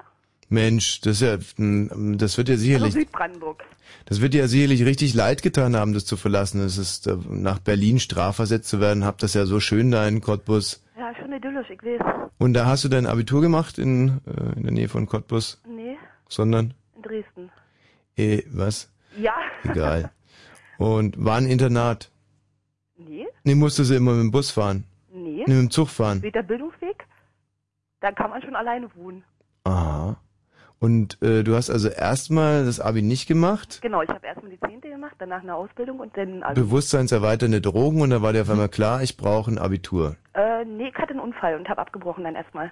Mensch, das ist ja, mm, das wird ja Also sicherlich, Südbrandenburg. das wird dir ja sicherlich richtig leid getan haben, das zu verlassen. Es ist äh, nach Berlin strafversetzt zu werden. Habt das ja so schön da in Cottbus. Ja, schon idyllisch, ich weiß. Und da hast du dein Abitur gemacht in, äh, in der Nähe von Cottbus, Nee, sondern in Dresden. eh was? Ja. Egal. Und war ein Internat. Nee, Nee, musstest du immer mit dem Bus fahren. nee. Nee, mit dem Zug fahren. Der Bildungsweg? Da kann man schon alleine wohnen. Aha. Und äh, du hast also erstmal das Abi nicht gemacht, Genau, ich habe erstmal die Zehnte gemacht, danach eine Ausbildung und dann also, bewusstseinserweiternde Drogen und da war dir auf einmal klar, ich brauche ein Abitur. äh, nee, ich hatte einen Unfall und habe abgebrochen dann erstmal.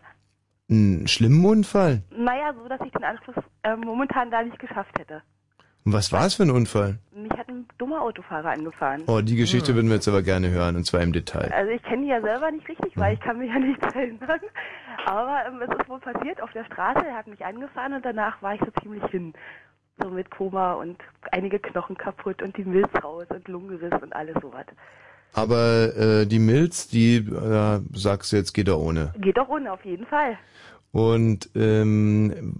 Einen schlimmen Unfall? Naja, so dass ich den Anschluss äh, momentan da nicht geschafft hätte. Und was war es für ein Unfall? Mich hat ein dummer Autofahrer angefahren. Oh, die Geschichte würden wir jetzt aber gerne hören und zwar im Detail. Also ich kenne die ja selber nicht richtig, weil ich kann mich ja nicht erinnern. Aber ähm, es ist wohl passiert auf der Straße, er hat mich angefahren und danach war ich so ziemlich hin. So mit Koma und einige Knochen kaputt und die Milz raus und Lungengeriss und alles sowas. Aber äh, die Milz, die äh, sagst du jetzt geht er ohne. Geht doch ohne, auf jeden Fall. Und ähm,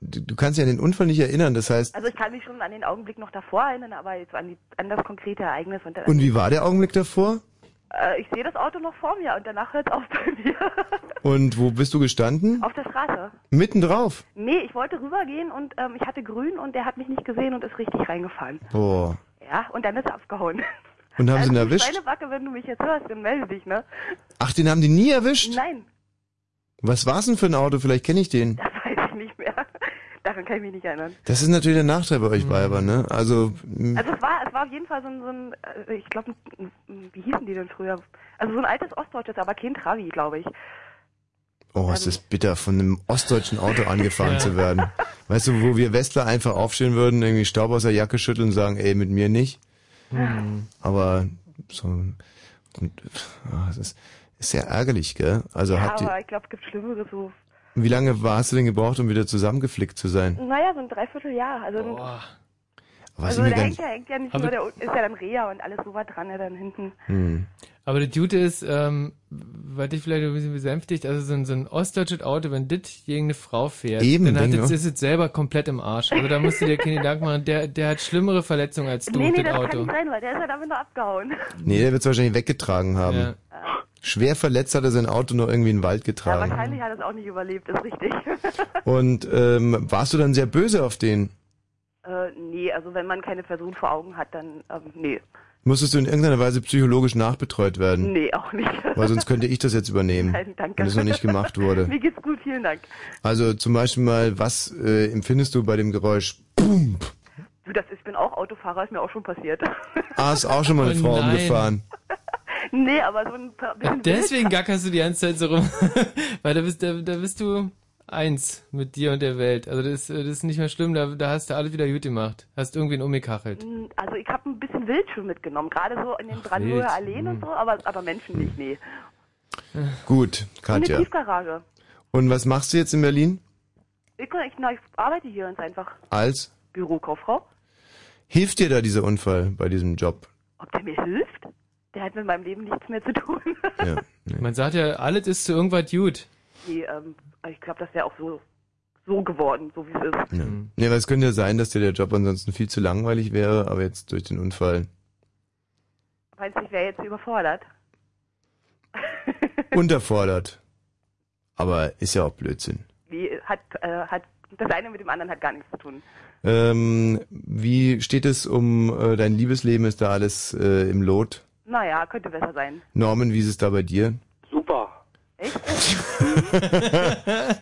du, kannst dich an den Unfall nicht erinnern, das heißt, Also ich kann mich schon an den Augenblick noch davor erinnern, aber jetzt an, die, an das konkrete Ereignis. Und, und wie war der Augenblick davor? Äh, ich sehe das Auto noch vor mir und danach hört es auf bei mir. Und wo bist du gestanden? auf der Straße. Mitten drauf. Nee, ich wollte rübergehen und ähm, ich hatte grün und der hat mich nicht gesehen und ist richtig reingefahren. Boah. Ja, und dann ist er abgehauen. Und haben sie ihn also, erwischt? Schweinebacke, wenn du mich jetzt hörst, dann melde dich, ne? Ach, den haben die nie erwischt? Nein, Was war's denn für ein Auto? Vielleicht kenne ich den. das weiß ich nicht mehr. Da daran kann ich mich nicht erinnern. Das ist natürlich der Nachteil bei euch Weiber, ne? Also, Also es war, es war auf jeden Fall so ein, so ein äh, ich glaube, wie hießen die denn früher? Also so ein altes Ostdeutsches, aber kein Travi, glaube ich. oh, ist das bitter, von einem ostdeutschen Auto angefahren zu werden. Weißt du, wo wir Westler einfach aufstehen würden, irgendwie Staub aus der Jacke schütteln und sagen, ey, mit mir nicht. Aber so, und, ah, das ist, ist sehr ärgerlich, gell? Also ja, habt ihr, aber ich glaube, es gibt Schlimmeres so. Wie lange war- hast du denn gebraucht, um wieder zusammengeflickt zu sein? Naja, so ein Dreivierteljahr. Also, ein- Was also da hängt ja, hängt ja nicht Aber- nur der, ist ja dann Reha und alles sowas dran, ja dann hinten. hm. Aber der Dude ist, ähm, weil dich vielleicht ein bisschen besänftigt, also so ein, so ein ostdeutsches Auto, wenn das irgendeine Frau fährt, Eben, dann hat das, ist es selber komplett im Arsch. Also da musst du dir keine Gedanken machen, der, der hat schlimmere Verletzungen als du, nee, nee, das das kann Auto. nicht sein, weil der ist ja damit noch abgehauen. Nee, der wird es wahrscheinlich weggetragen haben. Ja. Schwer verletzt hat er sein Auto noch irgendwie in den Wald Ja, getragen. wahrscheinlich hat er es auch nicht überlebt, ist richtig. Und ähm, warst du dann sehr böse auf den? äh, nee, also wenn man keine Person vor Augen hat, dann, ähm, nee. Musstest du in irgendeiner Weise psychologisch nachbetreut werden? Nee, auch nicht. Weil sonst könnte ich das jetzt übernehmen, Nein, danke. wenn es noch nicht gemacht wurde. Mir geht's gut, vielen Dank. Also zum Beispiel mal, was äh, empfindest du bei dem Geräusch? Boom. Du, das ist, ich bin auch Autofahrer, ist mir auch schon passiert. Ah, ist auch schon mal eine Oh Frau nein. umgefahren. Nee, aber so ein paar bisschen Deswegen gackerst du die ganze Zeit so rum. Weil da bist, da, da bist du eins mit dir und der Welt. Also das, das ist nicht mehr schlimm, da, da hast du alles wieder gut gemacht. Hast irgendwen umgekachelt. Also ich habe ein bisschen Wild schon mitgenommen, gerade so in den Brandenburger Alleen Hm. und so, aber, aber Menschen nicht, nee. Gut, Und eine Katja. Tiefgarage. Und was machst du jetzt in Berlin? Ich, ich, na, ich arbeite hier ganz einfach. Als? Bürokauffrau. Hilft dir da dieser Unfall bei diesem Job? Ob der mir hilft? Der hat mit meinem Leben nichts mehr zu tun. Ja. Man sagt ja, alles ist zu irgendwas gut. nee, ähm, ich glaube, das wäre auch so, so geworden, so wie es ist. Ja. Nee, weil es könnte ja sein, dass dir der Job ansonsten viel zu langweilig wäre, aber jetzt durch den Unfall Meinst du, ich wäre jetzt überfordert? unterfordert. Aber ist ja auch Blödsinn. Wie, hat, äh, hat, das eine mit dem anderen hat gar nichts zu tun. Ähm, wie steht es um äh, dein Liebesleben? Ist da alles äh, im Lot? Naja, könnte besser sein. Norman, wie ist es da bei dir? Super. Echt?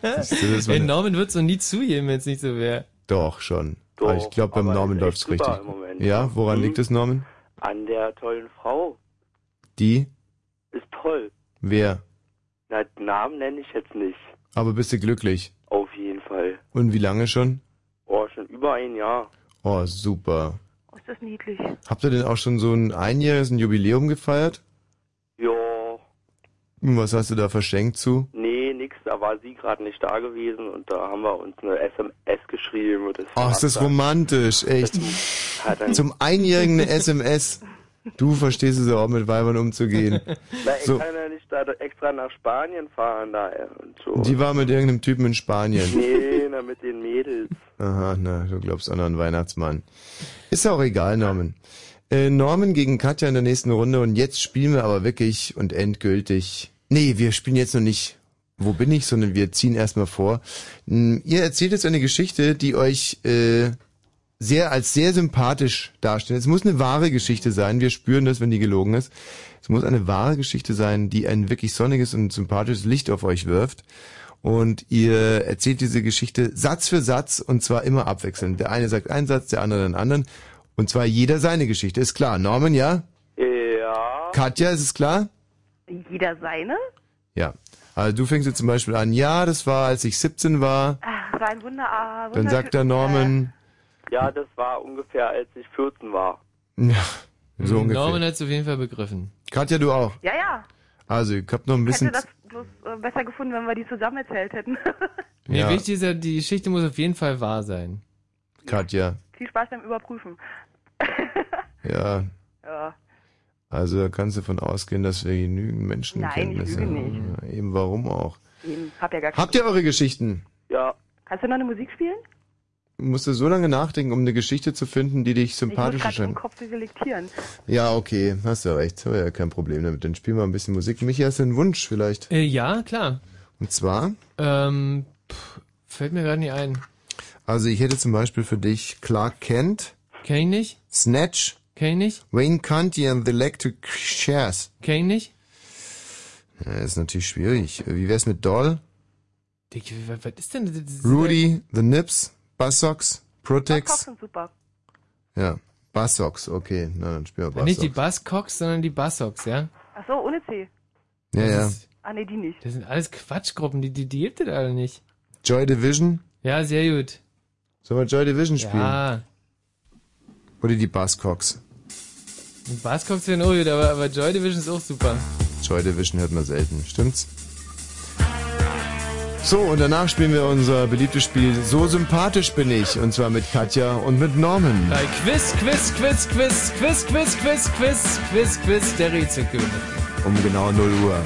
Das war Ey, Norman wird so nie zugeben, wenn es nicht so wäre. Doch, schon. Doch, aber ich glaube, beim Norman ist läuft's echt super richtig. Ja, woran Mhm. liegt es, Norman? An der tollen Frau. Die? Ist toll. Wer? Na, Namen nenne ich jetzt nicht. Aber bist du glücklich? Auf jeden Fall. Und wie lange schon? Oh, schon über ein Jahr. Oh, super. Ist das niedlich. Habt ihr denn auch schon so ein einjähriges ein Jubiläum gefeiert? Ja, Und Was hast du da verschenkt zu? nee, nix. Da war sie gerade nicht da gewesen und da haben wir uns eine SMS geschrieben. Und das Oh, ist das romantisch, echt. Zum Einjährigen eine SMS. Du verstehst es ja auch mit Weibern umzugehen. Na, ich So. kann ja nicht da extra nach Spanien fahren da äh, und so. Die war mit irgendeinem Typen in Spanien. Nee, na, mit den Mädels. Aha, na, du glaubst auch noch an Weihnachtsmann. Ist auch egal, Norman. Äh, Norman gegen Katja in der nächsten Runde und jetzt spielen wir aber wirklich und endgültig. Nee, wir spielen jetzt noch nicht Wo bin ich, sondern wir ziehen erstmal vor. Hm, Ihr erzählt jetzt eine Geschichte, die euch äh, sehr als sehr sympathisch darstellt. Es muss eine wahre Geschichte sein. Wir spüren das, wenn die gelogen ist. Es muss eine wahre Geschichte sein, die ein wirklich sonniges und sympathisches Licht auf euch wirft. Und ihr erzählt diese Geschichte Satz für Satz und zwar immer abwechselnd. Der eine sagt einen Satz, der andere den anderen. Und zwar jeder seine Geschichte. Ist klar. Norman, ja? Ja. Katja, ist es klar? Jeder seine? Ja. Also du fängst jetzt zum Beispiel an, ja, das war, als ich 17 war. Ach, war ein Wunder. Ah, Dann sagt der Norman, Ja, das war ungefähr, als ich 14 war. ja, so ungefähr. Norman hat es auf jeden Fall begriffen. Katja, du auch. Ja, ja. Also, ich hab noch ein Ich bisschen... hätte das bloß äh, besser gefunden, wenn wir die zusammen erzählt hätten. Nee, Ja. wichtig ist ja, die Geschichte muss auf jeden Fall wahr sein. Katja, Viel Spaß beim Überprüfen. ja, Ja. also da kannst du davon ausgehen, dass wir genügend Menschenkenntnisse Nein, ich lüge haben. Ja, eben, warum auch? Eben, hab ja gar keine. Habt ihr eure Geschichten? Ja. Kannst du noch eine Musik spielen? Musst du so lange nachdenken, um eine Geschichte zu finden, die dich Ich sympathisch muss gerade im erscheint? Kopf selektieren. Ja, okay, hast du recht. Habe ja kein Problem damit. Dann spielen wir ein bisschen Musik. Michi, hast du einen Wunsch vielleicht? Äh, ja, klar. Und zwar? Ähm, pff, fällt mir gerade nicht ein. Also ich hätte zum Beispiel für dich Clark Kent. Kenn ich nicht. Snatch. Kenn ich nicht. Wayne Conti and the Electric Shares. Kenn ich nicht. Ja, ist natürlich schwierig. Wie wär's mit Doll? Dick, was was ist denn das? Rudy, The Nips, Buzzsocks? Buzzcocks Protex? sind super. Ja. Buzzsocks, okay. Na, dann spielen wir Nicht die. Buzzcocks, sondern die Buzzsocks, ja? Ach so, ohne C. Ja, ja. Das ist- Ah, nee, die nicht. Das sind alles Quatschgruppen, die, die, die gibt es alle nicht. Joy Division? Ja, sehr gut. Sollen wir Joy Division spielen? Ja, Oder die Buzzcocks? die Buzzcocks werden auch gut, aber, aber Joy Division ist auch super. Joy Division hört man selten, stimmt's? So, und danach spielen wir unser beliebtes Spiel So sympathisch bin ich. Und zwar mit Katja und mit Norman. Bei Quiz, Quiz, Quiz, Quiz, Quiz, Quiz, Quiz, Quiz, Quiz, Quiz, der Rätselkönig. Um genau 0 Uhr.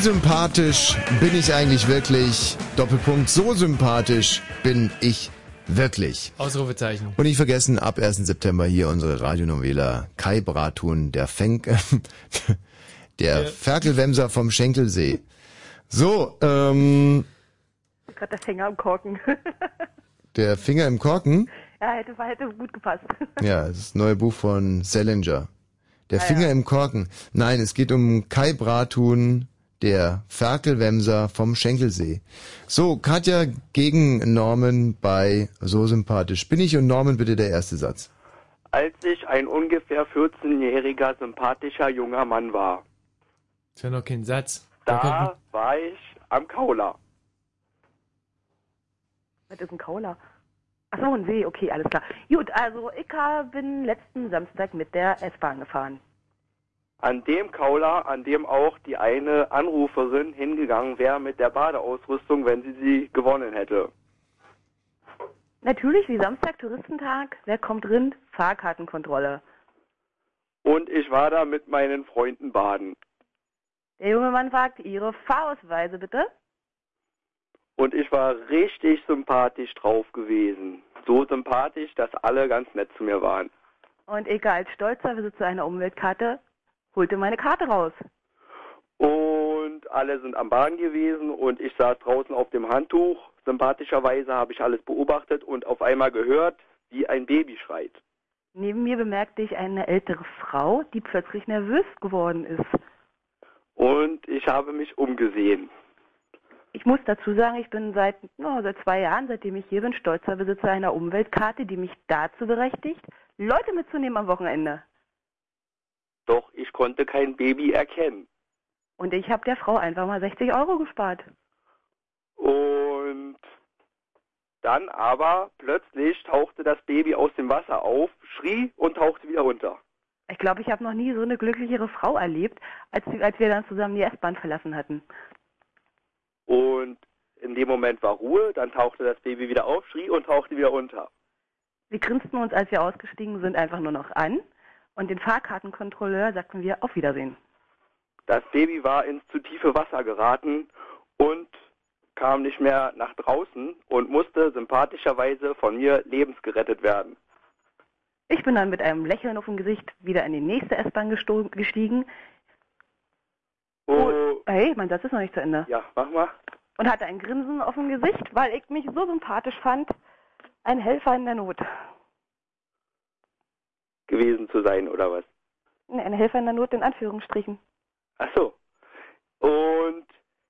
Sympathisch bin ich eigentlich wirklich? Doppelpunkt, so sympathisch bin ich wirklich. Ausrufezeichen. Und nicht vergessen, ab 1. September hier unsere Radionovela Kai Bratun, der Fenk, der Ferkelwemser vom Schenkelsee. So, ähm, Gerade der Fänger am Korken. der Finger im Korken. ja, hätte, hätte gut gepasst. Ja, das ist das neue Buch von Salinger. Der Ah, Finger ja. im Korken. Nein, es geht um Kai Bratun, der Ferkelwemser vom Schenkelsee. So, Katja gegen Norman bei So sympathisch. Bin ich und Norman bitte der erste Satz. Als ich ein ungefähr 14-jähriger, sympathischer junger Mann war, Das ist ja noch kein Satz. da war ich am Kauler. Was ist ein Kauler? Ach so, ein See, okay, alles klar. Gut, also ich bin letzten Samstag mit der S-Bahn gefahren. An dem Kauler, an dem auch die eine Anruferin hingegangen wäre mit der Badeausrüstung, wenn sie sie gewonnen hätte. Natürlich, wie Samstag, Touristentag. Wer kommt drin? Fahrkartenkontrolle. Und ich war da mit meinen Freunden baden. Der junge Mann fragt, Ihre Fahrausweise bitte? Und ich war richtig sympathisch drauf gewesen. So sympathisch, dass alle ganz nett zu mir waren. Und ich als stolzer Besitzer einer Umweltkarte holte meine Karte raus. Und alle sind am Baden gewesen und ich saß draußen auf dem Handtuch. Sympathischerweise habe ich alles beobachtet und auf einmal gehört, wie ein Baby schreit. Neben mir bemerkte ich eine ältere Frau, die plötzlich nervös geworden ist. Und ich habe mich umgesehen. Ich muss dazu sagen, ich bin seit, no, seit zwei Jahren, seitdem ich hier bin, stolzer Besitzer einer Umweltkarte, die mich dazu berechtigt, Leute mitzunehmen am Wochenende. Doch ich konnte kein Baby erkennen. Und ich habe der Frau einfach mal 60 Euro gespart. Und dann aber plötzlich tauchte das Baby aus dem Wasser auf, schrie und tauchte wieder runter. Ich glaube, ich habe noch nie so eine glücklichere Frau erlebt, als, als wir dann zusammen die S-Bahn verlassen hatten. Und in dem Moment war Ruhe, dann tauchte das Baby wieder auf, schrie und tauchte wieder unter. Wir grinsten uns, als wir ausgestiegen sind, einfach nur noch an. Und den Fahrkartenkontrolleur sagten wir auf Wiedersehen. Das Baby war ins zu tiefe Wasser geraten und kam nicht mehr nach draußen und musste sympathischerweise von mir lebensgerettet werden. Ich bin dann mit einem Lächeln auf dem Gesicht wieder in die nächste S-Bahn gestiegen. Oh, Hey, mein Satz ist noch nicht zu Ende. ja, mach mal. Und hatte ein Grinsen auf dem Gesicht, weil ich mich so sympathisch fand. Ein Helfer in der Not. Gewesen zu sein oder was? Ein Helfer in der Not in Anführungsstrichen. Ach so. Und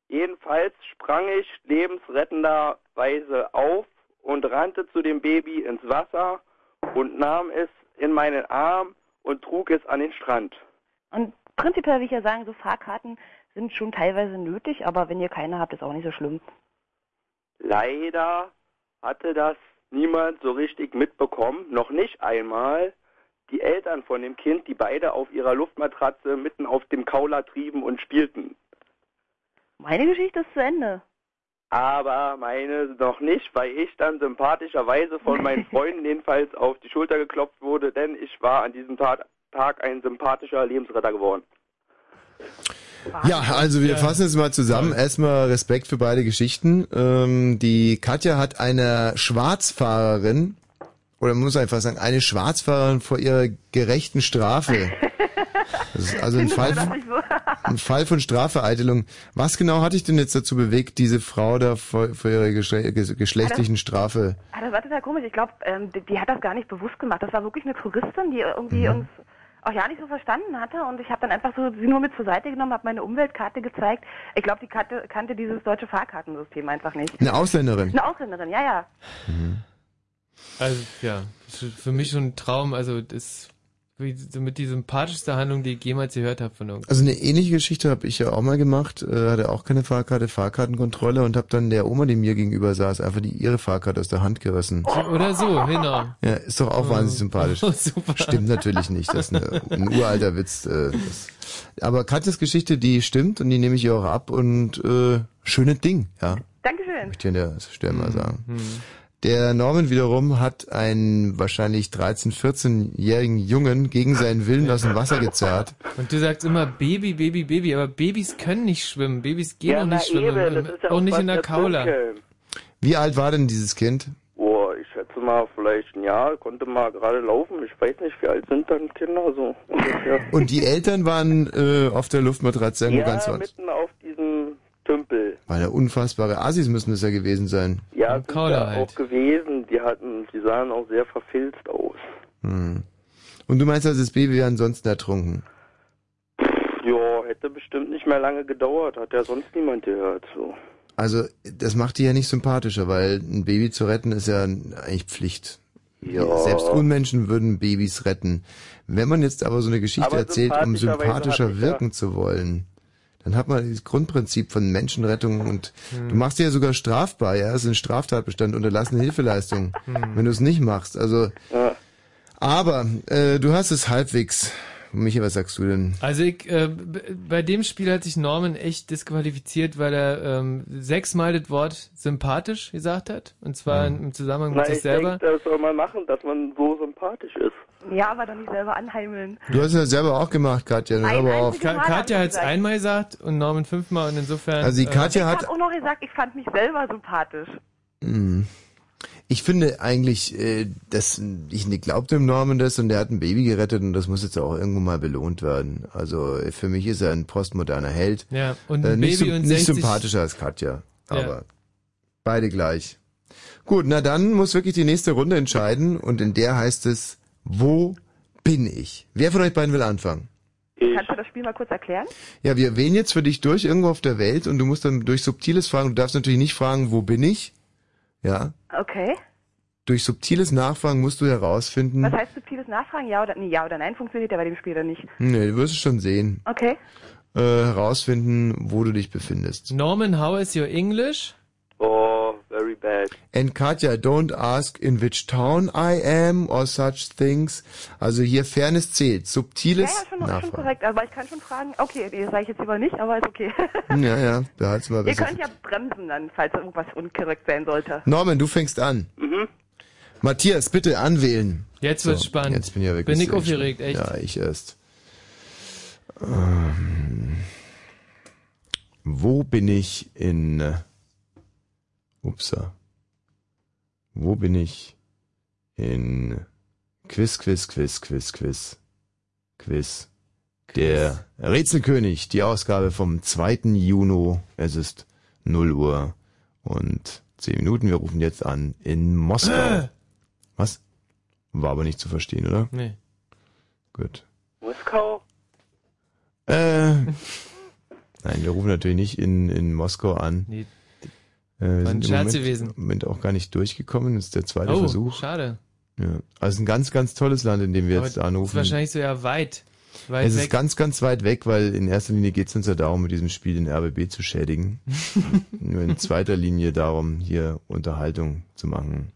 jedenfalls sprang ich lebensrettenderweise auf und rannte zu dem Baby ins Wasser und nahm es in meinen Arm und trug es an den Strand. Und prinzipiell will ich ja sagen, so Fahrkarten sind schon teilweise nötig, aber wenn ihr keine habt, ist auch nicht so schlimm. Leider hatte das niemand so richtig mitbekommen, noch nicht einmal die Eltern von dem Kind, die beide auf ihrer Luftmatratze mitten auf dem Kauler trieben und spielten. Meine Geschichte ist zu Ende. Aber meine noch nicht, weil ich dann sympathischerweise von meinen Freunden jedenfalls auf die Schulter geklopft wurde, denn ich war an diesem Tag, Tag ein sympathischer Lebensretter geworden. Ja, also wir fassen es mal zusammen. Erstmal Respekt für beide Geschichten. Ähm, die Katja hat einer Schwarzfahrerin, oder man muss einfach sagen, eine Schwarzfahrerin vor ihrer gerechten Strafe. Das ist also ein Fall, ein Fall von Strafvereitelung. Was genau hat dich denn jetzt dazu bewegt, diese Frau da vor, vor ihrer geschle ges- geschlechtlichen Strafe? Ah, das war total komisch. Ich glaube, ähm, die, die hat das gar nicht bewusst gemacht. Das war wirklich eine Touristin, die irgendwie Mhm. uns auch ja nicht so verstanden hatte. Und ich habe dann einfach so sie nur mit zur Seite genommen, habe meine Umweltkarte gezeigt. Ich glaube, die kannte, kannte dieses deutsche Fahrkartensystem einfach nicht. Eine Ausländerin. Eine Ausländerin, ja, ja. Also, ja, das ist für mich schon ein Traum. Also, das wie- so mit die sympathischste Handlung, die ich jemals gehört habe von irgendwas. Also eine ähnliche Geschichte habe ich ja auch mal gemacht, äh, hatte auch keine Fahrkarte, Fahrkartenkontrolle und habe dann der Oma, die mir gegenüber saß, einfach die ihre Fahrkarte aus der Hand gerissen. Oder so, genau. Ja, ist doch auch wahnsinnig sympathisch. Oh, super. Stimmt natürlich nicht, das ist eine, ein uralter Witz. Äh, das. Aber Katjas Geschichte, die stimmt und die nehme ich ihr auch ab und äh, schönes Ding, ja. Dankeschön. Möchte ich an der Stelle mal sagen. Hm. Der Norman wiederum hat einen wahrscheinlich 13-, 14-jährigen Jungen gegen seinen Willen aus dem Wasser gezerrt. Und du sagst immer Baby, Baby, Baby, aber Babys können nicht schwimmen. Babys gehen Ja, auch nicht schwimmen. eben, das ist ja auch auch nicht in der Kaula. Wie alt war denn dieses Kind? Boah, ich schätze mal vielleicht ein Jahr, konnte mal gerade laufen. Ich weiß nicht, wie alt sind dann Kinder so ungefähr. Und die Eltern waren äh, auf der Luftmatratze irgendwo ja, ganz woanders. mitten auf Tümpel. Weil der unfassbare Assis müssen es ja gewesen sein. Ja, sind da halt. auch gewesen. Die hatten, die sahen auch sehr verfilzt aus. Hm. Und du meinst also, das Baby wäre ansonsten ertrunken? Ja, hätte bestimmt nicht mehr lange gedauert, hat ja sonst niemand gehört. So. Also, das macht die ja nicht sympathischer, weil ein Baby zu retten ist ja eigentlich Pflicht. Ja. Selbst Unmenschen würden Babys retten. Wenn man jetzt aber so eine Geschichte Aber erzählt, um sympathischer ich ja- wirken zu wollen, dann hat man das Grundprinzip von Menschenrettung und Hm. du machst dir ja sogar strafbar, ja, es ist ein Straftatbestand, unterlassene Hilfeleistung, Hm. wenn du es nicht machst. Also, Ja. aber äh, du hast es halbwegs Michi, was sagst du denn? Also ich, äh, bei dem Spiel hat sich Norman echt disqualifiziert, weil er ähm, sechsmal das Wort sympathisch gesagt hat. Und zwar im Zusammenhang mit Na, sich ich selber. denke, das soll man machen, dass man so sympathisch ist. Ja, aber doch nicht selber anheimeln. Du hast es ja selber auch gemacht, Katja. Dann hör mal auf. Ka Katja hat es einmal gesagt und Norman fünfmal und insofern. Also die Katja ich hat- habe auch noch gesagt, ich fand mich selber sympathisch. Hm. Ich finde eigentlich, äh, dass ich nicht glaubte dem Norman das und der hat ein Baby gerettet und das muss jetzt auch irgendwo mal belohnt werden. Also äh, für mich ist er ein postmoderner Held. Ja, und äh, ein nicht, Baby und nicht 60 sympathischer als Katja, Ja. aber beide gleich. Gut, na dann muss wirklich die nächste Runde entscheiden und in der heißt es, wo bin ich? Wer von euch beiden will anfangen? Kannst du das Spiel mal kurz erklären? Ja, wir wählen jetzt für dich durch irgendwo auf der Welt und du musst dann durch subtiles fragen. Du darfst natürlich nicht fragen, wo bin ich? Ja. Okay. Durch subtiles Nachfragen musst du herausfinden. Was heißt subtiles Nachfragen? Ja oder, nee, ja oder nein funktioniert ja bei dem Spiel oder nicht. Nee, du wirst es schon sehen. Okay. Äh, herausfinden, wo du dich befindest. Norman, how is your English? Oh, bad. And Katja, don't ask in which town I am or such things. Also hier Fairness zählt. Ja, Subtiles ja, schon, schon Nachfragen. korrekt. Aber ich kann schon fragen. Okay, das sage ich jetzt lieber nicht, aber ist okay. Ja, ja, behalt's mal Ihr besser. könnt ja bremsen dann, falls irgendwas unkorrekt sein sollte. Norman, du fängst an. Mhm. Matthias, bitte anwählen. Jetzt wird's spannend. Jetzt bin ich ja wirklich Bin ich aufgeregt, echt. Ja, ich erst. Ähm, wo bin ich in... Upsa. Wo bin ich in... Quiz, Quiz, Quiz, Quiz, Quiz. Quiz. Der Rätselkönig, die Ausgabe vom 2. Juni. Es ist 0 Uhr und 10 Minuten. Wir rufen jetzt an in Moskau. Äh. Was? War aber nicht zu verstehen, oder? Nee. Gut. Moskau? Äh, nein, wir rufen natürlich nicht in, in Moskau an. Nee. Äh, War ein sind im Scherz Moment, gewesen. im Moment auch gar nicht durchgekommen. Das ist der zweite Oh, Versuch. schade. Ja. Also es ist ein ganz, ganz tolles Land, in dem wir Aber jetzt Ist anrufen. wahrscheinlich so ja weit. weit es weg. ist ganz, ganz weit weg, weil in erster Linie geht es uns ja darum, mit diesem Spiel den RBB zu schädigen. Nur in zweiter Linie darum, hier Unterhaltung zu machen.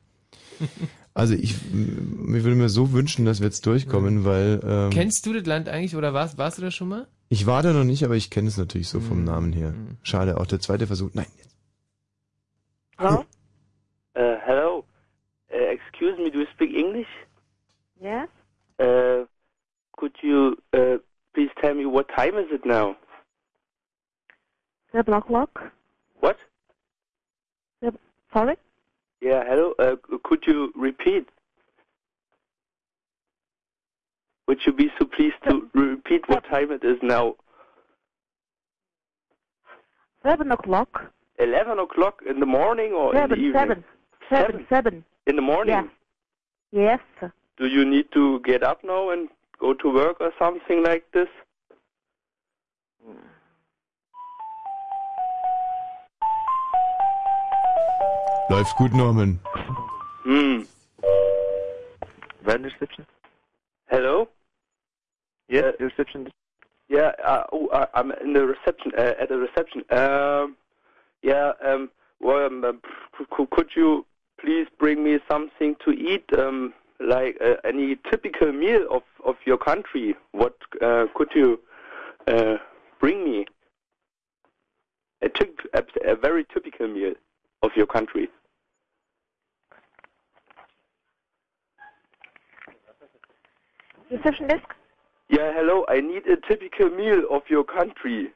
Also ich, ich würde mir so wünschen, dass wir jetzt durchkommen, weil ähm, Kennst du das Land eigentlich oder warst, warst du da schon mal? ich war da noch nicht, aber ich kenne es natürlich so Mhm. vom Namen her. Schade, auch der zweite Versuch. Nein, Hello? Uh, hello. Uh, excuse me, do you speak English? Yes? Uh, could you uh, please tell me what time is it now? Seven o'clock. What? Sorry? Yeah, hello. Uh, could you repeat? Would you be so pleased to repeat what time it is now? Seven o'clock. 11 o'clock in the morning or in the evening? seven. Seven, seven. In the morning? Yes. Do you need to get up now and go to work or something like this? läuft gut, Norman. Hmm. Van reception? Hello? Yes, reception. Yeah, uh, oh, uh, I'm in the reception, uh, at the reception. Um, yeah, um, well, um, c- could you please bring me something to eat, um, like uh, any typical meal of, of your country? What uh, could you uh, bring me? A, a, a very typical meal of your country. Yeah, hello. I need a typical meal of your country.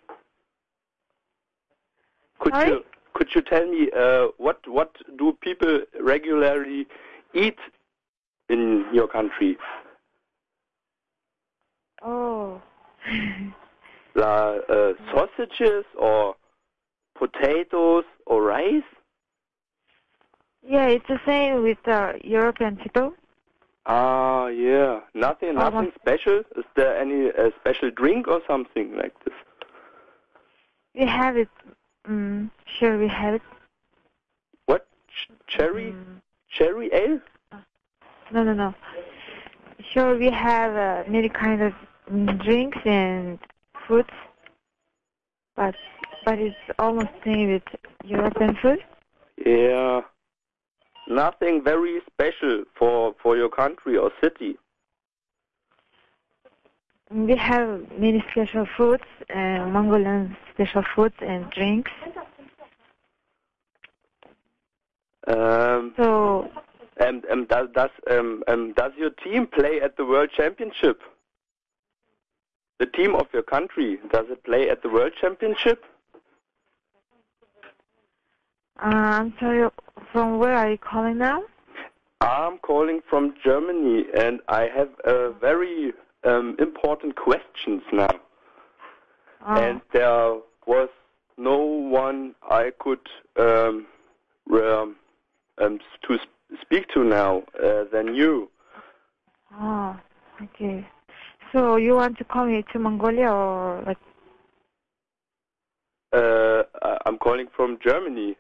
Could Sorry? you could you tell me uh, what what do people regularly eat in your country? Oh. La, uh, sausages or potatoes or rice? Yeah, it's the same with uh, European people. Ah, yeah. Nothing, nothing special. Is there any uh, special drink or something like this? We have it. Mm, sure, we have it. What? Ch- cherry? Mm. Cherry ale? No, no, no. Sure, we have uh, many kind of drinks and foods, but but it's almost same with European food. Yeah. Nothing very special for for your country or city. We have many special foods, uh, Mongolian special foods and drinks. Um, So, and um, does does um, um, does your team play at the World Championship? The team of your country does it play at the World Championship? uh, I'm sorry, from where are you calling now? I'm calling from Germany, and I have a very um, important questions now. And there was no one I could um, um, to sp- speak to now uh, than you. Oh, okay. So you want to call me to Mongolia or like? Uh, I'm calling from Germany,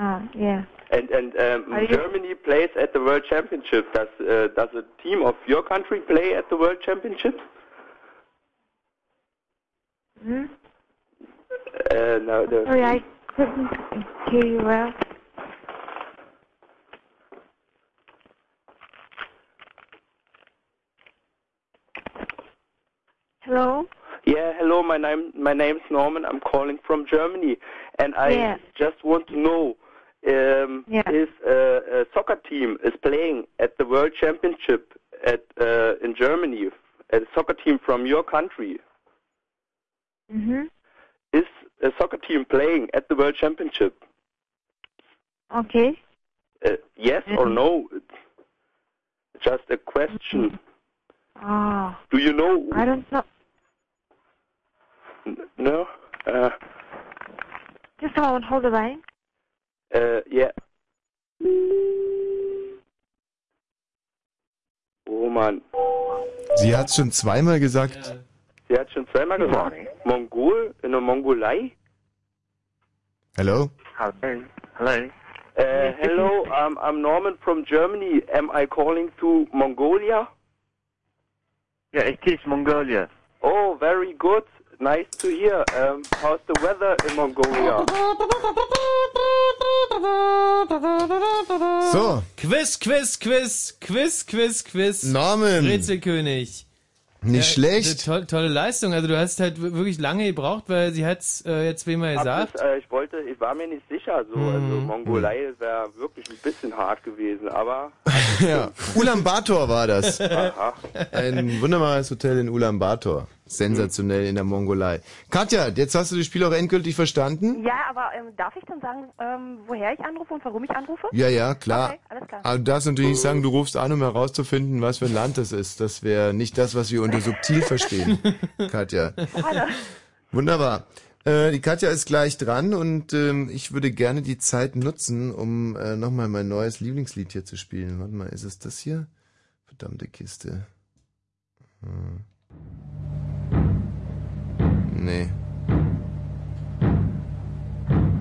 Oh, yeah. and and um, Germany plays at the World Championship. Does uh, does a team of your country play at the World Championship? Hmm? Uh, no, Sorry, I couldn't hear you well. Hello. Yeah, hello. My name my name's Norman. I'm calling from Germany, and I Yeah. just want to know um, if uh, a soccer team is playing at the World Championship at uh, in Germany. A soccer team from your country Mhm. is a soccer team playing at the World Championship. Okay. Uh, yes or no? It's just a question. Oh, Do you know? I don't know. N- No. Uh, Just hold on, hold the line. Äh, ja. Oh Mann. Sie hat schon zweimal gesagt. Sie hat schon zweimal gesagt. Mongol in der Mongolei? Hello? Hello. Hello. Uh, hello, I'm, I'm Norman from Germany. Am I calling to Mongolia? Yeah, it is Mongolia. Oh, very good. Nice to hear. Um, how's the weather in Mongolia? So. Quiz, Quiz, Quiz, Quiz, Quiz, Quiz. Norman. Rätselkönig. Nicht schlecht. To tolle Leistung. Also du hast halt wirklich lange gebraucht, weil sie hat's äh, jetzt zweimal Hab gesagt. das, äh, ich wollte, ich war mir nicht sicher. So, also Mhm. Mongolei wäre wirklich ein bisschen hart gewesen, aber Ja. Ulaanbaatar war das. Aha. Ein wunderbares Hotel in Ulaanbaatar. Sensationell in der Mongolei. Katja, jetzt hast du das Spiel auch endgültig verstanden? Ja, aber ähm, darf ich dann sagen, ähm, woher ich anrufe und warum ich anrufe? Ja, ja, klar. Okay, alles klar. Aber du darfst natürlich nicht sagen, du rufst an, um herauszufinden, was für ein Land das ist. Das wäre nicht das, was wir unter subtil verstehen, Katja. Hallo. Wunderbar. Äh, die Katja ist gleich dran und ähm, ich würde gerne die Zeit nutzen, um äh, nochmal mein neues Lieblingslied hier zu spielen. Warte mal, ist es das hier? Verdammte Kiste. Hm. Nee.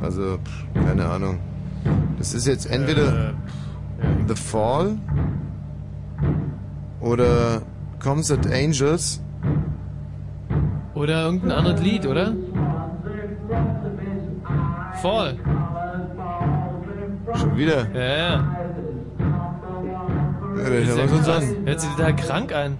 Also, pff, keine Ahnung. Das ist jetzt entweder The Fall oder Concert Angels. Oder irgendein anderes Lied, oder? Voll. Schon wieder. Ja, ja. Ja, an. Hört sich total krank an.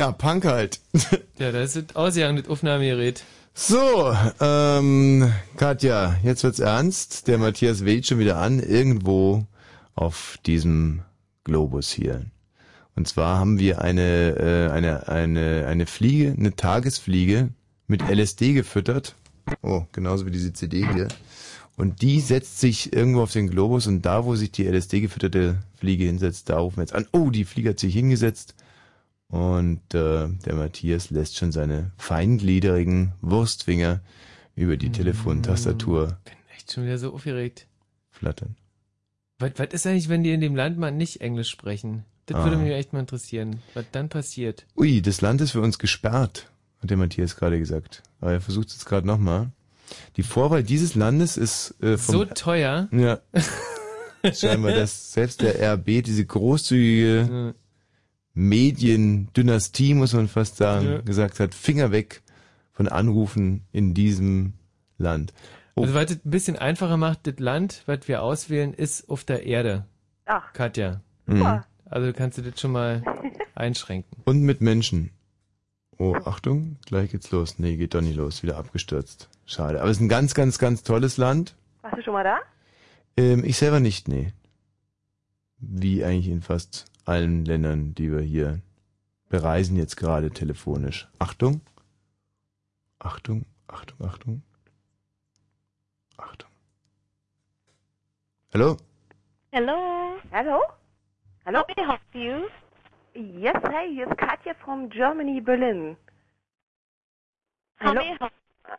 Ja. Punk halt. Ja, das ist ausgegangen, das Aufnahmegerät. So, ähm, Katja, jetzt wird's ernst. Der Matthias wählt schon wieder an, irgendwo auf diesem Globus hier. Und zwar haben wir eine, äh, eine, eine, eine Fliege, eine Tagesfliege mit LSD gefüttert. Oh, genauso wie diese CD hier. Und die setzt sich irgendwo auf den Globus und da, wo sich die LSD gefütterte Fliege hinsetzt, da rufen wir jetzt an. Oh, die Fliege hat sich hingesetzt. Und äh, der Matthias lässt schon seine feingliedrigen Wurstfinger über die Telefontastatur Echt schon wieder so aufgeregt. flattern. Was, was ist eigentlich, wenn die in dem Land mal nicht Englisch sprechen? Das Ah. würde mich echt mal interessieren, was dann passiert. Ui, das Land ist für uns gesperrt, hat der Matthias gerade gesagt. Aber er versucht es jetzt gerade nochmal. Die Vorwahl dieses Landes ist äh, vom, So teuer? Ja. Scheinbar, dass selbst der RB diese großzügige Mediendynastie, muss man fast sagen, Ja. gesagt hat, Finger weg von Anrufen in diesem Land. Oh, Also, was es ein bisschen einfacher macht, das Land, was wir auswählen, ist auf der Erde. Ach. Katja. Mhm. Also kannst du das schon mal einschränken. Und mit Menschen. Oh, Achtung, gleich geht's los. Nee, geht doch nicht los. Wieder abgestürzt. Schade. Aber es ist ein ganz, ganz, ganz tolles Land. Warst du schon mal da? Ähm, ich selber nicht, nee. Wie eigentlich in fast allen Ländern, die wir hier bereisen jetzt gerade telefonisch. Achtung. Achtung, Achtung, Achtung. Achtung. Hallo? Hello. Hello. Hello. How may I help you? Yes, hey, here's Katja from Germany, Berlin. How Hello. may I help?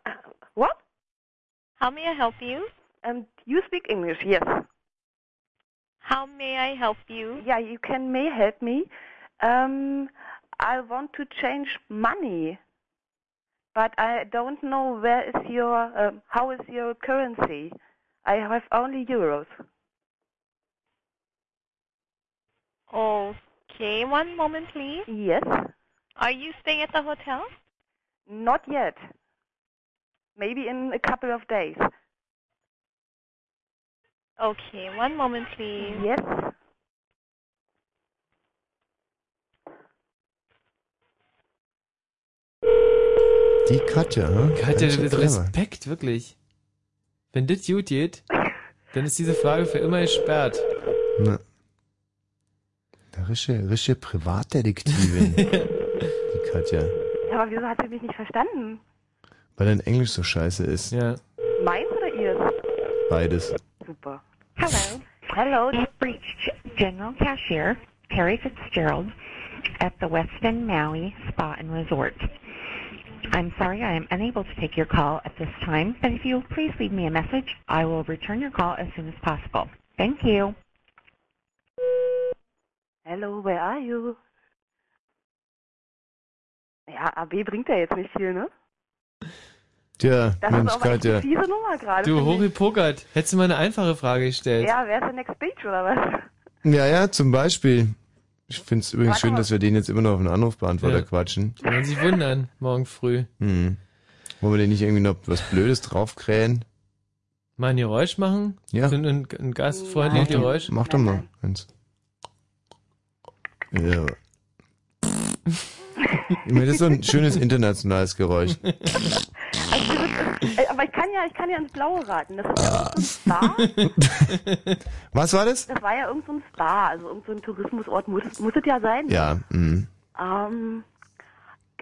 Uh, what? How may I help you? Um, you speak English, yes. How may I help you? Yeah, you can may help me. Um, I want to change money, but I don't know where is your, um, how is your currency? I have only euros. Okay, one moment, please. Yes. Are you staying at the hotel? Not yet. Maybe in a couple of days. Okay, one moment, please. Yes. Die Katja, hm? Katja, mit. Respekt, wirklich. Wenn das gut geht, dann ist diese Frage für immer gesperrt. Na. Eine rische, rische Privatdetektivin. die Katja. Ja, aber wieso hat sie mich nicht verstanden? Weil dein Englisch so scheiße ist. Ja. Meins oder ihrs? Beides. Super. Hello. Hello. You've reached General Cashier Perry Fitzgerald at the Westin Maui Spa and Resort. I'm sorry I am unable to take your call at this time, but if you will please leave me a message, I will return your call as soon as possible. Thank you. Hello, where are you? Ja, AB bringt er jetzt nicht viel, ne? Tja, Das Mensch, ist aber echt Katja. eine fiese Nummer gerade. Du, hochgepokert. Hättest du mal eine einfache Frage gestellt. Ja, wer ist der Next Page oder was? Ja, ja, zum Beispiel. Ich finde es übrigens Warte schön, mal. dass wir den jetzt immer noch auf den Anrufbeantworter Ja. quatschen. Kann man sich wundern, morgen früh. Hm. Wollen wir den nicht irgendwie noch was Blödes draufkrähen? Mal ein Geräusch machen? Ja. So ein, ein gastfreundliches Mach doch- Geräusch? Mach doch mal eins. Ja. Ich meine, das ist so ein schönes internationales Geräusch. Äh, aber ich kann ja, ich kann ja ins Blaue raten. Das ist ja irgend so ein Spa. Was war das? Das war ja irgend so ein Spa, also irgend so ein Tourismusort muss, muss es ja sein. Ja, mhm. Ähm,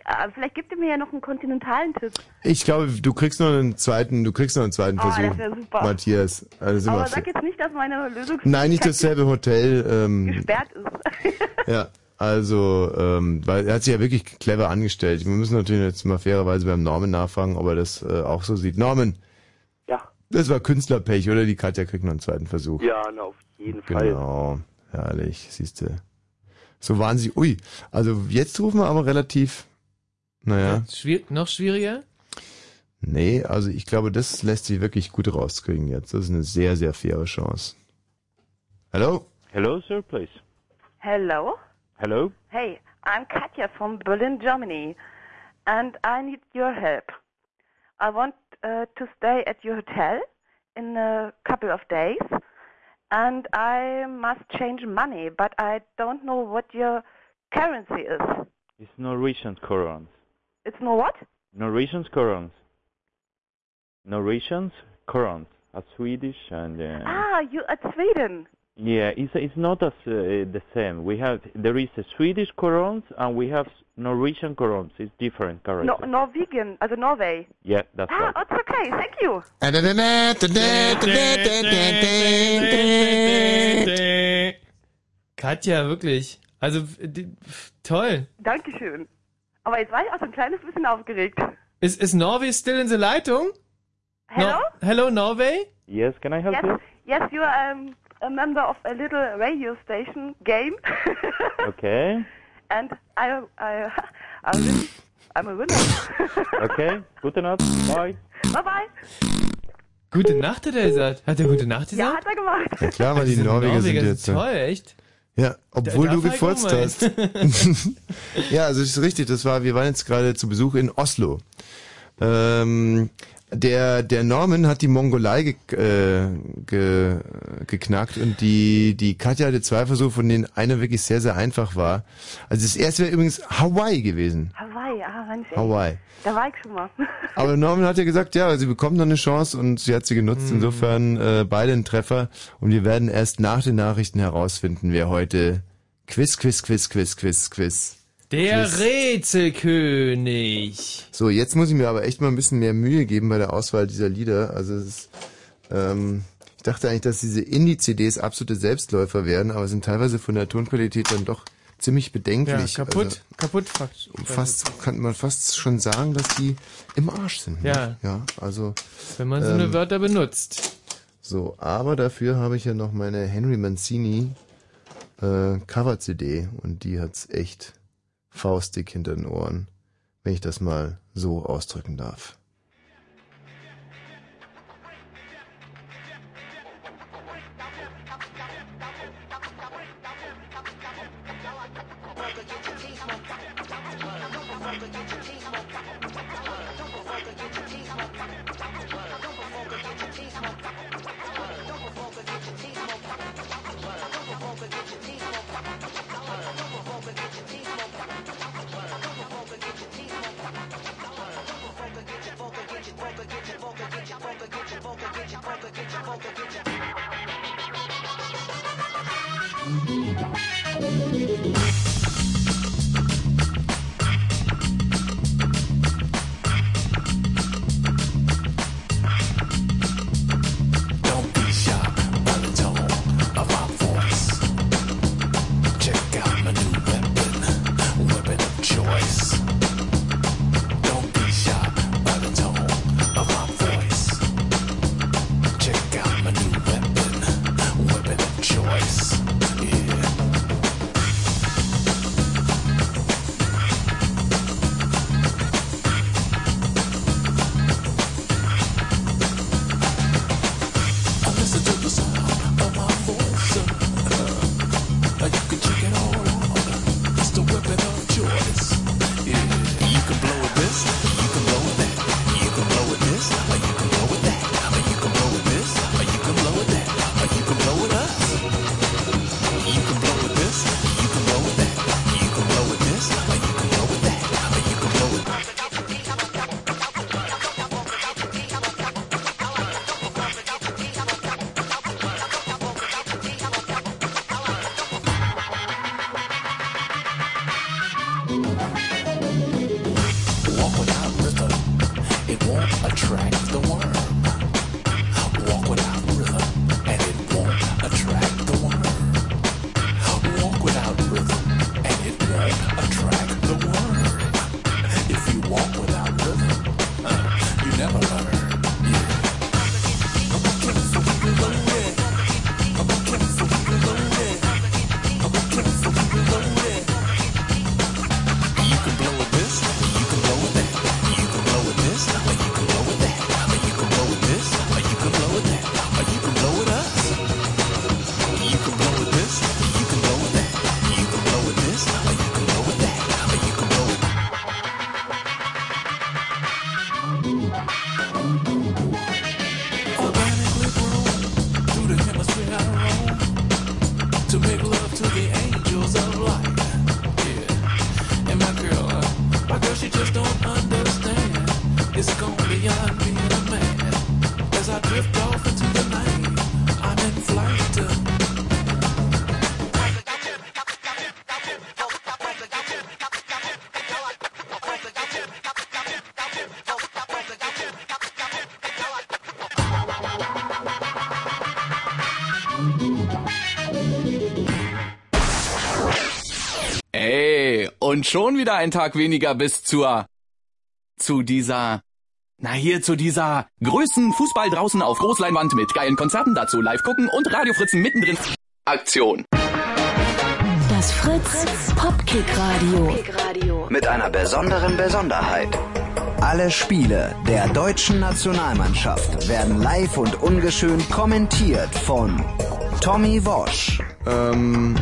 äh, vielleicht gibt ihr mir ja noch einen kontinentalen Tipp. Ich glaube, du kriegst noch einen zweiten, du kriegst noch einen zweiten Oh, das Versuch. wär super. Matthias. Also sind Aber sag jetzt nicht, dass meine Lösung Nein, nicht dasselbe Hotel. Ähm, gesperrt ist. ja, also, ähm, weil er hat sich ja wirklich clever angestellt. Wir müssen natürlich jetzt mal fairerweise beim Norman nachfragen, ob er das äh, auch so sieht. Norman. Ja. Das war Künstlerpech, oder? Die Katja kriegt noch einen zweiten Versuch. Ja, na, auf jeden Fall. Genau. Herrlich, siehst du. So wahnsinnig. Ui, also jetzt rufen wir aber relativ. Naja. Schwier noch schwieriger? Nee, also ich glaube, das lässt sich wirklich gut rauskriegen jetzt. Das ist eine sehr, sehr faire Chance. Hallo? Hello, sir, please. Hello? Hello? Hey, I'm Katja from Berlin, Germany, and I need your help. I want uh, to stay at your hotel in a couple of days, and I must change money, but I don't know what your currency is. It's Norwegian crowns. It's no what? Norwegian crowns. Norwegian crowns. A Swedish and uh, Ah, you at Sweden. Yeah, it's it's not as uh, the same. We have there is a Swedish corons and we have Norwegian corons. It's different No, Norwegian, as also Norway. Yeah, that's Ah, right. it's okay. Thank you. Katja, wirklich. Also, die, toll. Dankeschön. Aber jetzt war ich auch so ein kleines bisschen aufgeregt. Ist, ist Norway still in the Leitung? Hello? No, hello, Norway? Yes, can I help Yes, you? yes, you are um, a member of a little radio station game, Okay. and I, I, I win. I'm a winner. Okay. Gute Nacht. Bye. bye bye. Gute Nacht hat er gesagt. Hat er gute Nacht Ja, gesagt? hat er gemacht. Ja klar, weil die Diese Norweger sind Norweger jetzt. sind toll, echt. Ja, obwohl Da- du gefurzt hast. ja, also das ist richtig. Das war, wir waren jetzt gerade zu Besuch in Oslo. Ähm, der, der Norman hat die Mongolei ge, äh, ge, geknackt und die, die Katja hatte zwei Versuche, von denen einer wirklich sehr, sehr einfach war. Also das erste wäre übrigens Hawaii gewesen. Hawaii, ah, Mensch. ey. Hawaii. Da war ich schon mal. Aber Norman hat ja gesagt, ja, sie bekommt noch eine Chance und sie hat sie genutzt. Insofern äh, beide ein Treffer. Und wir werden erst nach den Nachrichten herausfinden, wer heute Quiz, Quiz, Quiz, Quiz, Quiz, Quiz. Der Quiz. Rätselkönig. So, jetzt muss ich mir aber echt mal ein bisschen mehr Mühe geben bei der Auswahl dieser Lieder. Also es ist, ähm, ich dachte eigentlich, dass diese Indie-CDs absolute Selbstläufer werden, aber sind teilweise von der Tonqualität dann doch ziemlich bedenklich. Ja, kaputt, Also, kaputt. Fakt. fast kann man fast schon sagen, dass die im Arsch sind. ne? Ja. Ja, also. Wenn man so eine ähm, Wörter benutzt. So, aber dafür habe ich ja noch meine Henry Mancini äh, Cover-CD und die hat's echt faustdick hinter den Ohren, wenn ich das mal so ausdrücken darf. Don't Und schon wieder ein Tag weniger bis zur, zu dieser, na hier zu dieser größten Fußball draußen auf Großleinwand mit geilen Konzerten dazu, live gucken und Radiofritzen mittendrin. Aktion. Das Fritz Popkick Radio. Mit einer besonderen Besonderheit. Alle Spiele der deutschen Nationalmannschaft werden live und ungeschönt kommentiert von Tommy Wosch. Ähm,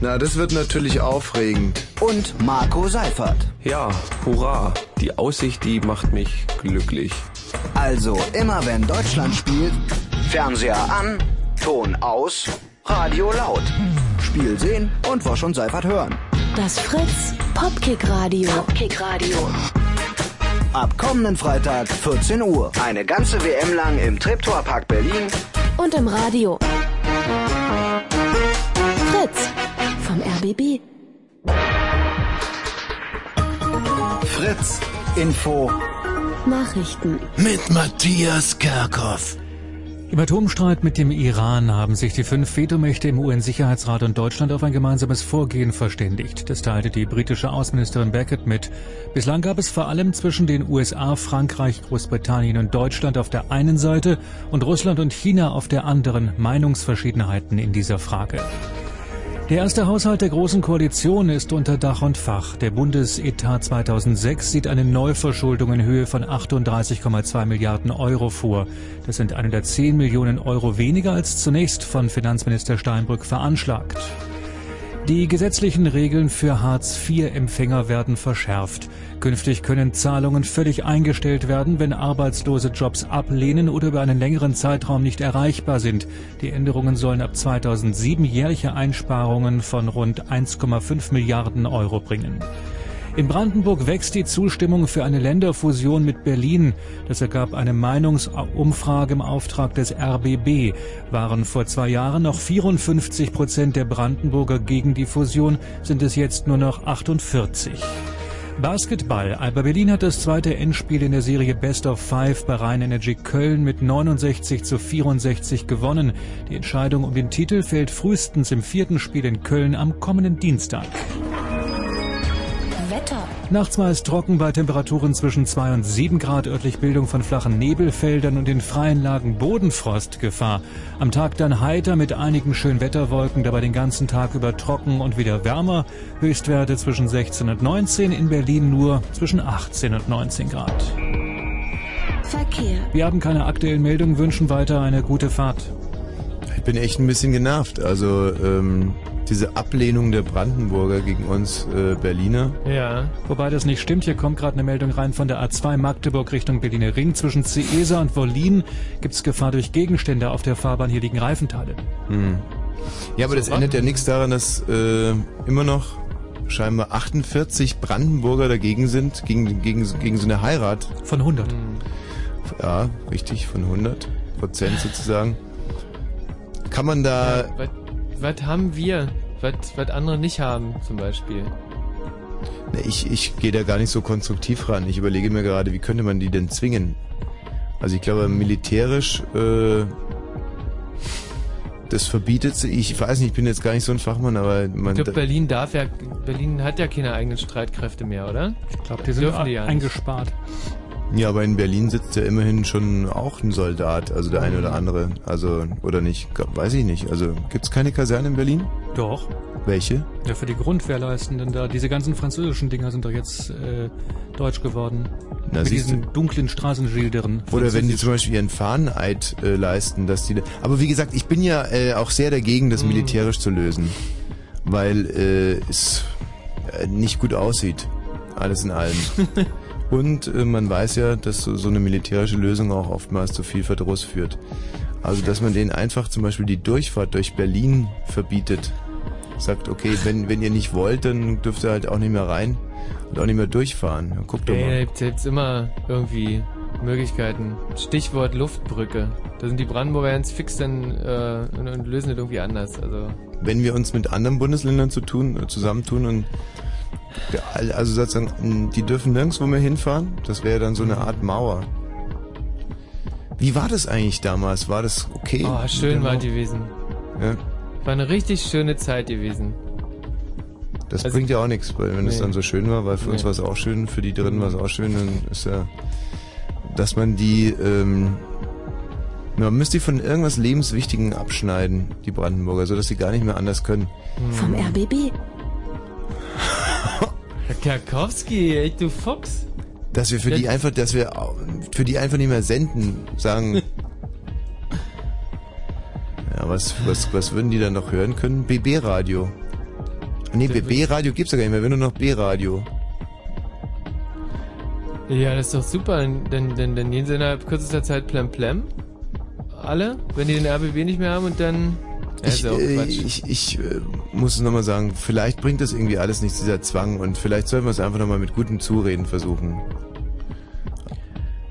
na, das wird natürlich aufregend. Und Marco Seifert. Ja, hurra. Die Aussicht, die macht mich glücklich. Also immer wenn Deutschland spielt, Fernseher an, Ton aus, Radio laut. Spiel sehen und Wosch und Seifert hören. Das Fritz Popkick Radio. Popkick Radio. Ab kommenden Freitag 14 Uhr. Eine ganze WM lang im Treptower Park Berlin. Und im Radio. Info. Nachrichten. Mit Matthias Kerkhoff. Im Atomstreit mit dem Iran haben sich die fünf Vetomächte im UN-Sicherheitsrat und Deutschland auf ein gemeinsames Vorgehen verständigt. Das teilte die britische Außenministerin Beckett mit. Bislang gab es vor allem zwischen den USA, Frankreich, Großbritannien und Deutschland auf der einen Seite und Russland und China auf der anderen Meinungsverschiedenheiten in dieser Frage. Der erste Haushalt der Großen Koalition ist unter Dach und Fach. Der Bundesetat 2006 sieht eine Neuverschuldung in Höhe von 38,2 Milliarden Euro vor. Das sind 110 Millionen Euro weniger als zunächst von Finanzminister Steinbrück veranschlagt. Die gesetzlichen Regeln für Hartz-IV-Empfänger werden verschärft. Künftig können Zahlungen völlig eingestellt werden, wenn Arbeitslose Jobs ablehnen oder über einen längeren Zeitraum nicht erreichbar sind. Die Änderungen sollen ab 2007 jährliche Einsparungen von rund 1,5 Milliarden Euro bringen. In Brandenburg wächst die Zustimmung für eine Länderfusion mit Berlin. Das ergab eine Meinungsumfrage im Auftrag des RBB. Waren vor zwei Jahren noch 54 Prozent der Brandenburger gegen die Fusion, sind es jetzt nur noch 48. Basketball. Alba Berlin hat das zweite Endspiel in der Serie Best of Five bei Rhein Energy Köln mit 69 zu 64 gewonnen. Die Entscheidung um den Titel fällt frühestens im vierten Spiel in Köln am kommenden Dienstag. Nachts war es trocken bei Temperaturen zwischen 2 und 7 Grad, örtlich Bildung von flachen Nebelfeldern und in freien Lagen Bodenfrostgefahr. Am Tag dann heiter mit einigen Schönwetterwolken, dabei den ganzen Tag über trocken und wieder wärmer. Höchstwerte zwischen 16 und 19, in Berlin nur zwischen 18 und 19 Grad. Verkehr. Wir haben keine aktuellen Meldungen, wünschen weiter eine gute Fahrt. Ich bin echt ein bisschen genervt. Also ähm, diese Ablehnung der Brandenburger gegen uns äh, Berliner. Ja. Wobei das nicht stimmt, hier kommt gerade eine Meldung rein von der A2 Magdeburg Richtung Berliner Ring. Zwischen Ciesa und Wollin gibt es Gefahr durch Gegenstände auf der Fahrbahn. Hier liegen Reifenteile. Hm. Ja, aber das ändert ja nichts daran, dass äh, immer noch scheinbar 48 Brandenburger dagegen sind, gegen, gegen, gegen so eine Heirat. Von 100. Ja, richtig, von 100 Prozent sozusagen. Kann man da... Was, was haben wir, was, was andere nicht haben, zum Beispiel? Ich, ich gehe da gar nicht so konstruktiv ran. Ich überlege mir gerade, wie könnte man die denn zwingen? Also ich glaube, militärisch, äh, das verbietet sie. Ich weiß nicht, ich bin jetzt gar nicht so ein Fachmann, aber man... Ich glaube, Berlin darf ja, Berlin hat ja keine eigenen Streitkräfte mehr, oder? Ich glaube, die sind eingespart. Ja, aber in Berlin sitzt ja immerhin schon auch ein Soldat, also der eine oder andere. Also, oder nicht, weiß ich nicht. Also, gibt's keine Kaserne in Berlin? Doch. Welche? Ja, für die Grundwehrleistenden da. Diese ganzen französischen Dinger sind doch jetzt äh, deutsch geworden. Na, Mit diesen dunklen Straßenschildern. Oder wenn die zum Beispiel ihren Fahneneid äh, leisten, dass die. Aber wie gesagt, ich bin ja äh, auch sehr dagegen, das militärisch zu lösen, weil äh, es äh, nicht gut aussieht, alles in allem. Und äh, man weiß ja, dass so, so eine militärische Lösung auch oftmals zu viel Verdruss führt. Also dass man denen einfach zum Beispiel die Durchfahrt durch Berlin verbietet, sagt, okay, wenn wenn ihr nicht wollt, dann dürft ihr halt auch nicht mehr rein und auch nicht mehr durchfahren. Dann guckt doch mal. gibt's jetzt immer irgendwie Möglichkeiten. Stichwort Luftbrücke. Da sind die Brandenburger ganz fix dann äh, und, und lösen das irgendwie anders. Also wenn wir uns mit anderen Bundesländern zu tun, äh, zusammentun und ja, also sozusagen, die dürfen nirgendwo mehr hinfahren, das wäre dann so eine Art Mauer. Wie war das eigentlich damals? War das okay? Oh, schön war gewesen. Ja. War eine richtig schöne Zeit gewesen. Das Also- bringt ja auch nichts, weil wenn es Nee. dann so schön war, weil für uns Nee. war es auch schön, für die drinnen war es auch schön, dann ist ja, dass man die, ähm, man müsste die von irgendwas Lebenswichtigen abschneiden, die Brandenburger, so dass sie gar nicht mehr anders können. Vom RBB. Karkowski, ey, du Fuchs. Dass wir für die einfach, dass wir für die einfach nicht mehr senden, sagen. ja, was, was, was würden die dann noch hören können? BB-Radio. Nee, BB-Radio gibt's ja gar nicht mehr, wenn nur noch B-Radio. Ja, das ist doch super. Dann, dann, dann gehen sie innerhalb kürzester Zeit plem plem. Alle, wenn die den RBB nicht mehr haben und dann. Ist Ich, äh, ich, ich äh, muss es nochmal sagen, vielleicht bringt das irgendwie alles nichts, dieser Zwang, und vielleicht sollten wir es einfach nochmal mit gutem Zureden versuchen.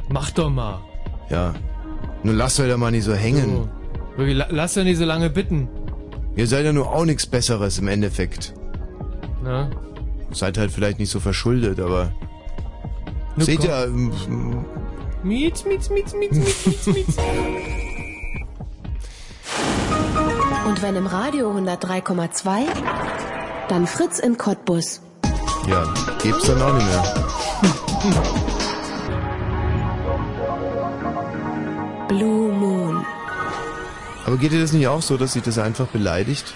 Mach doch mal. Ja. Nun lasst euch da mal nicht so hängen. So. Wirklich, la- lass doch nicht so lange bitten. Ihr seid ja nur auch nichts Besseres im Endeffekt. Na? Seid halt vielleicht nicht so verschuldet, aber. Nu seht komm. ihr, ähm, Miet, miet, miet, miet, miet, miet, miet. Und wenn im Radio 103,2, dann Fritz in Cottbus. ja, gibt's dann auch nicht mehr. Blue Moon. Aber geht dir das nicht auch so, dass sich das einfach beleidigt?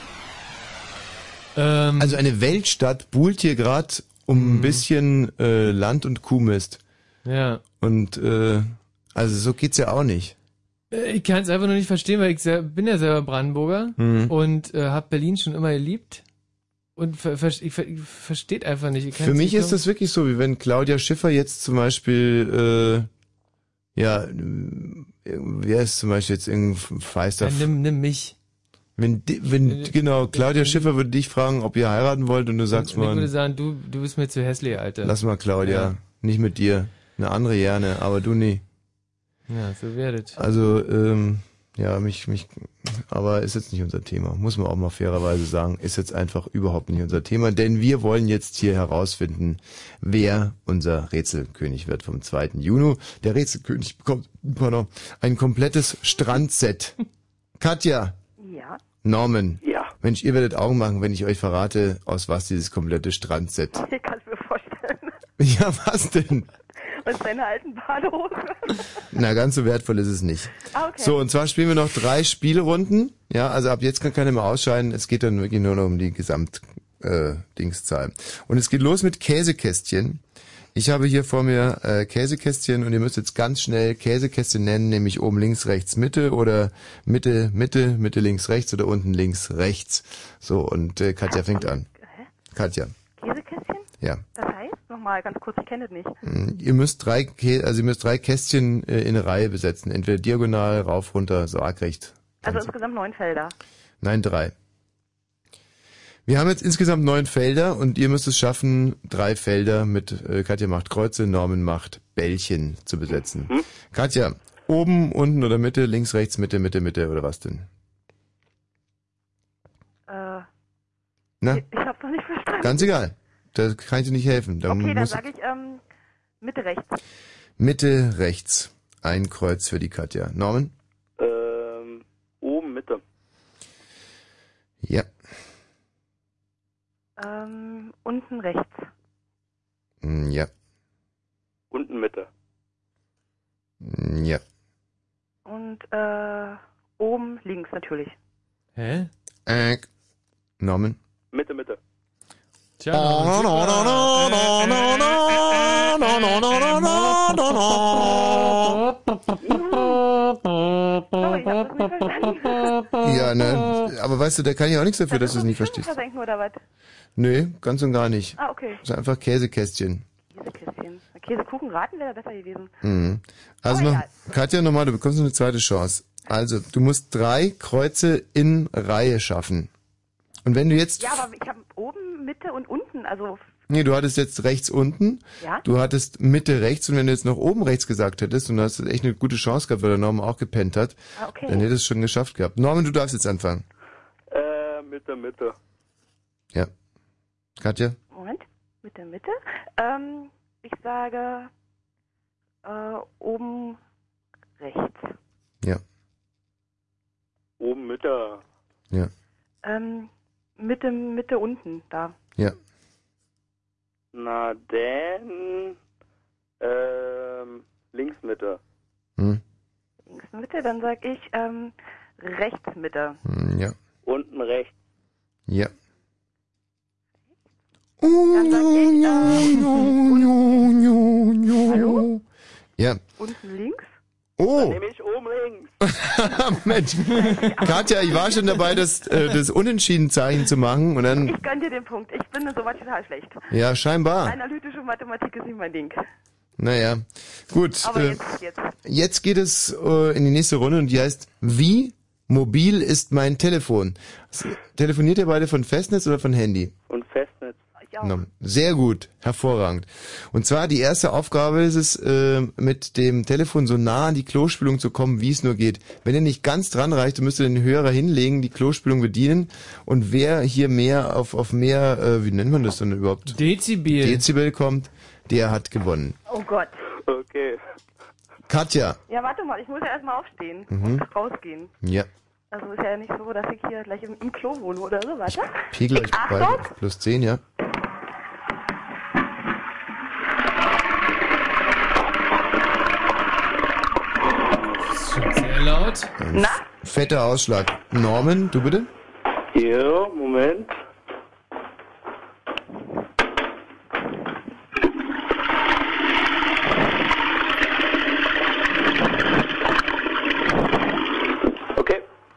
Ähm. also eine Weltstadt buhlt hier gerade um ein bisschen äh, Land und Kuhmist. Ja. Und äh, also so geht's ja auch nicht. Ich kann es einfach nur nicht verstehen, weil ich bin ja selber Brandenburger Mhm. und äh, habe Berlin schon immer geliebt. Und ver ver ich, ver ich versteht einfach nicht. Für mich ist das wirklich so, wie wenn Claudia Schiffer jetzt zum Beispiel, äh, ja, wer ist zum Beispiel jetzt irgendein Feister? Ja, nimm, nimm mich. Wenn, wenn, genau, Claudia Schiffer würde dich fragen, ob ihr heiraten wollt und du sagst Und ich würde mal, sagen, du, du bist mir zu hässlich, Alter. lass mal Claudia, Ja. nicht mit dir. Eine andere gerne, aber du nie. Ja, so werdet. Also, ähm, ja, mich, mich, aber ist jetzt nicht unser Thema. Muss man auch mal fairerweise sagen. Ist jetzt einfach überhaupt nicht unser Thema, denn wir wollen jetzt hier herausfinden, wer unser Rätselkönig wird vom 2. Juni. Der Rätselkönig bekommt, pardon, ein komplettes Strandset. Katja, Ja. Norman. Ja. Mensch, ihr werdet Augen machen, wenn ich euch verrate, aus was dieses komplette Strandset. Ich kann es mir vorstellen. Ja, was denn? Und seine alten Badehose. Na, ganz so wertvoll ist es nicht. Ah, okay. So, und zwar spielen wir noch drei Spielerunden. Ja, also ab jetzt kann keiner mehr ausscheiden. Es geht dann wirklich nur noch um die Gesamt äh. Und es geht los mit Käsekästchen. Ich habe hier vor mir äh, Käsekästchen und ihr müsst jetzt ganz schnell Käsekästchen nennen, nämlich oben links, rechts, Mitte oder Mitte, Mitte, Mitte, links, rechts oder unten links, rechts. So, und äh, Katja fängt an. Katja, Käsekästchen? ja. Nochmal ganz kurz, ich kenne das nicht. Mm, Ihr müsst drei, also ihr müsst drei Kästchen äh, in eine Reihe besetzen. Entweder diagonal, rauf, runter, so argrecht. Also insgesamt neun Felder. Nein, drei. Wir haben jetzt insgesamt neun Felder und ihr müsst es schaffen, drei Felder mit äh, Katja macht Kreuze, Norman macht Bällchen zu besetzen. Katja, oben, unten oder Mitte, links, rechts, Mitte, Mitte, Mitte oder was denn? Äh, Na, ich hab's noch nicht verstanden. ganz egal. Da kann ich dir nicht helfen. Da Okay, dann sage ich ähm, Mitte rechts. Mitte, rechts. Ein Kreuz für die Katja. Norman? Ähm, oben Mitte. Ja. Ähm, unten rechts. Mm, Ja. Unten Mitte. Ja. Und äh, oben links natürlich. Hä? Äh, Norman? Mitte, Mitte. Tja, Ja, ne, aber weißt du, der kann ja auch nichts dafür, dass du es nicht verstehst. Versenken oder was? Nö, ganz und gar nicht. Ah, okay. Das ist einfach Käsekästchen. Käsekästchen. Käsekuchen raten wäre besser gewesen. Mhm. Also noch. Katja, nochmal, du bekommst noch eine zweite Chance. Also, du musst drei Kreuze in Reihe schaffen. Und wenn du jetzt, Ja, aber ich habe oben, Mitte und unten. Also, nee, du hattest jetzt rechts unten, Ja. du hattest Mitte rechts und wenn du jetzt noch oben rechts gesagt hättest und du hast echt eine gute Chance gehabt, weil der Norman auch gepennt hat, Ah, okay. dann hättest du es schon geschafft gehabt. Norman, du darfst jetzt anfangen. Äh, Mitte, Mitte. Ja. Katja? Moment. Mitte, Mitte. Ähm, ich sage äh, oben rechts. Ja. Oben Mitte. Ja. Ähm, Mitte, Mitte unten, da. Ja. Na denn, ähm, Linksmitte. Hm? Linksmitte, dann sag ich ähm, Rechtsmitte. Hm, Ja. Unten rechts. Ja. Dann sag ich ähm, Hallo? Ja. Unten links? Oh! Nehme ich oben links. Mensch. Katja, ich war schon dabei, das, äh, das Unentschieden-Zeichen zu machen und dann, Ich gönn dir den Punkt. Ich bin soweit total schlecht. ja, scheinbar. Analytische Mathematik ist nicht mein Ding. Naja, gut. Aber äh, jetzt, jetzt. Jetzt geht es äh, in die nächste Runde und die heißt Wie mobil ist mein Telefon? Telefoniert ihr beide von Festnetz oder von Handy? Und Festnetz. Na, Sehr gut, hervorragend. Und zwar die erste Aufgabe ist es, äh, mit dem Telefon so nah an die Klospülung zu kommen, wie es nur geht. Wenn ihr nicht ganz dran reicht, dann müsst ihr den Hörer hinlegen, die Klospülung bedienen. Und wer hier mehr auf, auf mehr, äh, wie nennt man das denn überhaupt? Dezibel. Dezibel kommt, der hat gewonnen. Oh Gott. Okay. Katja. Ja, warte mal, ich muss ja erstmal aufstehen Mhm. und rausgehen. Ja. Also ist ja nicht so, dass ich hier gleich im, im Klo wohne oder so, warte. Pegel euch auf plus 10, ja. Schon laut. Ein Fetter Ausschlag. Norman, du bitte? Ja, Moment.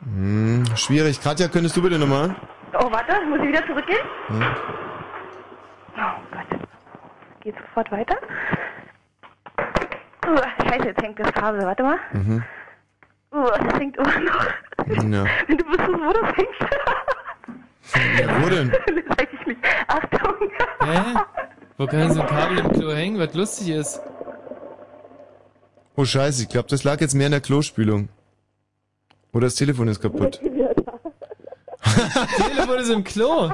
Hm, schwierig. Katja, könntest du bitte nochmal? Oh, warte, muss ich wieder zurückgehen? Hm. Oh Gott. Geht sofort weiter. Uh, scheiße, jetzt hängt das Kabel. Warte mal. Mhm. Uh, das hängt immer noch. Ja. Du wüsstest, wo das hängt. Ja, wo denn? das weiß ich nicht. Achtung. Hä? Wo kann so ein Kabel im Klo hängen, was lustig ist? Oh scheiße, ich glaube, das lag jetzt mehr in der Klospülung. Oder das Telefon ist kaputt. Telefon ist im Klo.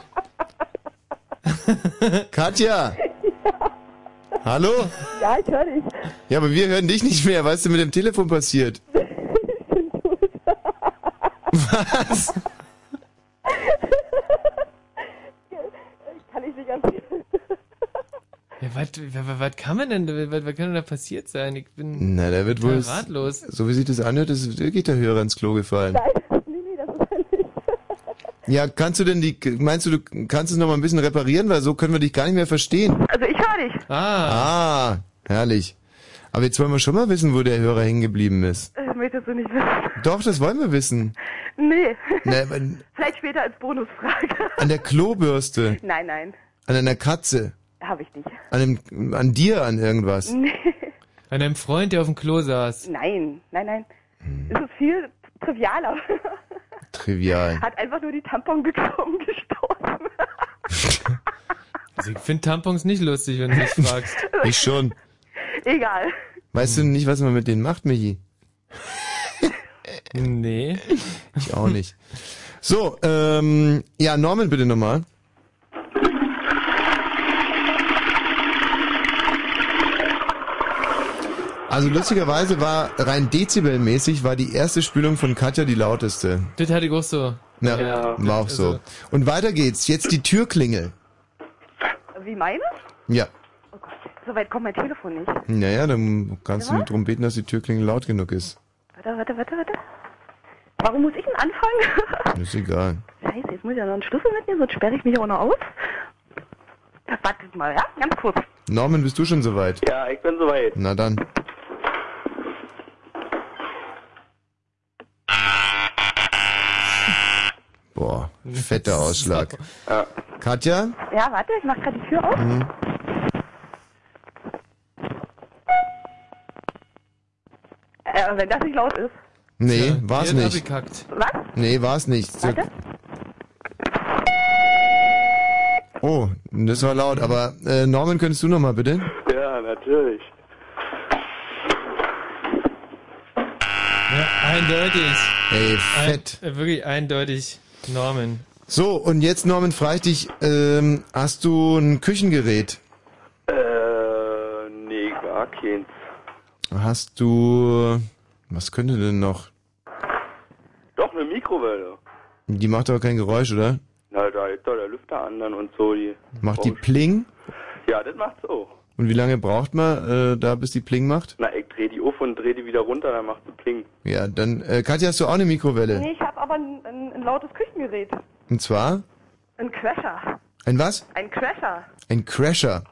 Katja! Hallo? Ja, ich höre dich. Ja, aber wir hören dich nicht mehr. Was ist denn mit dem Telefon passiert? Was? Kann ich nicht ganz. Ja, was, was, was kann man denn, was, was kann denn da passiert sein? Ich bin Na, da wird wohl... ratlos. So wie sich das anhört, ist wirklich der Hörer ins Klo gefallen. Nein, nee, nee, das ist nicht. Ja, kannst du denn die... Meinst du, du kannst es noch mal ein bisschen reparieren? Weil so können wir dich gar nicht mehr verstehen. Also ich höre dich. Ah. Ah, herrlich. Aber jetzt wollen wir schon mal wissen, wo der Hörer hängen geblieben ist. Das möchtest du nicht wissen. Doch, das wollen wir wissen. Nee. Na, aber Vielleicht später als Bonusfrage. an der Klobürste, Nein, nein. an einer Katze, Habe ich nicht. an, dem, an dir, an irgendwas. Nee. An einem Freund, der auf dem Klo saß. Nein, nein, nein. Hm. Es ist viel trivialer. Trivial. Hat einfach nur die Tamponbüchse umgestoßen. Also ich finde Tampons nicht lustig, wenn du mich fragst. Ich schon. Egal. Weißt du nicht, was man mit denen macht, Michi? Nee. Ich auch nicht. So, ähm, ja, Norman bitte nochmal. Also lustigerweise war rein dezibelmäßig war die erste Spülung von Katja die lauteste. Das hatte ich auch so. Ja, Ja. war auch so. Und weiter geht's. Jetzt die Türklingel. Wie meine? Ja. Soweit kommt mein Telefon nicht. Naja, dann kannst du nur drum beten, dass die Türklingel laut genug ist. Warte, warte, warte, warte. Warum muss ich denn anfangen? Ist egal. Scheiße, jetzt muss ich ja noch einen Schlüssel mitnehmen, sonst sperre ich mich auch noch aus. Wartet mal, ja? Ganz kurz. Norman, bist du schon soweit? Ja, ich bin soweit. Na dann. Boah, fetter Ausschlag. Ja. Katja? Ja, warte, ich mach gerade die Tür auf. Mhm. Äh, wenn das nicht laut ist. Nee, Tja, war's nicht. abgekackt. Was? Nee, war's nicht. Warte. Oh, das war laut, aber äh, Norman, könntest du nochmal bitte? Ja, natürlich. Ja, eindeutig. Ey, fett. Ein, äh, wirklich eindeutig. Norman. So, und jetzt Norman, frage ich dich, ähm, hast du ein Küchengerät? Äh, nee, gar keins. Hast du, was könnte denn noch? Doch, eine Mikrowelle. Die macht aber kein Geräusch, oder? Na, da ist doch der Lüfter an dann und so. Die Macht die Pling? Ja, das macht's auch. Und wie lange braucht man äh, da, bis die Pling macht? Na, ich dreh die auf und dreh die wieder runter, dann macht sie Pling. Ja, dann, äh, Katja, hast du auch eine Mikrowelle? Nee, ich habe aber ein, ein, ein lautes Küchengerät. Und zwar? Ein Crasher. Ein was? Ein Crasher. Ein Crasher.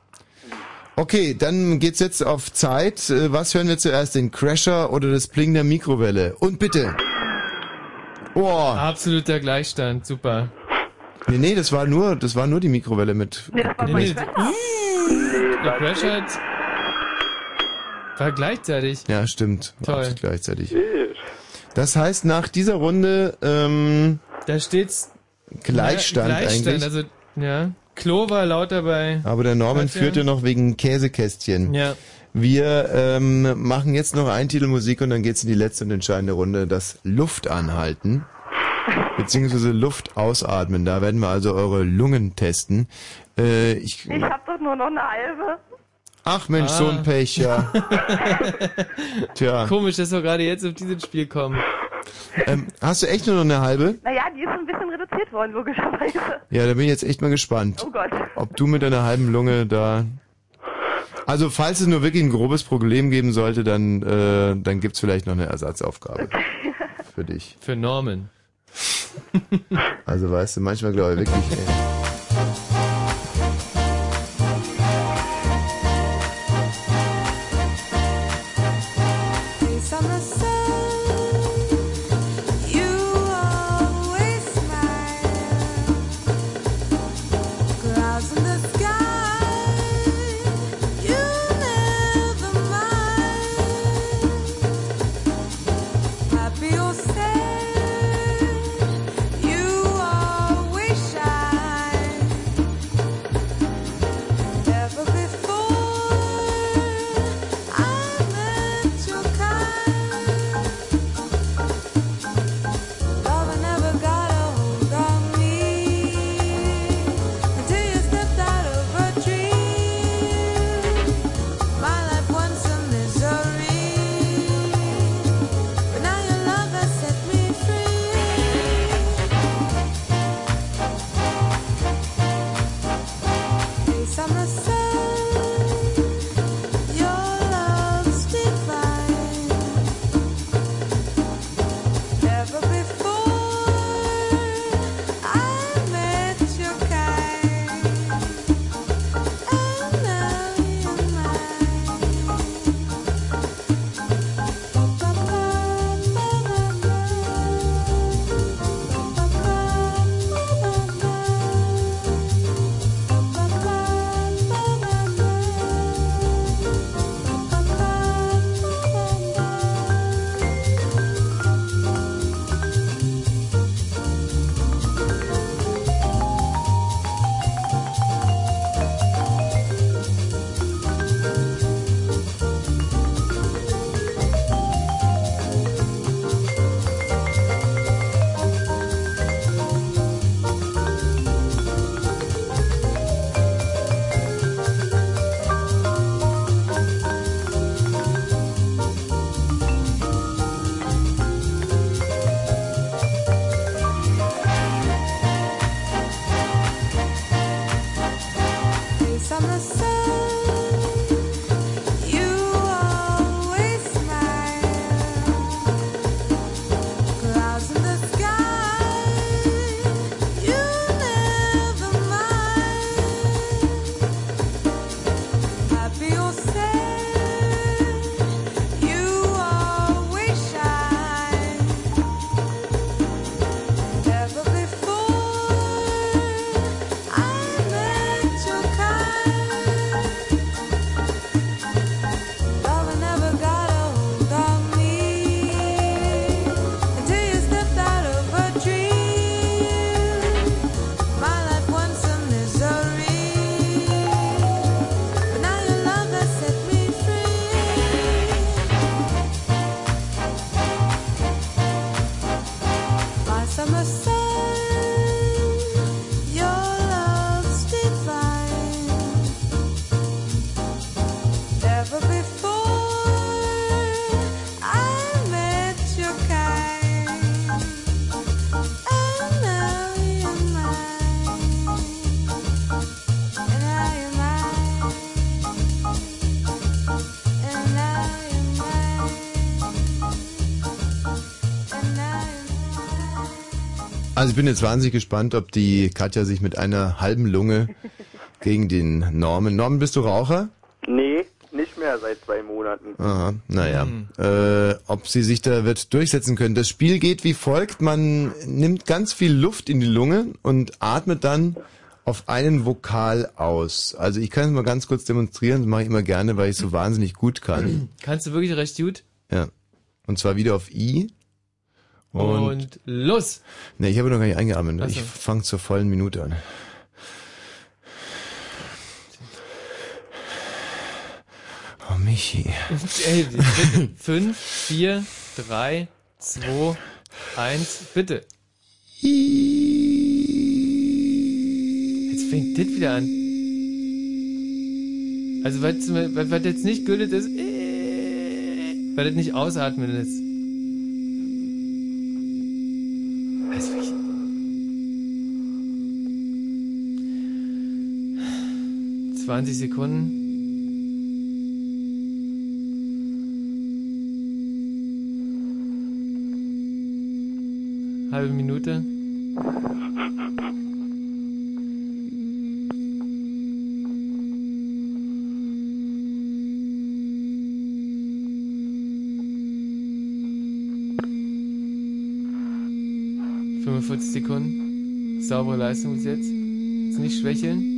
Okay, dann geht's jetzt auf Zeit. Äh, Was hören wir zuerst, den Crasher oder das Pling der Mikrowelle? Und bitte. Oh. Absoluter Gleichstand, super. Nee, nee, das war nur, das war nur die Mikrowelle mit. Nee, das war mit- mein Der Crash hat... War gleichzeitig. Ja, stimmt. Toll. Absolut gleichzeitig. Das heißt, nach dieser Runde, ähm, Da steht's... Gleichstand, Ja, Gleichstand eigentlich. also, ja. Klo war lauter bei... Aber der Norman Katja. führte noch wegen Käsekästchen. Ja. Wir ähm, machen jetzt noch ein Titel Musik und dann geht's in die letzte und entscheidende Runde, das Luftanhalten. Beziehungsweise Luft ausatmen. Da werden wir also eure Lungen testen. Äh, ich, Ich habe doch nur noch eine halbe. Ach Mensch, Ah. so ein Pech, ja. Tja. Komisch, dass wir gerade jetzt auf dieses Spiel kommen. Ähm, hast du echt nur noch eine halbe? Naja, die ist ein bisschen reduziert worden, logischerweise. Ja, da bin ich jetzt echt mal gespannt. Oh Gott. ob du mit deiner halben Lunge da. Also falls es nur wirklich ein grobes Problem geben sollte, dann äh, dann gibt's vielleicht noch eine Ersatzaufgabe für dich. Für Norman. Also weißt du, manchmal glaube ich wirklich. Ey. Also ich bin jetzt wahnsinnig gespannt, ob die Katja sich mit einer halben Lunge gegen den Norman. Norman, bist du Raucher? Nee, nicht mehr seit zwei Monaten. Aha, naja. Äh, ob sie sich da wird durchsetzen können. Das Spiel geht wie folgt. Man nimmt ganz viel Luft in die Lunge und atmet dann auf einen Vokal aus. Also ich kann es mal ganz kurz demonstrieren. Das mache ich immer gerne, weil ich so wahnsinnig gut kann. Kannst du wirklich recht gut? Ja. Und zwar wieder auf I. Und, los! Ne, ich habe noch gar nicht eingeatmet. So. Ich fange zur vollen Minute an. Oh, Michi. Ey, bitte. Fünf, vier, drei, zwei, eins, bitte. Jetzt fängt das wieder an. Also, weil weil- weil jetzt nicht gültet ist, äh, weil das nicht ausatmen ist. Das ist wirklich- 20 Sekunden. Halbe Minute. ...45 Sekunden. Saubere Leistung bis jetzt. Jetzt nicht schwächeln.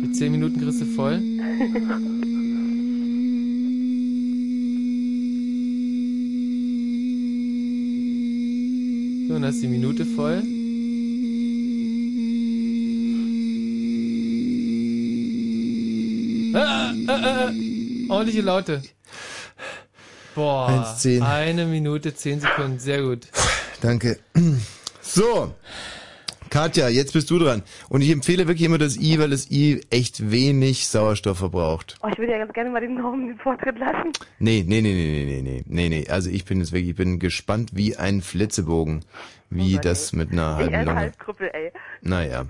Mit 10 Minuten kriegst du voll. So, und hast die Minute voll. Ah, ah, ah, ah. Ordentliche Laute. Boah. 1,10. Eine Minute, 10 Sekunden. Sehr gut. Danke. So. Katja, jetzt bist du dran. Und ich empfehle wirklich immer das I, weil das I echt wenig Sauerstoff verbraucht. Oh, ich würde ja ganz gerne mal den Norman den Vortritt lassen. Nee, nee, nee, nee, nee, nee, nee, nee. Also ich bin jetzt wirklich, ich bin gespannt wie ein Flitzebogen, wie das mit einer halben Lunge. Halskrüppel, ey. Naja.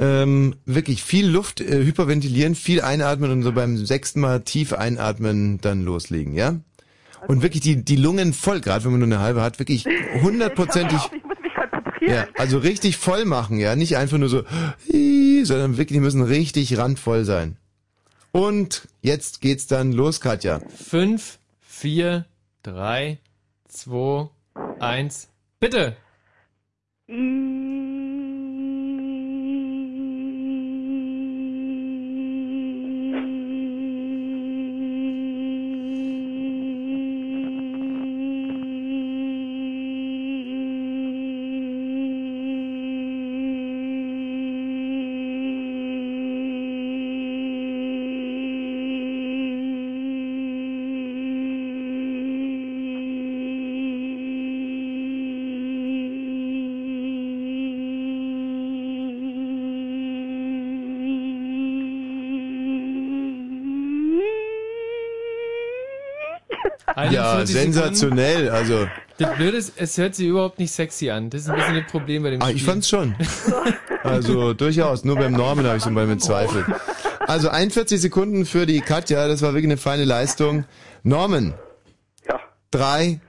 Ähm, wirklich viel Luft, äh, hyperventilieren, viel einatmen und so beim sechsten Mal tief einatmen, dann loslegen, ja? Und wirklich die, die Lungen voll, gerade wenn man nur eine halbe hat, wirklich hundertprozentig. Konzentrieren. Ja, also richtig voll machen, ja, nicht einfach nur so, sondern wirklich, die müssen richtig randvoll sein. Und jetzt geht's dann los, Katja. 5, 4, 3, 2, 1. Bitte! Ja, 41 sensationell, also. Das Blöde ist, es hört sich überhaupt nicht sexy an. Das ist ein bisschen das Problem bei dem Ah, Spiel. ich fand's schon. Also durchaus, nur beim Norman habe ich so mal mit Zweifel. Also 41 Sekunden für die Katja, das war wirklich eine feine Leistung. Norman. Ja. Drei,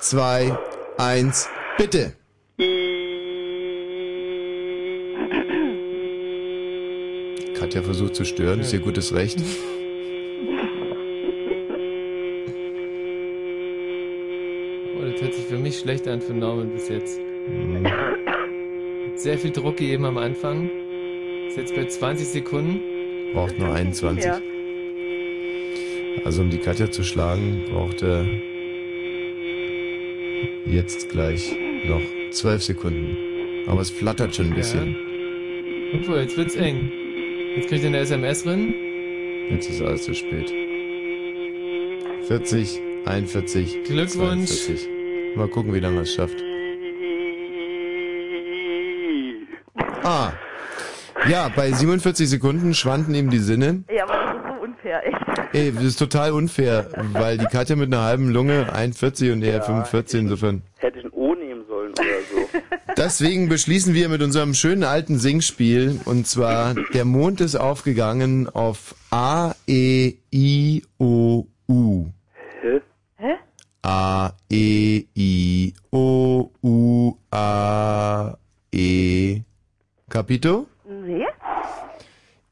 zwei, eins, bitte. Katja versucht zu stören, ist ihr gutes Recht. Schlecht an für Norman bis jetzt. Hat Sehr viel Druck gegeben am Anfang. Ist jetzt bei 20 Sekunden. Braucht nur 21. Ja. Also um die Katja zu schlagen, braucht er jetzt gleich noch 12 Sekunden. Aber es flattert schon ein bisschen. Obwohl, jetzt wird's eng. Jetzt kriegt er eine SMS drin. Jetzt ist alles zu spät. 40, 41, Glückwunsch. 42. Mal gucken, wie lange es schafft. Ah. Ja, bei 47 Sekunden schwanden ihm die Sinne. Ja, aber das ist so unfair, echt. Ey, das ist total unfair, weil die Katja mit einer halben Lunge 41 und er 45 insofern. Hätte ich ein O nehmen sollen oder so. Deswegen beschließen wir mit unserem schönen alten Singspiel und zwar der Mond ist aufgegangen auf A E I O U. Hä? Hä? A E I O U A Capito? Nee?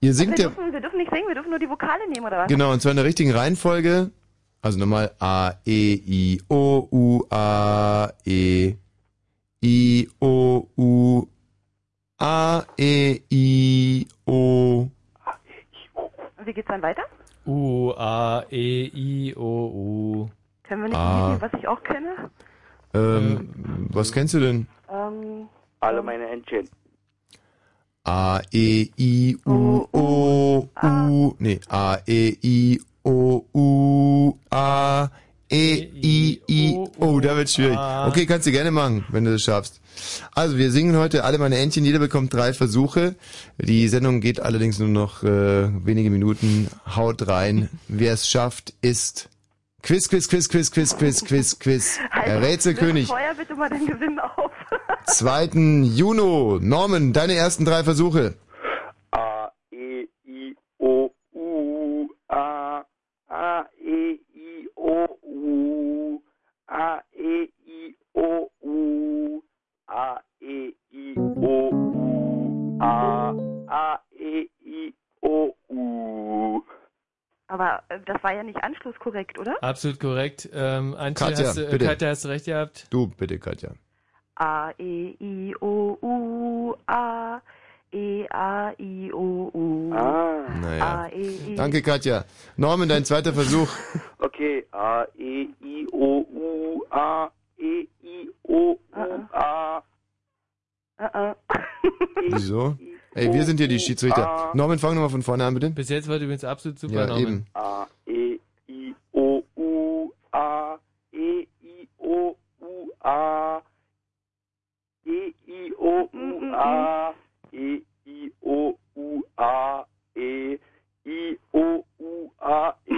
Ihr singt wir, ja, dürfen, wir dürfen nicht singen, wir dürfen nur die Vokale nehmen, oder was? genau, und zwar in der richtigen Reihenfolge. Also nochmal A, E, I, O, U, A, E, I, O, U, A, E, I, O. Und wie geht's dann weiter? U, A, E, I, O, U. Können wir nicht Ah. nehmen, was ich auch kenne? Ähm, was kennst du denn? Ähm, Alle meine Entchen. A, E, I, U, O, U, nee, A, E, I, O, U, A, E, I, I, O, da wird schwierig. Okay, kannst du gerne machen, wenn du das schaffst. Also, wir singen heute alle meine Entchen, jeder bekommt drei Versuche. Die Sendung geht allerdings nur noch äh, wenige Minuten. Haut rein. Wer es schafft, ist Quiz, Quiz, Quiz, Quiz, Quiz, Quiz, Quiz, Quiz. Der Rätselkönig. Feuer bitte mal den Gewinn auf. 2. Juni. Norman, deine ersten drei Versuche. A, E, I, O, U, A, A, E, I, O, U, A, E, I, O, U, A, E, I, O, U, A, A, E, I, O, U. Aber äh, das war ja nicht anschlusskorrekt, oder? Absolut korrekt. Ähm, Antje, Katja, hast du, äh, bitte. Katja, hast du recht gehabt? Du, bitte, Katja. A, E, I, O, U, A, E, A, I, O, U. Ah. Naja. A, E, I. Danke, Katja. Norman, dein zweiter Versuch. Okay, A, E, I, O, U, A, E, I, O, U, A. Uh Wieso? Ey, wir sind hier die Schiedsrichter. Norman, fang nochmal von vorne an, bitte. Bis jetzt war du übrigens absolut super, Ja, Norman. eben. A, E, I, O, U, A, E, I, O, U, A, E, I, O, U, A, E, I, O, U, A, E, I, O, U, A, E.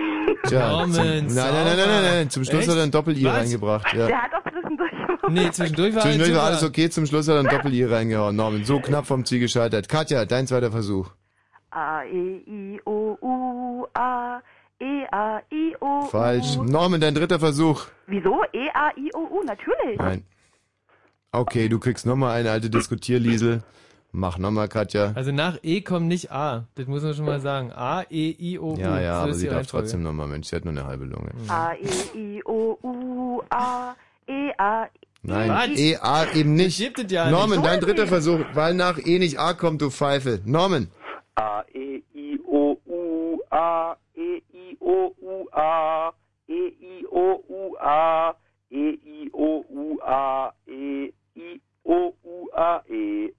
Tja, Norman, zum, nein, nein, nein, nein, nein, nein, zum Schluss Echt? hat er ein Doppel-I reingebracht. Ja. Der hat auch zwischendurch Nee, zwischendurch war Zwischendurch alles war alles okay, zum Schluss hat er ein Doppel-I reingehauen. Norman, so knapp vom Ziel gescheitert. Katja, dein zweiter Versuch. A, E, I, O, U, A, E, A, I, O, U. Falsch. Norman, dein dritter Versuch. Wieso? E, A, I, O, U, natürlich. Nein. Okay, du kriegst nochmal eine alte Diskutierliesel. Mach nochmal, Katja. Also nach E kommt nicht A. Das muss man schon mal sagen. A, E, I, O, U. Ja, ja, so aber sie darf Reihenfolge. trotzdem nochmal, Mensch, sie hat nur eine halbe Lunge. A, E, I, O, U, A, E, A, Nein, Was? E, A eben nicht. Gibt es ja Norman, nicht. dein dritter Versuch, weil nach E nicht A kommt, du Pfeife. Norman. A, E, I, O, U, A, E, I, O, U, A, E, I, O, U, A, E, I, O, U, A, E, I, O, U, A, E.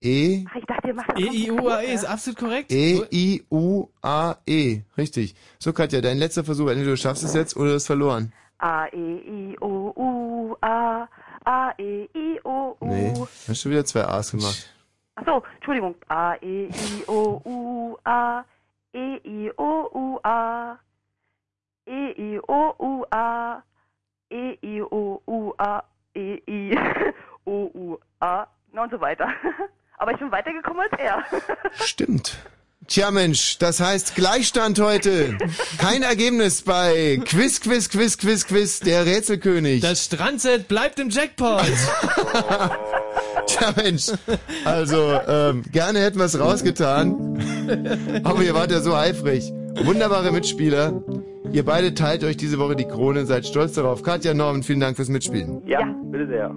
E, Ach, ich dachte, ihr macht das E, I, U, A, E ist absolut korrekt. E, I, U, A, E. Richtig. So, Katja, dein letzter Versuch. Entweder du schaffst es jetzt oder du hast verloren. A, E, I, O, U, A, A, E, I, O, U. Nee, hast du wieder zwei A's gemacht. Ach so, Entschuldigung. A, E, I, O, U, A, E, I, O, U, A, E, I, O, U, A, E, I, O, U, A, E, I, O, U, A, na und so weiter. Aber ich bin weitergekommen als er. Stimmt. Tja Mensch, das heißt Gleichstand heute. Kein Ergebnis bei Quiz, Quiz, Quiz, Quiz, Quiz, der Rätselkönig. Das Strandset bleibt im Jackpot. Tja Mensch, also ähm, gerne hätten wir es rausgetan, aber ihr wart ja so eifrig. Wunderbare Mitspieler. Ihr beide teilt euch diese Woche die Krone, seid stolz darauf. Katja Norman, vielen Dank fürs Mitspielen. Ja, bitte sehr.